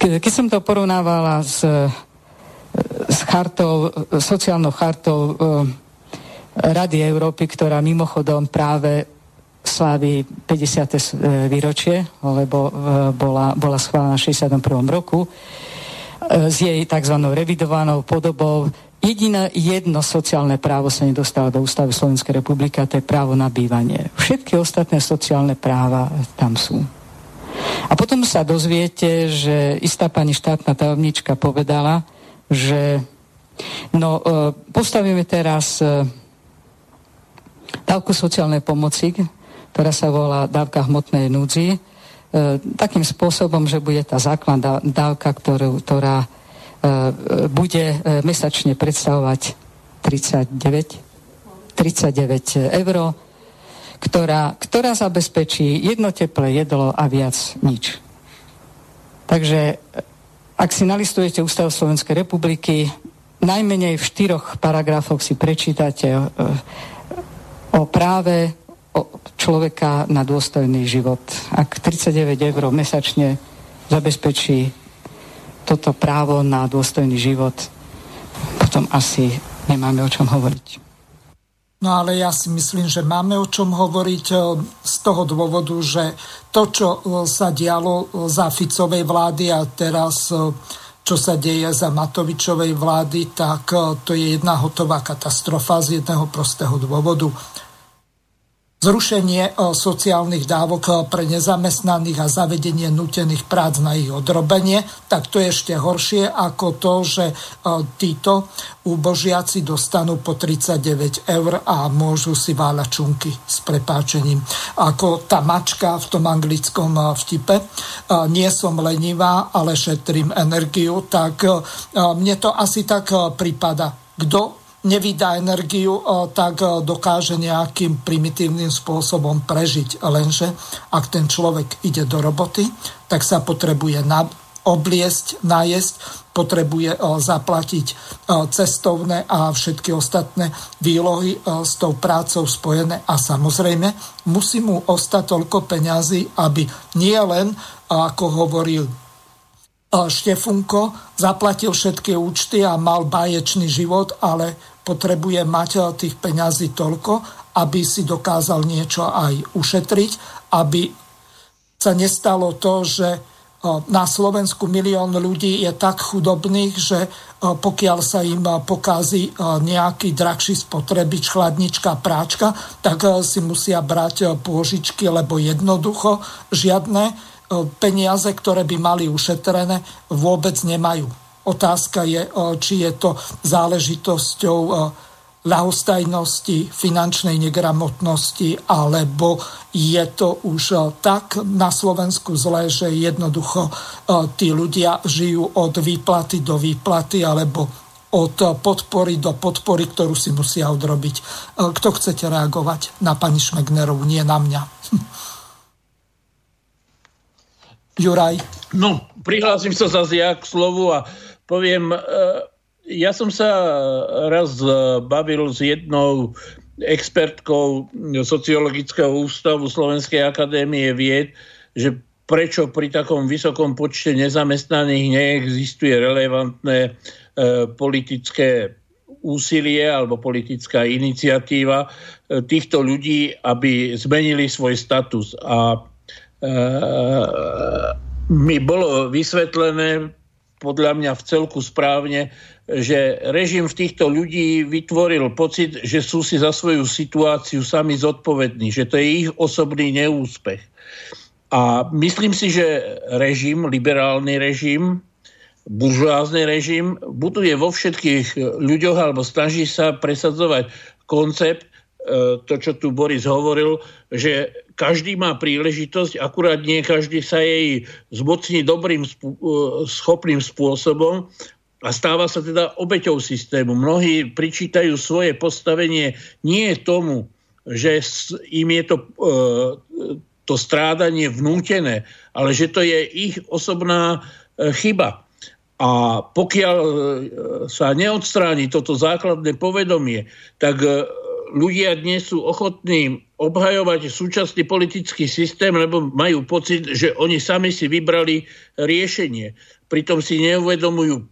Keď som to porovnávala s, s chartou, sociálnou chartou Rady Európy, ktorá mimochodom práve slávi 50. výročie, lebo bola, bola schválená v 61. roku, s jej tzv. revidovanou podobou Jediné jedno sociálne právo sa nedostáva do ústavy Slovenskej republiky a to je právo na bývanie. Všetky ostatné sociálne práva tam sú. A potom sa dozviete, že istá pani štátna tajomnička povedala, že no, e, postavíme teraz e, dávku sociálnej pomoci, ktorá sa volá dávka hmotnej núdzi, takým spôsobom, že bude tá základná dávka, ktorú, ktorá E, bude e, mesačne predstavovať 39, 39 eur, ktorá, ktorá zabezpečí jedno teplé jedlo a viac nič. Takže ak si nalistujete Ústav Slovenskej republiky, najmenej v štyroch paragrafoch si prečítate o, e, práve človeka na dôstojný život. Ak 39 eur mesačne zabezpečí toto právo na dôstojný život, potom asi nemáme o čom hovoriť. No ale ja si myslím, že máme o čom hovoriť e, z toho dôvodu, že to, čo e, sa dialo e, za Ficovej vlády a teraz čo sa deje za Matovičovej vlády, tak to je jedna hotová katastrofa z jedného prostého dôvodu zrušenie e, sociálnych dávok e, pre nezamestnaných a zavedenie nutených prác na ich odrobenie, tak to je ešte horšie ako to, že e, títo úbožiaci dostanú po 39 eur a môžu si váľať čunky s prepáčením. Ako tá mačka v tom anglickom vtipe. Nie som lenivá, ale šetrím energiu, tak mne to asi tak prípada. Kto nevydá energiu, tak dokáže nejakým primitívnym spôsobom prežiť. Lenže ak ten človek ide do roboty, tak sa potrebuje obliesť, najesť, potrebuje zaplatiť cestovné a všetky ostatné výlohy s tou prácou spojené a samozrejme musí mu ostať toľko peňazí, aby nie len, ako hovoril Štefunko, zaplatil všetky účty a mal báječný život, ale potrebuje mať eh, tých peňazí toľko, aby si dokázal niečo aj ušetriť, aby sa nestalo to, že eh, na Slovensku milión ľudí je tak chudobných, že eh, pokiaľ sa im pokazí nejaký drahší spotrebič, chladnička, práčka, tak si musia brať pôžičky, lebo jednoducho žiadne peniaze, ktoré by mali ušetrené, vôbec nemajú. Otázka je, či je to záležitosťou ľahostajnosti, finančnej negramotnosti, alebo je to už tak na Slovensku zlé, že jednoducho tí ľudia žijú od výplaty do výplaty, alebo od podpory do podpory, ktorú si musia odrobiť. Kto chcete reagovať na pani Šmegnerovú, nie na mňa? Juraj. No, prihlásim sa zase ja k slovu a poviem, e, ja som sa raz e, bavil s jednou expertkou Sociologického ústavu Slovenskej akadémie vied, že prečo pri takom vysokom počte nezamestnaných neexistuje relevantné e, politické úsilie alebo politická iniciatíva týchto ľudí, aby zmenili svoj status. A mi bolo vysvetlené podľa mňa v celku správne, že režim v týchto ľudí vytvoril pocit, že sú si za svoju situáciu sami zodpovední, že to je ich osobný neúspech. A myslím si, že režim, liberálny režim, buržoázny režim buduje vo všetkých ľuďoch alebo snaží sa presadzovať koncept, e, to, čo tu Boris hovoril, že každý má príležitosť, akurát nie každý sa jej zmocní dobrým, e, schopným spôsobom a stáva sa teda obeťou systému. Mnohí pričítajú svoje postavenie nie tomu, že im je to, e, to strádanie vnútené, ale že to je ich osobná e, chyba. A pokiaľ sa neodstráni toto základné povedomie, tak ľudia dnes sú ochotní obhajovať súčasný politický systém, lebo majú pocit, že oni sami si vybrali riešenie. Pritom si neuvedomujú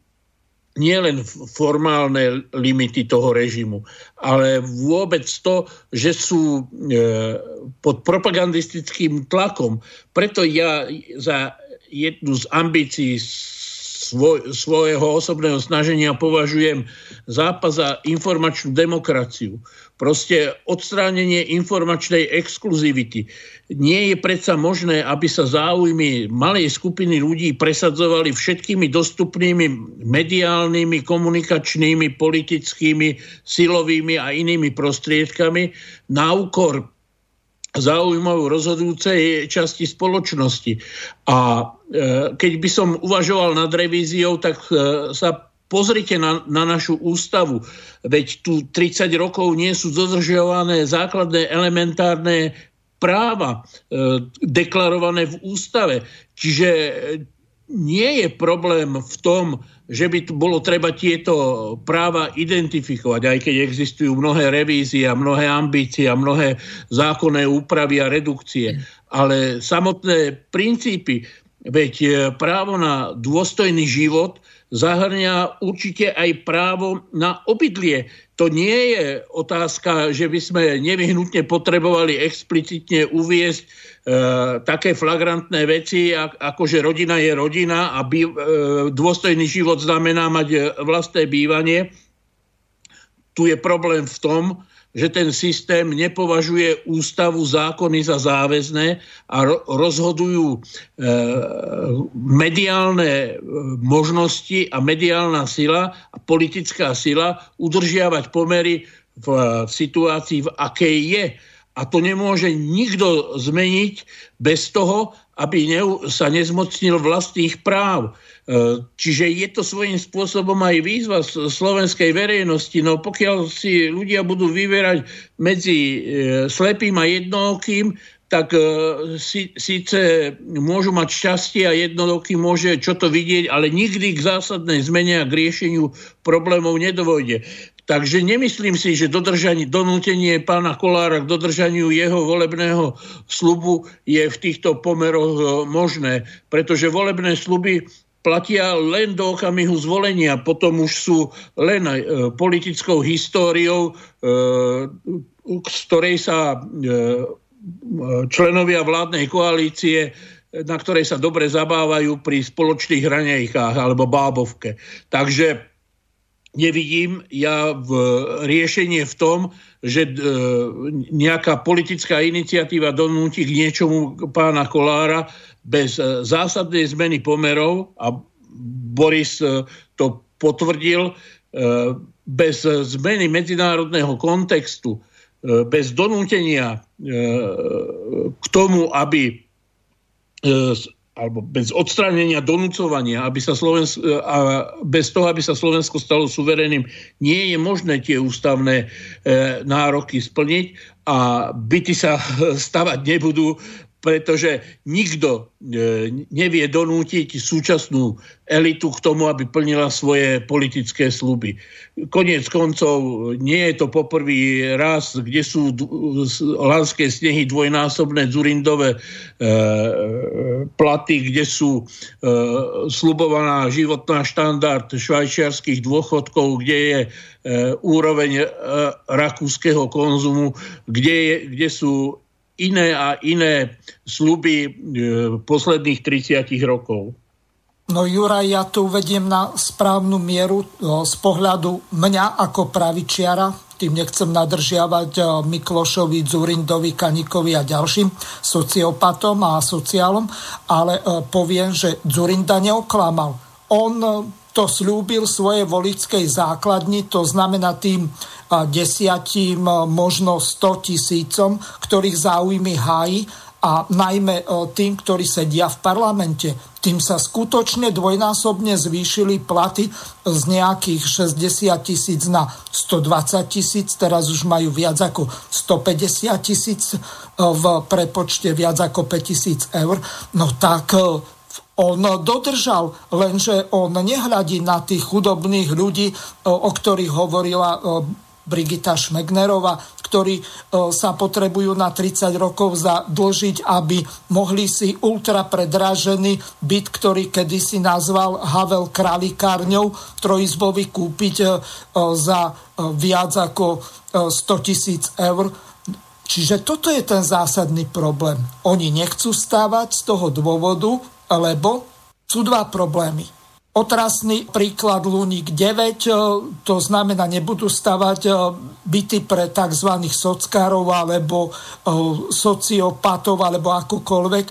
nie len formálne limity toho režimu, ale vôbec to, že sú e, pod propagandistickým tlakom. Preto ja za jednu z ambícií svoj, svojho osobného snaženia považujem zápas za informačnú demokraciu. Proste odstránenie informačnej exkluzivity. Nie je predsa možné, aby sa záujmy malej skupiny ľudí presadzovali všetkými dostupnými mediálnymi, komunikačnými, politickými, silovými a inými prostriedkami na úkor záujmov rozhodujúcej časti spoločnosti. A e, keď by som uvažoval nad revíziou, tak e, sa Pozrite na, na našu ústavu, veď tu 30 rokov nie sú dodržiavané základné elementárne práva e, deklarované v ústave. Čiže e, nie je problém v tom, že by tu bolo treba tieto práva identifikovať, aj keď existujú mnohé revízie a mnohé ambície a mnohé zákonné úpravy a redukcie. Ale samotné princípy, veď e, právo na dôstojný život zahrňa určite aj právo na obydlie. To nie je otázka, že by sme nevyhnutne potrebovali explicitne uviesť e, také flagrantné veci, ako že rodina je rodina a by, e, dôstojný život znamená mať vlastné bývanie. Tu je problém v tom, že ten systém nepovažuje ústavu zákony za záväzné a rozhodujú e, mediálne e, možnosti a mediálna sila a politická sila udržiavať pomery v, v situácii, v akej je. A to nemôže nikto zmeniť bez toho, aby sa nezmocnil vlastných práv. E, čiže je to svojím spôsobom aj výzva slovenskej verejnosti. No pokiaľ si ľudia budú vyverať medzi e, slepým a jednookým, tak e, si, síce môžu mať šťastie a jednoduchý môže čo to vidieť, ale nikdy k zásadnej zmene a k riešeniu problémov nedovojde. Takže nemyslím si, že dodržanie, donútenie pána Kolára k dodržaniu jeho volebného slubu je v týchto pomeroch možné, pretože volebné sluby platia len do okamihu zvolenia, potom už sú len e, politickou históriou, e, z ktorej sa e, členovia vládnej koalície na ktorej sa dobre zabávajú pri spoločných hranejkách alebo bábovke. Takže nevidím ja v riešenie v tom, že nejaká politická iniciatíva donúti k niečomu pána Kolára, bez e, zásadnej zmeny pomerov, a Boris e, to potvrdil, e, bez zmeny medzinárodného kontextu, bez donútenia k tomu, aby alebo bez odstránenia donúcovania, aby sa a bez toho, aby sa Slovensko stalo suverénnym, nie je možné tie ústavné nároky splniť a byty sa stavať nebudú pretože nikto e, nevie donútiť súčasnú elitu k tomu, aby plnila svoje politické sluby. Koniec koncov nie je to poprvý raz, kde sú lanské snehy dvojnásobné Zurindové e, platy, kde sú e, slubovaná životná štandard švajčiarských dôchodkov, kde je úroveň rakúskeho konzumu, kde, je, kde sú iné a iné sluby e, posledných 30 rokov. No Juraj, ja to uvediem na správnu mieru e, z pohľadu mňa ako pravičiara, tým nechcem nadržiavať e, Miklošovi, Zurindovi, Kanikovi a ďalším sociopatom a sociálom, ale poviem, že Zurinda neoklamal. On to slúbil svojej voličskej základni, to znamená tým desiatim, možno 100 tisícom, ktorých záujmy hájí a najmä tým, ktorí sedia v parlamente. Tým sa skutočne dvojnásobne zvýšili platy z nejakých 60 tisíc na 120 tisíc, teraz už majú viac ako 150 tisíc v prepočte viac ako 5 tisíc eur. No tak on dodržal, lenže on nehľadí na tých chudobných ľudí, o ktorých hovorila Brigita Šmegnerová, ktorí sa potrebujú na 30 rokov zadlžiť, aby mohli si ultra predražený byt, ktorý kedysi nazval Havel králikárňou trojizbový kúpiť za viac ako 100 tisíc eur. Čiže toto je ten zásadný problém. Oni nechcú stávať z toho dôvodu, lebo sú dva problémy Otrasný príklad Luník 9, e, to znamená, nebudú stavať e, byty pre tzv. sockárov alebo e, sociopatov alebo akokoľvek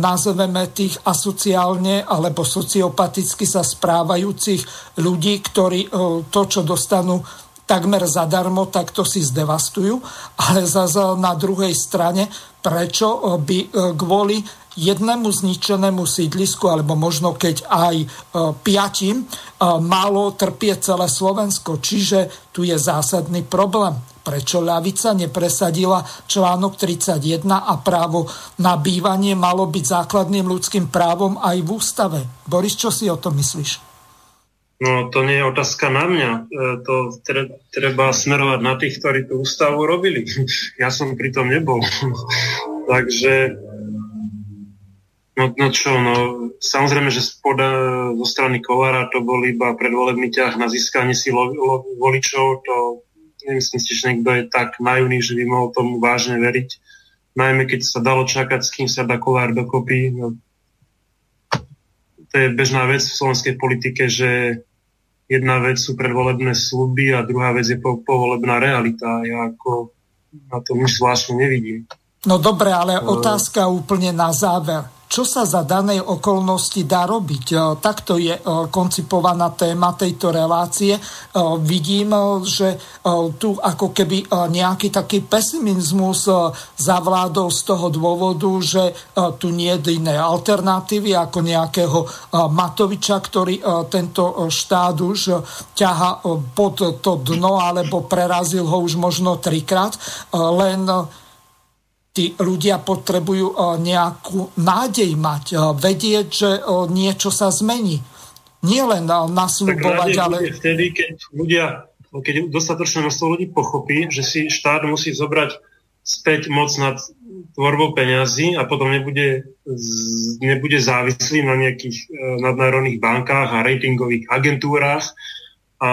nazveme tých asociálne alebo sociopaticky sa správajúcich ľudí, ktorí to, čo dostanú takmer zadarmo, tak to si zdevastujú. Ale zase na druhej strane, prečo by kvôli jednému zničenému sídlisku, alebo možno keď aj e, piatim, e, malo trpieť celé Slovensko. Čiže tu je zásadný problém. Prečo ľavica nepresadila článok 31 a právo na bývanie malo byť základným ľudským právom aj v ústave? Boris, čo si o tom myslíš? No to nie je otázka na mňa. E, to treba smerovať na tých, ktorí tú ústavu robili. Ja som pri tom nebol. Takže No, no čo, no samozrejme, že spoda zo strany Kolára to bol iba predvolebný ťah na získanie si lo, lo, voličov, to nemyslím si, že niekto je tak naivný, že by mohol tomu vážne veriť. Najmä keď sa dalo čakať, s kým sa dá Kolár dokopy. No, to je bežná vec v slovenskej politike, že jedna vec sú predvolebné sluby a druhá vec je po, povolebná realita. Ja ako na to nič zvláštne nevidím. No dobre, ale otázka úplne na záver čo sa za danej okolnosti dá robiť. E, takto je e, koncipovaná téma tejto relácie. E, vidím, že tu ako keby nejaký taký pesimizmus zavládol z toho dôvodu, že tu nie je iné alternatívy ako nejakého Matoviča, ktorý tento štát už ťaha pod to dno alebo prerazil ho už možno trikrát. Len tí ľudia potrebujú e, nejakú nádej mať, e, vedieť, že e, niečo sa zmení. Nie len nasľubovať, ale... Vtedy, keď ľudia, keď dostatočné množstvo ľudí pochopí, že si štát musí zobrať späť moc nad tvorbou peňazí a potom nebude, nebude závislý na nejakých nadnárodných bankách a ratingových agentúrách a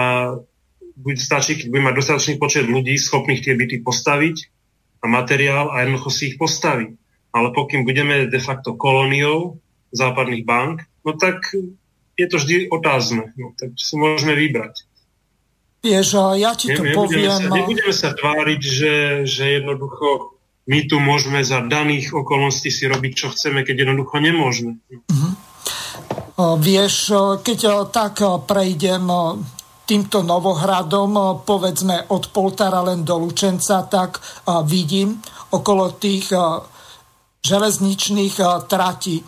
bude stačí, keď bude mať dostatočný počet ľudí schopných tie byty postaviť a materiál a jednoducho si ich postaví. Ale pokým budeme de facto kolóniou západných bank, no tak je to vždy otázne. No, tak si môžeme vybrať. Vieš, ja ti to nebudeme poviem... Sa, nebudeme sa tváriť, že, že jednoducho my tu môžeme za daných okolností si robiť, čo chceme, keď jednoducho nemôžeme. Uh-huh. Vieš, keď tak prejdem týmto Novohradom, povedzme od Poltara len do Lučenca, tak vidím okolo tých železničných tratí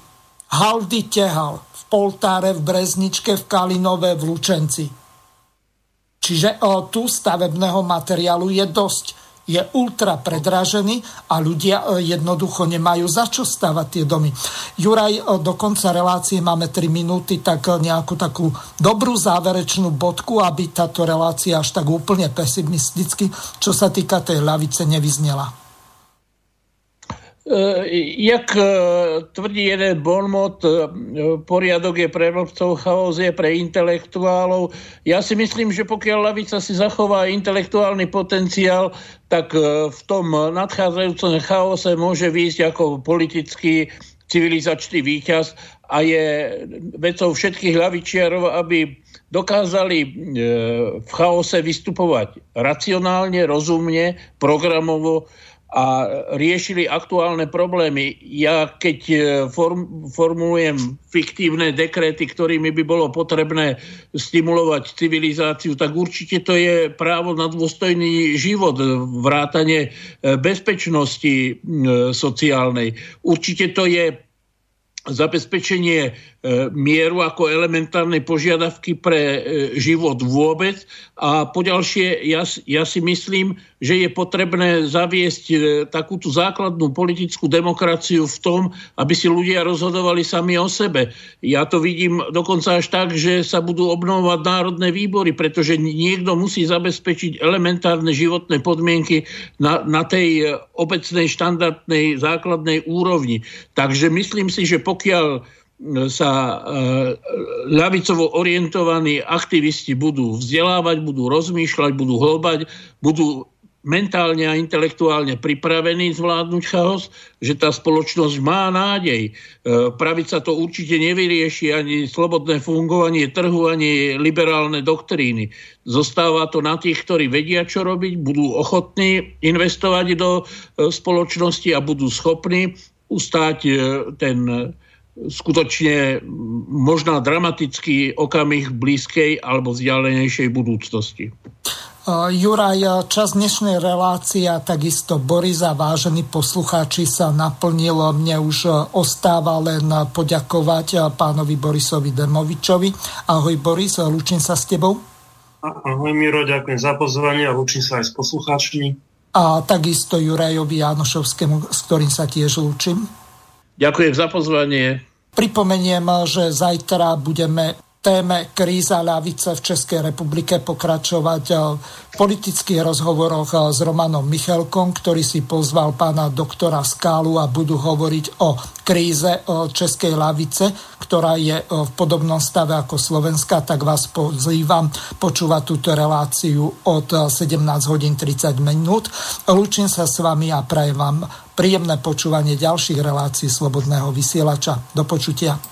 Haldy Tehal v Poltáre, v Brezničke, v Kalinove, v Lučenci. Čiže tu stavebného materiálu je dosť je ultra predražený a ľudia e, jednoducho nemajú za čo stavať tie domy. Juraj, e, do konca relácie máme 3 minúty, tak e, nejakú takú dobrú záverečnú bodku, aby táto relácia až tak úplne pesimisticky, čo sa týka tej ľavice, nevyznela. Jak tvrdí jeden bonmot, poriadok je pre robcov, chaos je pre intelektuálov. Ja si myslím, že pokiaľ lavica si zachová intelektuálny potenciál, tak v tom nadchádzajúcom chaose môže výjsť ako politický civilizačný výťaz a je vecou všetkých hlavičiarov, aby dokázali v chaose vystupovať racionálne, rozumne, programovo, a riešili aktuálne problémy. Ja keď e, form, formulujem fiktívne dekréty, ktorými by bolo potrebné stimulovať civilizáciu, tak určite to je právo na dôstojný život, vrátanie e, bezpečnosti e, sociálnej. Určite to je zabezpečenie mieru ako elementárne požiadavky pre e, život vôbec. A poďalšie, ja, ja si myslím, že je potrebné zaviesť e, takúto základnú politickú demokraciu v tom, aby si ľudia rozhodovali sami o sebe. Ja to vidím dokonca až tak, že sa budú obnovovať národné výbory, pretože niekto musí zabezpečiť elementárne životné podmienky na, na tej obecnej, štandardnej, základnej úrovni. Takže myslím si, že pokiaľ sa e, ľavicovo orientovaní aktivisti budú vzdelávať, budú rozmýšľať, budú hlbať, budú mentálne a intelektuálne pripravení zvládnuť chaos, že tá spoločnosť má nádej. E, pravica to určite nevyrieši ani slobodné fungovanie trhu, ani liberálne doktríny. Zostáva to na tých, ktorí vedia, čo robiť, budú ochotní investovať do e, spoločnosti a budú schopní ustáť ten skutočne možná dramatický okamih blízkej alebo vzdialenejšej budúcnosti. Juraj, čas dnešnej relácie a takisto Boris a vážení poslucháči sa naplnil. Mne už ostáva len poďakovať pánovi Borisovi Demovičovi. Ahoj Boris, lúčim sa s tebou. Ahoj Miro, ďakujem za pozvanie a lúčim sa aj s poslucháčmi. A takisto Jurajovi Janošovskému, s ktorým sa tiež lúčim. Ďakujem za pozvanie. Pripomeniem, že zajtra budeme téme kríza ľavice v Českej republike pokračovať v politických rozhovoroch s Romanom Michalkom, ktorý si pozval pána doktora Skálu a budú hovoriť o kríze Českej ľavice, ktorá je v podobnom stave ako Slovenska, tak vás pozývam počúvať túto reláciu od 17 hodín 30 minút. Lúčim sa s vami a prajem vám príjemné počúvanie ďalších relácií Slobodného vysielača. Do počutia.